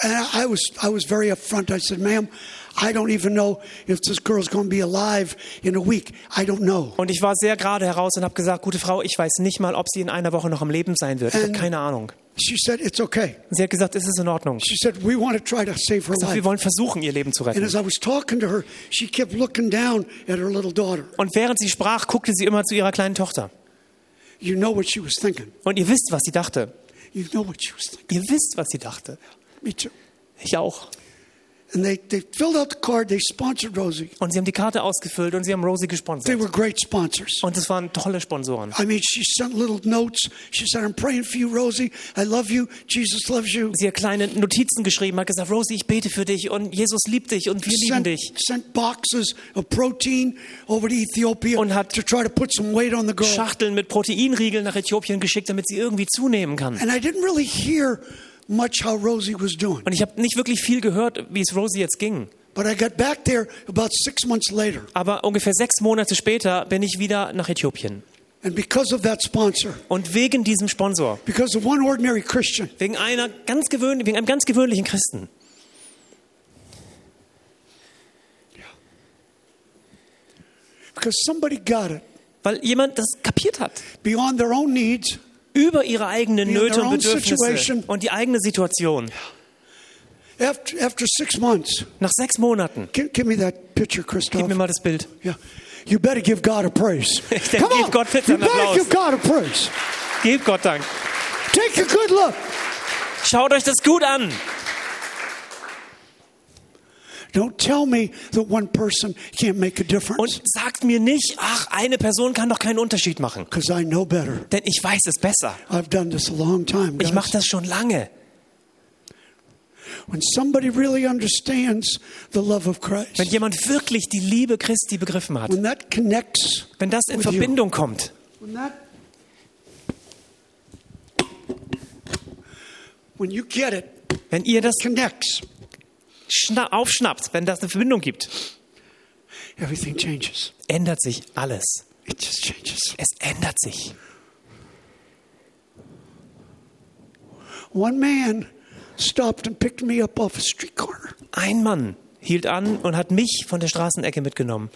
[SPEAKER 1] And I was, I was very upfront. I said, ma'am, I don't even know if this girl's going to be alive in a week. I don't know.
[SPEAKER 2] Und ich war sehr gerade heraus und habe gesagt, gute Frau, ich weiß nicht mal, ob sie in einer Woche noch am Leben sein wird. Ich habe keine Ahnung.
[SPEAKER 1] She said, it's okay.
[SPEAKER 2] Sie hat gesagt, es ist in Ordnung.
[SPEAKER 1] She said, we want to try to save her
[SPEAKER 2] sag, wir
[SPEAKER 1] life.
[SPEAKER 2] wollen versuchen, ihr Leben zu
[SPEAKER 1] And
[SPEAKER 2] retten.
[SPEAKER 1] as I was talking to her, she kept looking down at her little daughter.
[SPEAKER 2] Und während sie sprach, guckte sie immer zu ihrer kleinen Tochter.
[SPEAKER 1] You know what she was thinking.
[SPEAKER 2] Und ihr wisst, was sie dachte.
[SPEAKER 1] You know what she was thinking.
[SPEAKER 2] Ihr wisst, was sie dachte.
[SPEAKER 1] Me too.
[SPEAKER 2] Ich auch.
[SPEAKER 1] And they, they filled out the card. They sponsored Rosie.
[SPEAKER 2] Und sie haben die Karte ausgefüllt und sie haben Rosie
[SPEAKER 1] They
[SPEAKER 2] gesponsert.
[SPEAKER 1] were great sponsors.
[SPEAKER 2] Und es waren tolle Sponsoren.
[SPEAKER 1] I mean, she sent little notes. She said, I'm praying for you, Rosie. I love you. Jesus loves you.
[SPEAKER 2] Sie hat kleine Notizen geschrieben, hat gesagt, Rosie, ich bete für dich und Jesus liebt dich und wir lieben
[SPEAKER 1] Sent,
[SPEAKER 2] dich.
[SPEAKER 1] sent boxes of protein over to Ethiopia
[SPEAKER 2] Und hat-
[SPEAKER 1] to try to put some weight on the girl.
[SPEAKER 2] Schachteln mit Proteinriegeln nach Äthiopien geschickt, damit sie irgendwie zunehmen kann.
[SPEAKER 1] And I didn't really hear much how Rosie was doing.
[SPEAKER 2] Und ich habe nicht wirklich viel gehört, wie es Rosie jetzt ging.
[SPEAKER 1] But I got back there about six months later.
[SPEAKER 2] Aber ungefähr sechs Monate später bin ich wieder nach Äthiopien.
[SPEAKER 1] And because of that sponsor,
[SPEAKER 2] Und wegen diesem Sponsor,
[SPEAKER 1] because of one ordinary Christian,
[SPEAKER 2] wegen, einer ganz gewöhn, wegen einem ganz gewöhnlichen Christen,
[SPEAKER 1] because somebody got it
[SPEAKER 2] weil jemand das kapiert hat,
[SPEAKER 1] beyond their own needs,
[SPEAKER 2] über ihre eigenen Nöte und Bedürfnisse und die eigene Situation.
[SPEAKER 1] after, after six months.
[SPEAKER 2] Nach sechs Monaten,
[SPEAKER 1] Give, give me that picture,
[SPEAKER 2] gib mir mal das Bild.
[SPEAKER 1] Yeah. You better give God a praise. Come
[SPEAKER 2] gib
[SPEAKER 1] on.
[SPEAKER 2] Gott
[SPEAKER 1] You better give God a praise.
[SPEAKER 2] Gebt Gott Dank.
[SPEAKER 1] Take a good look.
[SPEAKER 2] Schaut euch das gut an.
[SPEAKER 1] Don't tell me that one person can't make a difference
[SPEAKER 2] Und sagt mir nicht, ach, eine Person kann doch keinen Unterschied machen.
[SPEAKER 1] because I know better.
[SPEAKER 2] Denn ich weiß es besser.
[SPEAKER 1] I've done this a long time.
[SPEAKER 2] Ich mache das schon lange.
[SPEAKER 1] When somebody really understands the love of
[SPEAKER 2] Wenn
[SPEAKER 1] Christ,
[SPEAKER 2] jemand wirklich die Liebe Christi begriffen hat,
[SPEAKER 1] when that connects,
[SPEAKER 2] wenn das in
[SPEAKER 1] with you.
[SPEAKER 2] Verbindung kommt,
[SPEAKER 1] when that, when you get it,
[SPEAKER 2] wenn ihr das
[SPEAKER 1] connects,
[SPEAKER 2] aufschnappt, wenn das eine Verbindung gibt,
[SPEAKER 1] everything changes.
[SPEAKER 2] ändert sich alles.
[SPEAKER 1] It just changes.
[SPEAKER 2] Es ändert sich.
[SPEAKER 1] One man stopped and picked me up off a street corner.
[SPEAKER 2] Ein Mann hielt an und hat mich von der Straßenecke mitgenommen.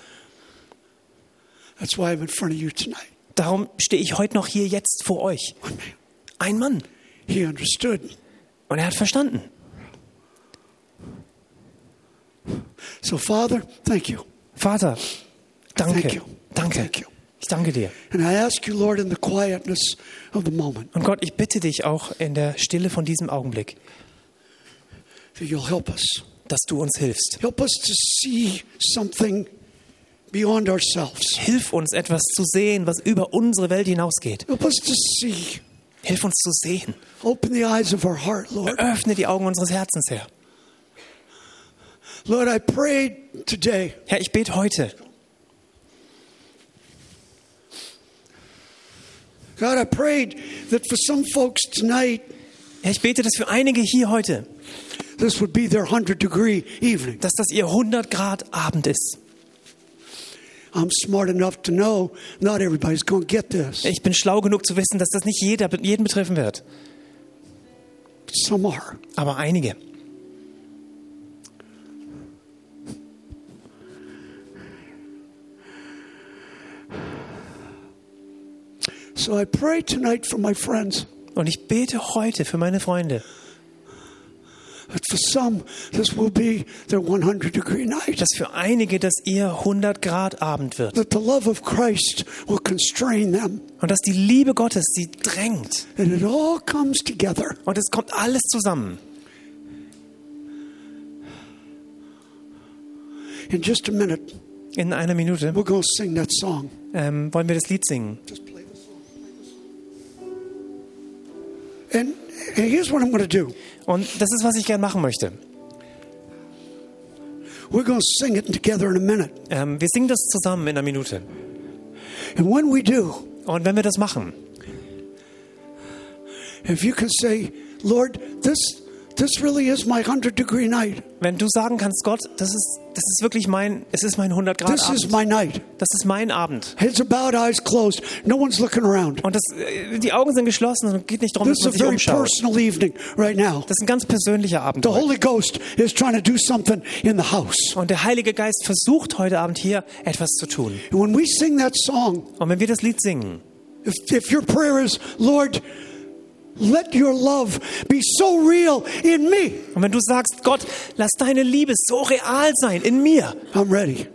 [SPEAKER 1] That's why I'm in front of you tonight.
[SPEAKER 2] Darum stehe ich heute noch hier jetzt vor euch.
[SPEAKER 1] One man.
[SPEAKER 2] Ein Mann.
[SPEAKER 1] He understood.
[SPEAKER 2] Und er hat verstanden.
[SPEAKER 1] So, Father, thank you.
[SPEAKER 2] Vater, danke.
[SPEAKER 1] Thank you.
[SPEAKER 2] Danke.
[SPEAKER 1] Thank you.
[SPEAKER 2] Ich danke dir.
[SPEAKER 1] And I ask you, Lord, in the quietness of the moment,
[SPEAKER 2] Und Gott, ich bitte dich auch in der Stille von diesem Augenblick,
[SPEAKER 1] that you'll help us.
[SPEAKER 2] dass du uns hilfst.
[SPEAKER 1] Help us to see something beyond ourselves.
[SPEAKER 2] Hilf uns etwas zu sehen, was über unsere Welt hinausgeht.
[SPEAKER 1] Help us to see.
[SPEAKER 2] Hilf uns zu sehen.
[SPEAKER 1] Open the eyes of our heart, Lord.
[SPEAKER 2] Öffne die Augen unseres Herzens, Herr.
[SPEAKER 1] Lord, I pray today
[SPEAKER 2] Herr, ich bete heute.
[SPEAKER 1] God, I prayed that for some folks tonight,
[SPEAKER 2] Herr, ich bete, dass für einige hier heute,
[SPEAKER 1] this would be their 100 degree evening.
[SPEAKER 2] dass das ihr 100 Grad Abend ist.
[SPEAKER 1] I'm smart enough to know not everybody's going to get this.
[SPEAKER 2] Ich bin schlau genug zu wissen, dass das nicht jeder, jeden betreffen wird.
[SPEAKER 1] Some are.
[SPEAKER 2] Aber einige.
[SPEAKER 1] So I pray tonight for my friends
[SPEAKER 2] Und ich bete heute für meine Freunde,
[SPEAKER 1] that for some, this will be their 100 degree night.
[SPEAKER 2] dass für einige das ihr 100 Grad Abend wird. Und dass die Liebe Gottes sie drängt.
[SPEAKER 1] And it all comes together.
[SPEAKER 2] Und es kommt alles zusammen.
[SPEAKER 1] In just a minute,
[SPEAKER 2] In einer Minute
[SPEAKER 1] we're going to sing that song.
[SPEAKER 2] ähm, wollen wir das Lied singen.
[SPEAKER 1] And, here's what I'm going to do.
[SPEAKER 2] Und das ist, was ich gern machen möchte.
[SPEAKER 1] We're going to sing it together in a minute.
[SPEAKER 2] Ähm, wir singen das zusammen in einer Minute.
[SPEAKER 1] And when we do,
[SPEAKER 2] Und wenn wir das machen,
[SPEAKER 1] if you can say, Lord, this this really is my 100 degree night.
[SPEAKER 2] wenn du sagen kannst, Gott, das ist, das ist wirklich mein, es ist mein 100 Grad
[SPEAKER 1] This is
[SPEAKER 2] Abend.
[SPEAKER 1] my night.
[SPEAKER 2] Das ist mein Abend.
[SPEAKER 1] Heads about, eyes closed. No one's looking around.
[SPEAKER 2] Und das, die Augen sind geschlossen und geht nicht darum,
[SPEAKER 1] This
[SPEAKER 2] dass
[SPEAKER 1] is a
[SPEAKER 2] man sich
[SPEAKER 1] very
[SPEAKER 2] umschaut.
[SPEAKER 1] personal evening right now.
[SPEAKER 2] Das ist ein ganz persönlicher Abend.
[SPEAKER 1] The
[SPEAKER 2] heute.
[SPEAKER 1] Holy Ghost is trying to do something in the house.
[SPEAKER 2] Und der Heilige Geist versucht heute Abend hier etwas zu tun.
[SPEAKER 1] And when we sing that song,
[SPEAKER 2] Und wenn wir das Lied singen,
[SPEAKER 1] if, if your prayer is, Lord, let your love be so real in me,
[SPEAKER 2] und wenn du sagst, Gott, lass deine Liebe so real sein in mir,
[SPEAKER 1] I'm ready.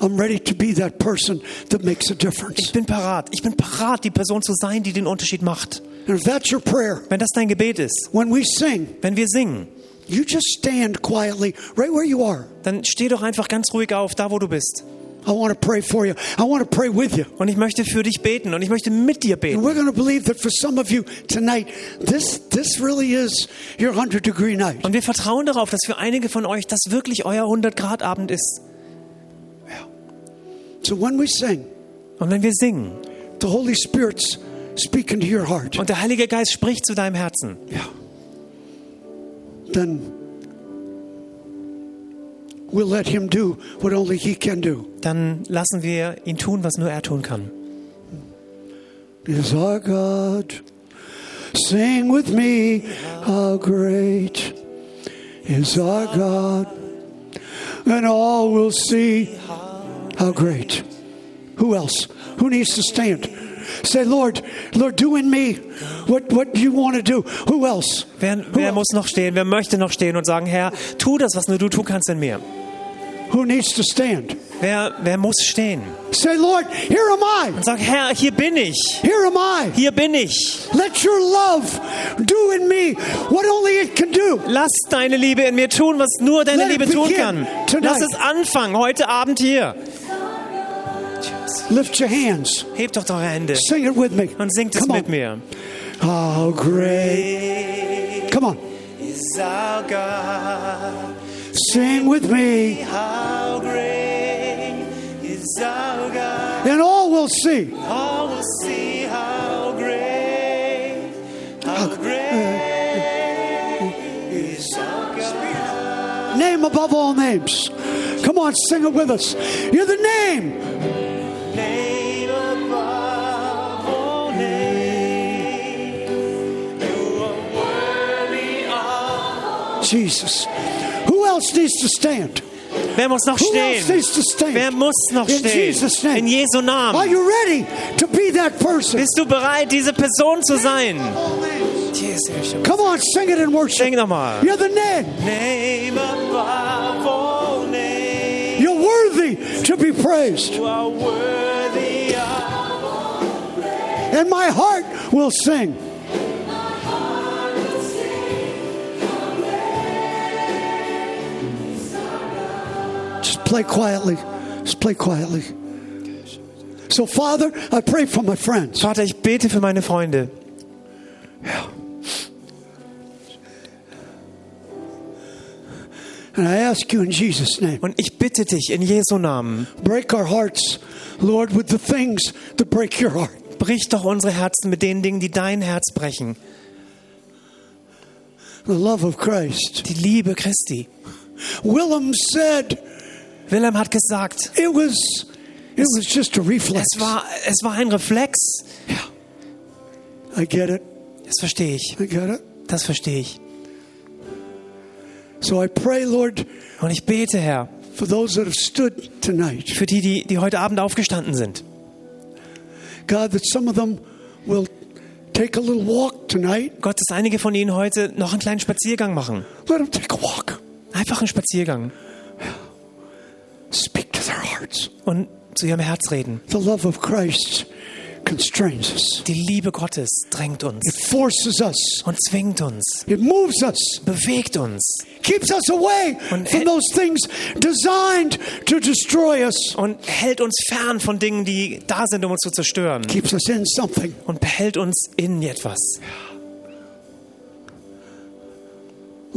[SPEAKER 1] I'm ready to be that person that makes a
[SPEAKER 2] ich
[SPEAKER 1] difference.
[SPEAKER 2] bin parat. Ich bin parat, die Person zu sein, die den Unterschied macht.
[SPEAKER 1] And if that's your prayer,
[SPEAKER 2] Wenn das dein Gebet ist,
[SPEAKER 1] when we sing,
[SPEAKER 2] wenn wir singen,
[SPEAKER 1] you just stand quietly right where you are.
[SPEAKER 2] dann steh doch einfach ganz ruhig auf, da wo du bist.
[SPEAKER 1] I want to pray for you. I want to pray with you.
[SPEAKER 2] Und ich möchte für dich beten und ich möchte mit dir
[SPEAKER 1] And
[SPEAKER 2] beten.
[SPEAKER 1] we're going to believe that for some of you tonight, this this really is your 100 degree night.
[SPEAKER 2] Und wir vertrauen darauf, dass für einige von euch das wirklich euer 100-Grad-Abend ist.
[SPEAKER 1] So when we sing,
[SPEAKER 2] Und wenn wir singen
[SPEAKER 1] the Holy Spirit's speaking to your heart.
[SPEAKER 2] und der Heilige Geist spricht zu deinem Herzen,
[SPEAKER 1] Yeah. Then we'll let him do what only he can do.
[SPEAKER 2] dann lassen wir ihn tun, was nur er tun kann.
[SPEAKER 1] Is our God. Sing with me, how great is our God. And all will see how great. Who else? Who needs to stand? Say, Lord, Lord, do in me what, what you want to do. Who else?
[SPEAKER 2] Wer, wer muss noch stehen? Wer möchte noch stehen und sagen, Herr, tu das, was nur du tun kannst in mir?
[SPEAKER 1] Who needs to stand?
[SPEAKER 2] Wer, wer muss stehen?
[SPEAKER 1] Say, Lord, here am I.
[SPEAKER 2] Und sag, Herr, hier bin ich.
[SPEAKER 1] Here am I.
[SPEAKER 2] Hier bin ich.
[SPEAKER 1] Let your love do in me what only it can do.
[SPEAKER 2] Lass deine Liebe in mir tun, was nur deine
[SPEAKER 1] Let
[SPEAKER 2] Liebe tun kann.
[SPEAKER 1] tonight.
[SPEAKER 2] Lass es anfangen, heute Abend hier.
[SPEAKER 1] Lift your hands.
[SPEAKER 2] Hebt doch eure Hände
[SPEAKER 1] Sing it with me.
[SPEAKER 2] und singt es
[SPEAKER 1] Come
[SPEAKER 2] mit
[SPEAKER 1] on.
[SPEAKER 2] mir.
[SPEAKER 1] How great. Come on.
[SPEAKER 2] Is our God,
[SPEAKER 1] Sing with me.
[SPEAKER 2] how great is our God.
[SPEAKER 1] And all will see.
[SPEAKER 2] All will see how great, how great is our God.
[SPEAKER 1] Name above all names. Come on, sing it with us. You're the name.
[SPEAKER 2] Name
[SPEAKER 1] Jesus. Who else needs to stand?
[SPEAKER 2] Wer muss noch
[SPEAKER 1] Who else
[SPEAKER 2] stehen?
[SPEAKER 1] needs to stand?
[SPEAKER 2] Wer muss noch
[SPEAKER 1] In
[SPEAKER 2] stehen?
[SPEAKER 1] Jesus' name.
[SPEAKER 2] In Jesu
[SPEAKER 1] Are
[SPEAKER 2] Namen.
[SPEAKER 1] you ready to be that person?
[SPEAKER 2] Bist du bereit, diese Person zu sein?
[SPEAKER 1] Come on, sing it in worship.
[SPEAKER 2] Sing nochmal.
[SPEAKER 1] You're the name.
[SPEAKER 2] Name above all names.
[SPEAKER 1] You're worthy to be praised.
[SPEAKER 2] You are worthy of.
[SPEAKER 1] And my heart will sing. Play quietly. Just play quietly. So, Father, I pray for my friends.
[SPEAKER 2] Vater, ich bete für meine Freunde.
[SPEAKER 1] And I ask you in Jesus' name,
[SPEAKER 2] Und ich bitte dich in Jesu Namen,
[SPEAKER 1] break our hearts, Lord, with the things that break your heart.
[SPEAKER 2] brich doch unsere Herzen mit den Dingen, die dein Herz brechen.
[SPEAKER 1] The love of Christ.
[SPEAKER 2] Die Liebe Christi.
[SPEAKER 1] Willem said
[SPEAKER 2] Wilhelm hat gesagt,
[SPEAKER 1] it was it was just a reflex.
[SPEAKER 2] es war, es war ein Reflex.
[SPEAKER 1] I get it.
[SPEAKER 2] Das verstehe ich.
[SPEAKER 1] I get it.
[SPEAKER 2] Das verstehe ich.
[SPEAKER 1] So I pray, Lord,
[SPEAKER 2] Und ich bete, Herr,
[SPEAKER 1] for those that have stood tonight,
[SPEAKER 2] für die, die, die heute Abend aufgestanden sind.
[SPEAKER 1] God, that some of them will take a little walk tonight.
[SPEAKER 2] Gott, dass einige von ihnen heute noch einen kleinen Spaziergang machen.
[SPEAKER 1] Let them take a walk.
[SPEAKER 2] Einfach einen Spaziergang
[SPEAKER 1] Speak to their hearts.
[SPEAKER 2] und zu ihrem Herz reden.
[SPEAKER 1] The love of Christ constrains us.
[SPEAKER 2] Die Liebe Gottes drängt
[SPEAKER 1] It
[SPEAKER 2] uns
[SPEAKER 1] forces us.
[SPEAKER 2] und zwingt uns,
[SPEAKER 1] It moves us.
[SPEAKER 2] bewegt uns
[SPEAKER 1] Keeps us away
[SPEAKER 2] Und
[SPEAKER 1] from those things designed to destroy us.
[SPEAKER 2] und hält uns fern von Dingen, die da sind, um uns zu zerstören.
[SPEAKER 1] Keeps us in something.
[SPEAKER 2] Und behält uns in etwas.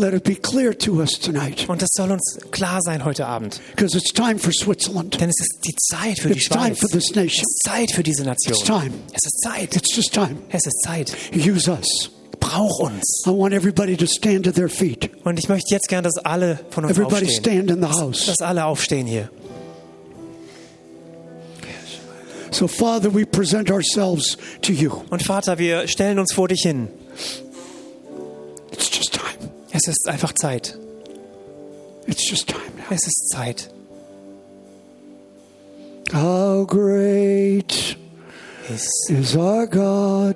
[SPEAKER 1] Let it be clear to us tonight.
[SPEAKER 2] Und das soll uns klar sein heute Abend.
[SPEAKER 1] Because it's time for Switzerland.
[SPEAKER 2] Denn es ist die Zeit für die
[SPEAKER 1] It's time
[SPEAKER 2] Schweiz.
[SPEAKER 1] for this
[SPEAKER 2] Es
[SPEAKER 1] nation.
[SPEAKER 2] ist Zeit für diese Nation.
[SPEAKER 1] It's time.
[SPEAKER 2] Es ist Zeit.
[SPEAKER 1] It's just time.
[SPEAKER 2] Es ist Zeit.
[SPEAKER 1] Use us.
[SPEAKER 2] Brauch uns.
[SPEAKER 1] I want everybody to stand to their feet.
[SPEAKER 2] Und ich möchte jetzt gern, dass alle von uns
[SPEAKER 1] Everybody
[SPEAKER 2] aufstehen.
[SPEAKER 1] stand in the house.
[SPEAKER 2] Dass alle aufstehen hier.
[SPEAKER 1] So, Father, we present ourselves to you.
[SPEAKER 2] Und Vater, wir stellen uns vor dich hin.
[SPEAKER 1] It's just.
[SPEAKER 2] Es ist einfach Zeit.
[SPEAKER 1] It's just time now.
[SPEAKER 2] Es ist Zeit.
[SPEAKER 1] How great is our God,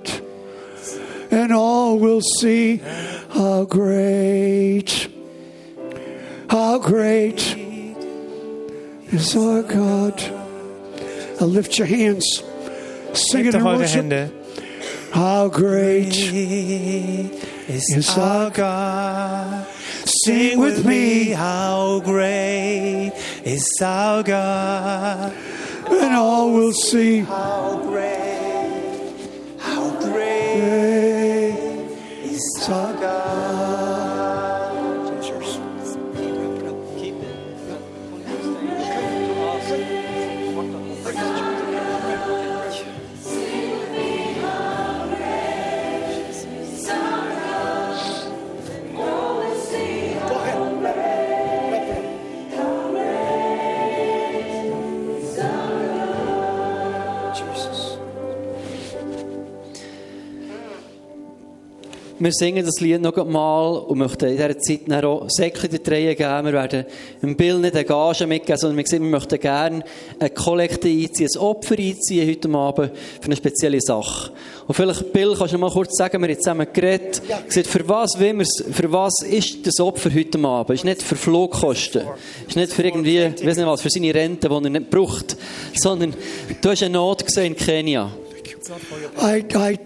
[SPEAKER 1] and all will see how great, how great is our God. Now lift your hands, sing
[SPEAKER 2] Hebt
[SPEAKER 1] it in worship.
[SPEAKER 2] Hände.
[SPEAKER 1] How great,
[SPEAKER 2] Is
[SPEAKER 1] Is
[SPEAKER 2] our God.
[SPEAKER 1] Sing with me,
[SPEAKER 2] how great is our God.
[SPEAKER 1] and all will see.
[SPEAKER 2] How great, how great
[SPEAKER 1] Great
[SPEAKER 2] is our God.
[SPEAKER 3] Wir singen das Lied noch mal und möchten in dieser Zeit auch Säckchen in die Reihe geben. Wir werden im Bild nicht eine Gage mitgeben, sondern wir, sehen, wir möchten gerne eine Kollekte einziehen, ein Opfer einziehen heute Abend für eine spezielle Sache. Und vielleicht, Bill, kannst du noch mal kurz sagen, wir haben zusammen geredet, gesagt, für was, wollen wir's, für was ist das Opfer heute Abend? Ist nicht für Flugkosten, ist nicht für irgendwie, ich weiß nicht was, für seine Rente, die er nicht braucht, sondern du hast eine Not gesehen in Kenia.
[SPEAKER 1] I, I,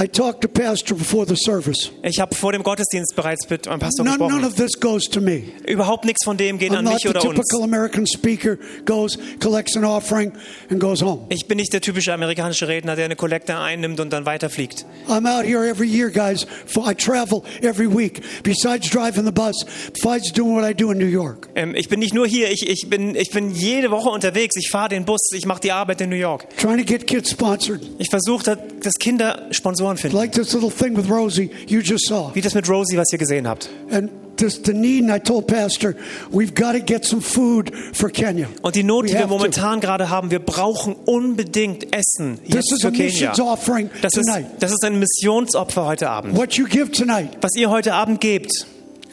[SPEAKER 1] I talked to Pastor before the service.
[SPEAKER 2] Ich habe vor dem Gottesdienst bereits mit einem Pastor
[SPEAKER 1] None, none
[SPEAKER 2] gesprochen.
[SPEAKER 1] of this goes to me.
[SPEAKER 2] Überhaupt nichts von dem geht
[SPEAKER 1] I'm
[SPEAKER 2] an mich oder uns.
[SPEAKER 1] typical American speaker, goes, collects an offering, and goes home.
[SPEAKER 2] Ich bin nicht der typische amerikanische Redner, der eine Kollekte einnimmt und dann weiterfliegt.
[SPEAKER 1] I'm out here every year, guys. I travel every week. Besides driving the bus, besides doing what I do in New York.
[SPEAKER 2] Ähm, ich bin nicht nur hier, ich, ich, bin, ich bin jede Woche unterwegs. Ich fahre den Bus, ich mache die Arbeit in New York.
[SPEAKER 1] Trying to get kids sponsored.
[SPEAKER 2] Ich versuche, dass Kinder Sponsoren finden.
[SPEAKER 1] Like this little thing with Rosie you just saw.
[SPEAKER 2] Wie das mit Rosie, was ihr gesehen habt.
[SPEAKER 1] And this, the need, and I told Pastor, we've got to get some food for Kenya.
[SPEAKER 2] Und die Not,
[SPEAKER 1] We
[SPEAKER 2] die wir
[SPEAKER 1] have to.
[SPEAKER 2] momentan gerade haben, wir brauchen unbedingt Essen
[SPEAKER 1] This
[SPEAKER 2] jetzt
[SPEAKER 1] is a
[SPEAKER 2] für Kenia.
[SPEAKER 1] missions offering
[SPEAKER 2] Das ist,
[SPEAKER 1] tonight.
[SPEAKER 2] das ist ein Missionsopfer heute Abend.
[SPEAKER 1] What you give tonight
[SPEAKER 2] Was ihr heute Abend gebt,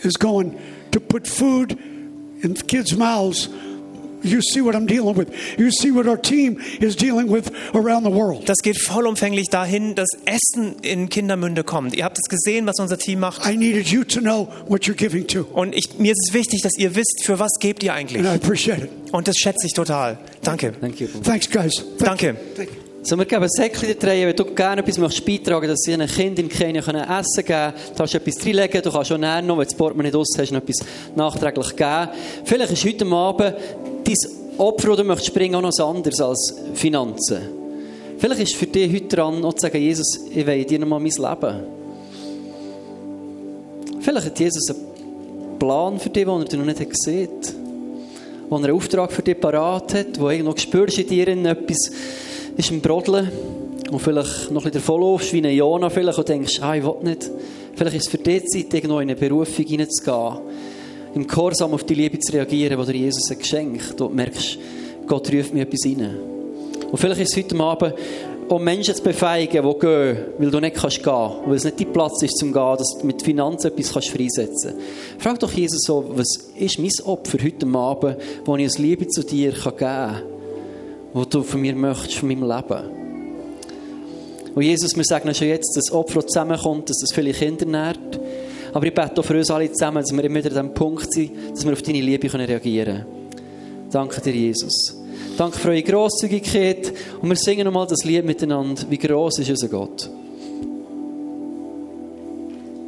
[SPEAKER 1] is going to put food in kids' mouths. You see what I'm dealing with. You see what our team is dealing with around the world.
[SPEAKER 2] das geht vollumfänglich dahin, dass Essen in Kindermünde kommt. Ihr habt es gesehen, was unser Team macht.
[SPEAKER 1] I needed you to know what you're giving to.
[SPEAKER 2] Und ich, mir ist es wichtig, dass ihr wisst, für was gebt ihr eigentlich.
[SPEAKER 1] And I appreciate it.
[SPEAKER 2] Und das schätze ich total. Danke.
[SPEAKER 3] Thank you.
[SPEAKER 1] Thanks, guys. Thank
[SPEAKER 2] Danke.
[SPEAKER 1] you. Thank you.
[SPEAKER 3] So, wir geben Säckchen in die Reihe. Wenn du gerne etwas möchtest beitragen dass sie einem Kind in Kenia Essen geben können, du kannst etwas reinlegen, du kannst auch näher noch, wenn du das Portemonnaie nicht hast, noch etwas nachträglich geben. Vielleicht ist heute Abend dein Opfer, das du möchtest bringen, auch noch was anderes als Finanzen. Vielleicht ist für dich heute dran, noch zu sagen, Jesus, ich will dir noch mal mein Leben. Vielleicht hat Jesus einen Plan für dich, den er noch nicht gesehen hat. Wo er einen Auftrag für dich parat hat, wo irgendwo spürst in dir etwas ist im Brodeln und vielleicht noch ein bisschen davonlaufst, wie ein Jona vielleicht und denkst, ah, ich will nicht. Vielleicht ist es für die Zeit, irgendwo in eine Berufung hineinzugehen, im Gehorsam auf die Liebe zu reagieren, die dir Jesus hat geschenkt. Du merkst, Gott ruft mir etwas rein. Und vielleicht ist es heute Abend, um Menschen zu befähigen, die gehen, weil du nicht kannst gehen, weil es nicht dein Platz ist zum Gehen, dass du mit Finanzen etwas kannst freisetzen kannst. Frag doch Jesus so, was ist mein Opfer heute Abend, wo ich aus Liebe zu dir geben kann, was du von mir möchtest, von meinem Leben. Und Jesus, wir sagen schon jetzt, dass das Opfer zusammenkommt, dass das viele Kinder nährt. Aber ich bete auch für uns alle zusammen, dass wir immer wieder an dem Punkt sind, dass wir auf deine Liebe reagieren können. Danke dir, Jesus. Danke für eure Grosszügigkeit. Und wir singen nochmal das Lied miteinander. Wie groß ist unser Gott?